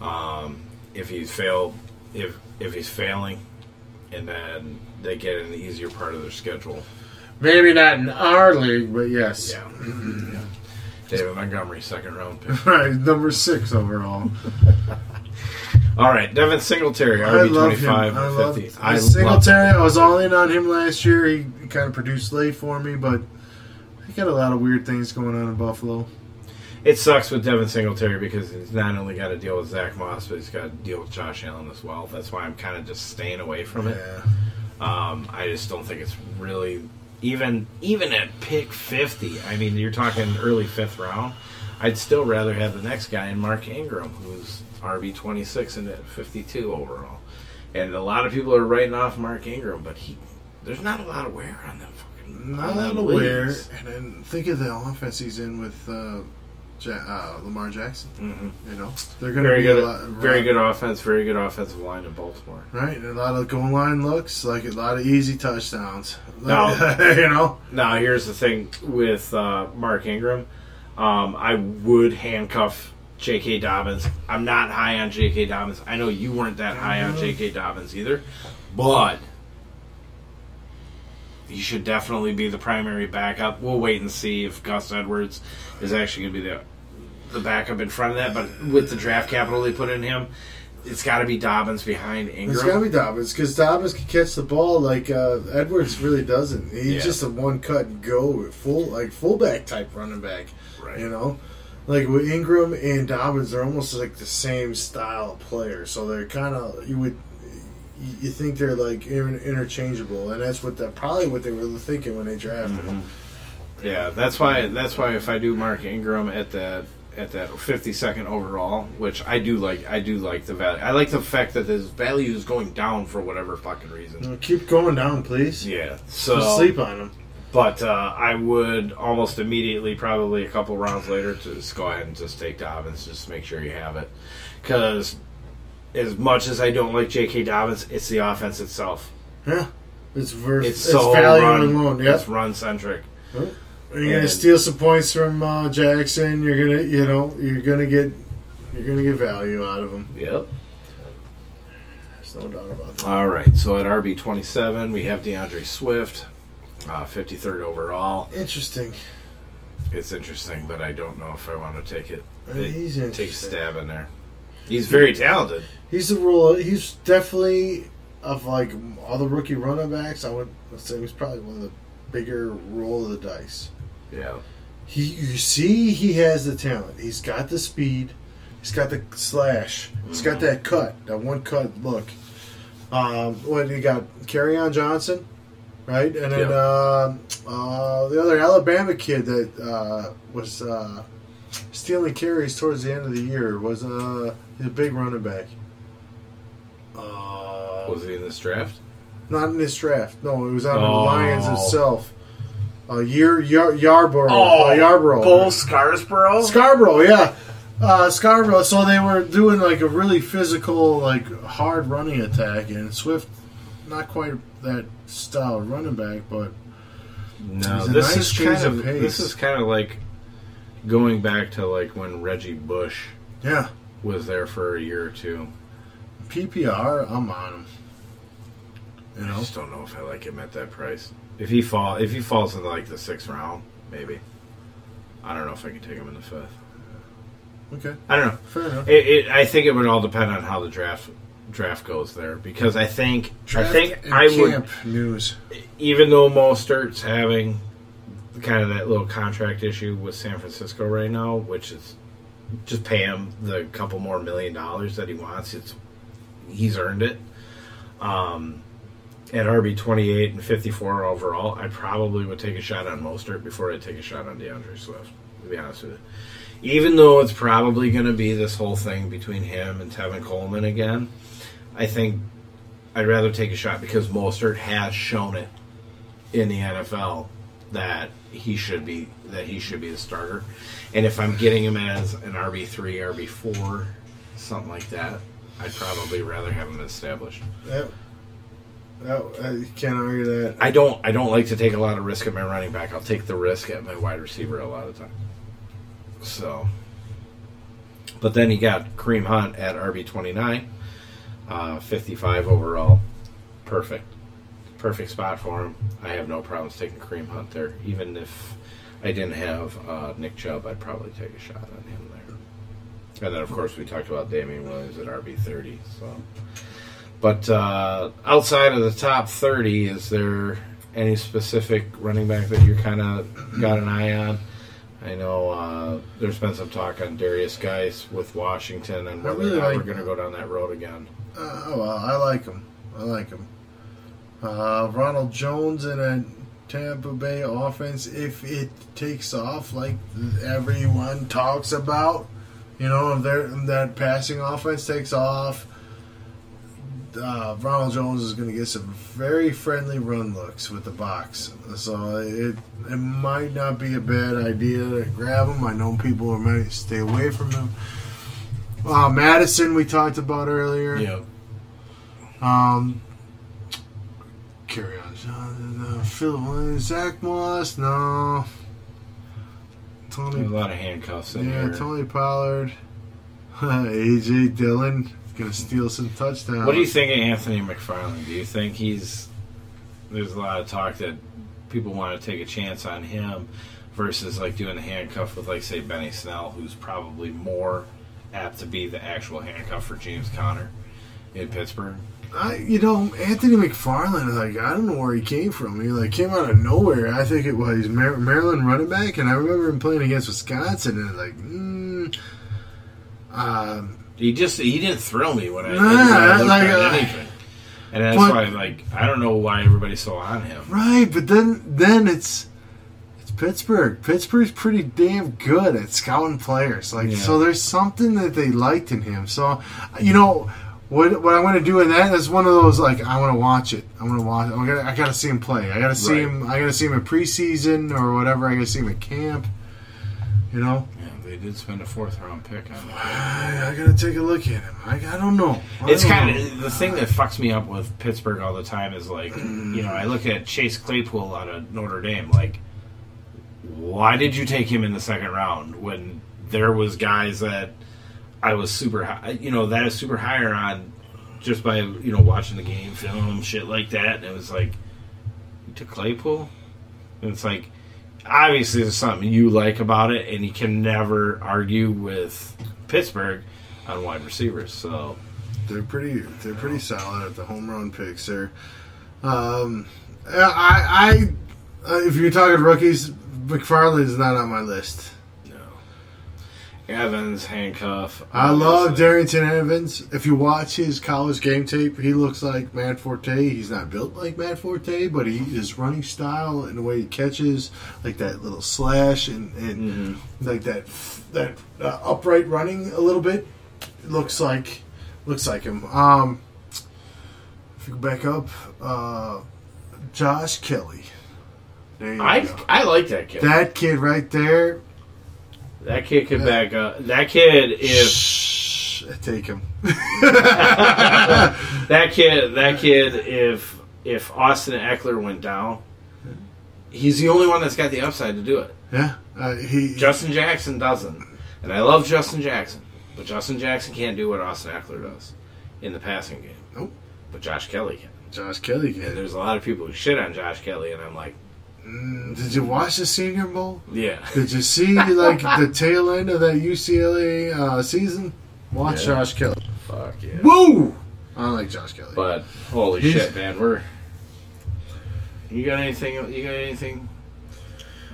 Speaker 1: um, if he's failed if if he's failing, and then they get in the easier part of their schedule.
Speaker 2: Maybe not in our league, but yes.
Speaker 1: Yeah, mm-hmm. yeah. David Montgomery, second round pick.
Speaker 2: Right, number six overall.
Speaker 1: All right, Devin Singletary,
Speaker 2: I
Speaker 1: RB
Speaker 2: love him. I love
Speaker 1: fifty.
Speaker 2: I Singletary. I was all in on him last year. He, he kind of produced late for me, but he got a lot of weird things going on in Buffalo.
Speaker 1: It sucks with Devin Singletary because he's not only got to deal with Zach Moss, but he's got to deal with Josh Allen as well. That's why I'm kind of just staying away from it.
Speaker 2: Yeah.
Speaker 1: Um, I just don't think it's really even even at pick fifty. I mean, you're talking early fifth round. I'd still rather have the next guy in Mark Ingram, who's RB twenty six and at fifty two overall. And a lot of people are writing off Mark Ingram, but he there's not a lot of wear on them.
Speaker 2: Not
Speaker 1: on them
Speaker 2: aware.
Speaker 1: leagues.
Speaker 2: And then think of the offense he's in with uh, ja- uh, Lamar Jackson.
Speaker 1: Mhm.
Speaker 2: You know, they're going to
Speaker 1: Very
Speaker 2: be
Speaker 1: good,
Speaker 2: a lot,
Speaker 1: very good offense, very good offensive line in Baltimore.
Speaker 2: Right, and a lot of goal line looks like a lot of easy touchdowns.
Speaker 1: No.
Speaker 2: you know,
Speaker 1: Now, here's the thing with uh, Mark Ingram. Um, I would handcuff J.K. Dobbins. I'm not high on J.K. Dobbins. I know you weren't that high on J.K. Dobbins either, but he should definitely be the primary backup. We'll wait and see if Gus Edwards is actually going to be the the backup in front of that. But with the draft capital they put in him, it's got to be Dobbins behind Ingram.
Speaker 2: It's got to be Dobbins because Dobbins can catch the ball like uh, Edwards really doesn't. He's
Speaker 1: Yeah.
Speaker 2: just a one cut and go full like fullback type running back.
Speaker 1: Right.
Speaker 2: You know, like with Ingram and Dobbins, they're almost like the same style of player. So they're kind of you would you you think they're like inter- interchangeable, and that's what that probably what they were thinking when they drafted him.
Speaker 1: Yeah, that's why. That's why if I do Mark Ingram at that at that 52nd overall, which I do like, I do like the value. I like the fact that his value is going down for whatever fucking reason.
Speaker 2: Uh, Keep going down, please.
Speaker 1: Yeah. So
Speaker 2: Just sleep on him.
Speaker 1: but uh, I would almost immediately, probably a couple rounds later, to just go ahead and just take Dobbins, just make sure you have it, because as much as I don't like J.K. Dobbins, it's the offense itself.
Speaker 2: Yeah, it's vers-
Speaker 1: It's
Speaker 2: it's,
Speaker 1: so
Speaker 2: value
Speaker 1: run,
Speaker 2: alone. Yep.
Speaker 1: it's run centric.
Speaker 2: You're gonna steal some points from uh, Jackson. You're gonna, you know, you're gonna get, you're gonna get value out of him.
Speaker 1: Yep.
Speaker 2: There's no doubt about that.
Speaker 1: All right, so at RB twenty seven, we have D'Andre Swift, fifty third overall.
Speaker 2: Interesting.
Speaker 1: It's interesting, but I don't know if I want to take it.
Speaker 2: Uh, he's
Speaker 1: take a stab in there. He's very talented.
Speaker 2: He's the rule. He's definitely of like all the rookie running backs. I would say he's probably one of the bigger roll of the dice.
Speaker 1: Yeah,
Speaker 2: He, you see, he has the talent. He's got the speed. He's got the slash. He's got that cut, that one cut look. Um, what you got? Kerryon Johnson. right? And then
Speaker 1: Yeah.
Speaker 2: uh, uh, the other Alabama kid that uh, was uh, stealing carries towards the end of the year was uh, he's a big running back. Uh,
Speaker 1: Was he in this draft?
Speaker 2: not in this draft. No, it was on
Speaker 1: Oh.
Speaker 2: the Lions itself. Uh, year Yar, Yarborough.
Speaker 1: Oh,
Speaker 2: uh, Yarborough.
Speaker 1: Bull Scarsborough.
Speaker 2: Scarbrough, yeah. Uh, Scarbrough. So they were doing like a really physical, like hard running attack, and Swift, not quite that style of running back, but
Speaker 1: No,
Speaker 2: He's a
Speaker 1: this
Speaker 2: nice
Speaker 1: is
Speaker 2: change
Speaker 1: kind
Speaker 2: of
Speaker 1: of
Speaker 2: pace.
Speaker 1: this is kind of like going back to like when Reggie Bush
Speaker 2: yeah,
Speaker 1: was there for a year or two.
Speaker 2: PPR, I'm on him. You
Speaker 1: I
Speaker 2: know,
Speaker 1: just don't know if I like him at that price. If he fall, if he falls in like the sixth round, maybe. I don't know if I can take him in the fifth.
Speaker 2: okay,
Speaker 1: I don't know.
Speaker 2: fair enough.
Speaker 1: It, it, I think it would all depend on how the draft draft goes there because I think I think I would
Speaker 2: news.
Speaker 1: even though Mostert's having kind of that little contract issue with San Francisco right now, which is just pay him the couple more million dollars that he wants. It's he's earned it. Um, at RB twenty eight and fifty four overall, I probably would take a shot on Mostert before I take a shot on D'Andre Swift. To be honest with you, even though it's probably going to be this whole thing between him and Tevin Coleman again, I think I'd rather take a shot because Mostert has shown it in the NFL that he should be that he should be the starter. And if I'm getting him as an RB three, RB four, something like that, I'd probably rather have him established.
Speaker 2: Yep. I can't argue that.
Speaker 1: I don't I don't like to take a lot of risk at my running back. I'll take the risk at my wide receiver a lot of time. So but then you got Kareem Hunt at RB twenty nine, uh, fifty five overall. Perfect. Perfect spot for him. I have no problems taking Kareem Hunt there. Even if I didn't have uh, Nick Chubb, I'd probably take a shot on him there. And then of course we talked about Damien Williams at RB thirty, so but uh, outside of the top 30, is there any specific running back that you're kind of got an eye on? I know uh, there's been some talk on Derrius Guice with Washington and whether
Speaker 2: really
Speaker 1: or not
Speaker 2: like-
Speaker 1: we're going to go down that road again.
Speaker 2: Uh, oh, well, I like him. I like him. Uh, Ronald Jones in a Tampa Bay offense, if it takes off like everyone talks about, you know, if that passing offense takes off, uh, Ronald Jones is going to get some very friendly run looks with the box. So it it might not be a bad idea to grab him. I know people are might stay away from him. Uh, Mattison, we talked about earlier.
Speaker 1: Yeah.
Speaker 2: Um, carry on. Uh, Phil, Zach Moss, no.
Speaker 1: There's a lot of handcuffs in
Speaker 2: yeah,
Speaker 1: here.
Speaker 2: Tony Pollard, AJ Dillon gonna steal some touchdowns.
Speaker 1: What do you think of Anthony McFarland? Do you think he's. There's a lot of talk that people want to take a chance on him versus like doing the handcuff with, like, say, Benny Snell, who's probably more apt to be the actual handcuff for James Conner in Pittsburgh.
Speaker 2: I, you know, Anthony McFarland. Like, I don't know where he came from. He like came out of nowhere. I think it was Mar- Maryland running back, and I remember him playing against Wisconsin, and like, mm, um,
Speaker 1: He just he didn't thrill me when I,
Speaker 2: Nah,
Speaker 1: I looked
Speaker 2: like,
Speaker 1: at
Speaker 2: uh,
Speaker 1: anything, and that's
Speaker 2: but-
Speaker 1: why like I don't know why everybody's so on him.
Speaker 2: Right, but then then it's it's Pittsburgh. Pittsburgh's pretty damn good at scouting players. Like
Speaker 1: Yeah.
Speaker 2: so there's something that they liked in him. So you know what what I want to do in that is one of those like I want to watch it. I want to watch. I got I got to see him play. I got to see
Speaker 1: Right.
Speaker 2: him. I got to see him in preseason or whatever. I got to see him at camp. You know,
Speaker 1: Yeah, they did spend a fourth round pick on him.
Speaker 2: I, I got to take a look at him. I, I don't know. I
Speaker 1: It's kind of the thing that fucks me up with Pittsburgh all the time is like, you know, I look at Chase Claypool out of Notre Dame. Like, why did you take him in the second round when there was guys that I was super, high, you know, that is super higher on just by you know watching the game film, shit like that. And it was like, you took Claypool, and it's like, obviously there's something you like about it, and you can never argue with Pittsburgh on wide receivers. So.
Speaker 2: They're pretty. They're pretty solid at the home run picks. There. Um, I. I uh, if you're talking rookies, McFarland is not on my list.
Speaker 1: Evans, handcuff.
Speaker 2: I love. Darrynton Evans. If you watch his college game tape, he looks like Matt Forte. He's not built like Matt Forte, but he his running style and the way he catches, like that little slash and, and like that that uh, upright running a little bit, looks like looks like him. Um, if you go back up, uh, Josh Kelley.
Speaker 1: I
Speaker 2: go.
Speaker 1: I like that kid.
Speaker 2: That kid right there.
Speaker 1: That kid could back up. That kid, if
Speaker 2: Shh, take him.
Speaker 1: that kid, that kid, if if Austin Ekeler went down, he's the only one that's got the upside to do it.
Speaker 2: Yeah, uh, he
Speaker 1: Justin Jackson doesn't, and I love Justin Jackson, but Justin Jackson can't do what Austin Ekeler does in the passing game.
Speaker 2: Nope.
Speaker 1: But Josh Kelley can.
Speaker 2: Josh Kelley.
Speaker 1: And there's a lot of people who shit on Josh Kelley, and I'm like,
Speaker 2: Mm, did you watch the Senior Bowl?
Speaker 1: yeah.
Speaker 2: Did you see like the tail end of that UCLA uh, season? Watch
Speaker 1: Yeah.
Speaker 2: Josh Kelley.
Speaker 1: Fuck yeah.
Speaker 2: Woo! I like Josh Kelley.
Speaker 1: But holy
Speaker 2: He's-
Speaker 1: shit, man, we're. You got anything? You got anything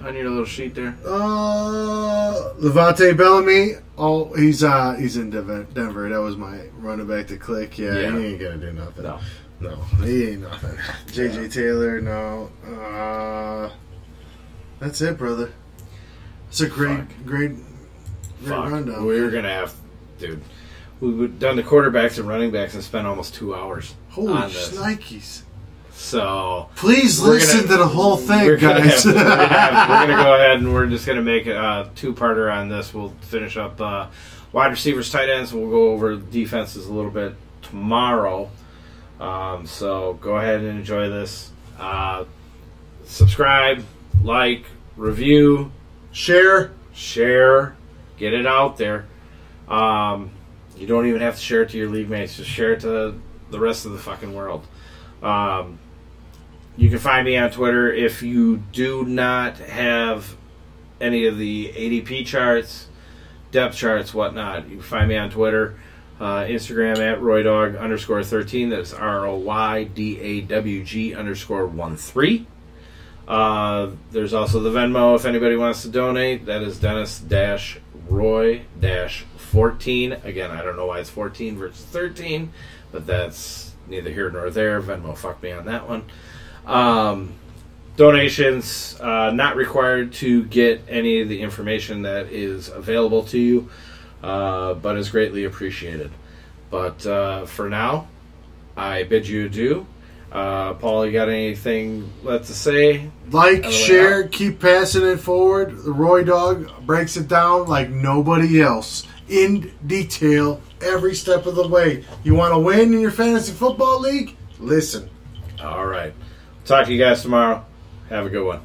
Speaker 1: on your little sheet there?
Speaker 2: uh, Levante Bellamy. Oh, he's uh he's in Denver. That was my running back to click. Yeah,
Speaker 1: Yeah.
Speaker 2: he ain't gonna do nothing.
Speaker 1: No.
Speaker 2: No, he ain't nothing. JJ Taylor. No. Uh, that's it, brother. It's a great,
Speaker 1: Fuck.
Speaker 2: great, great
Speaker 1: Fuck.
Speaker 2: rundown.
Speaker 1: We were gonna have, dude. We've done the quarterbacks and running backs and spent almost two hours
Speaker 2: Holy
Speaker 1: on this.
Speaker 2: shnikes!
Speaker 1: So
Speaker 2: Please listen
Speaker 1: gonna-
Speaker 2: to the whole thing,
Speaker 1: we're gonna,
Speaker 2: guys.
Speaker 1: have, we're, gonna have- we're gonna go ahead and we're just gonna make a two-parter on this. We'll finish up uh, wide receivers, tight ends, we'll go over defenses a little bit tomorrow. Um, so go ahead and enjoy this. Uh, subscribe, like, review,
Speaker 2: Share.
Speaker 1: share, get it out there. Um, you don't even have to share it to your league mates; just share it to the rest of the fucking world. Um, you can find me on Twitter if you do not have any of the ADP charts, depth charts, whatnot. You can find me on Twitter, uh, Instagram at roydog underscore thirteen. That's R O Y D A W G underscore one three. Uh, there's also the Venmo if anybody wants to donate. That is Dennis dash Roy dash fourteen. Again, I don't know why it's fourteen versus thirteen, but that's neither here nor there. Venmo fuck me on that one. Um, donations uh, not required to get any of the information that is available to you, uh, but is greatly appreciated. But uh, for now, I bid you adieu. Uh, Paul, you got anything left to say?
Speaker 2: Like, share, keep passing it forward. The Roy Dog breaks it down like nobody else in detail every step of the way. You want to win in your fantasy football league? Listen.
Speaker 1: All right. Talk to you guys tomorrow. Have a good one.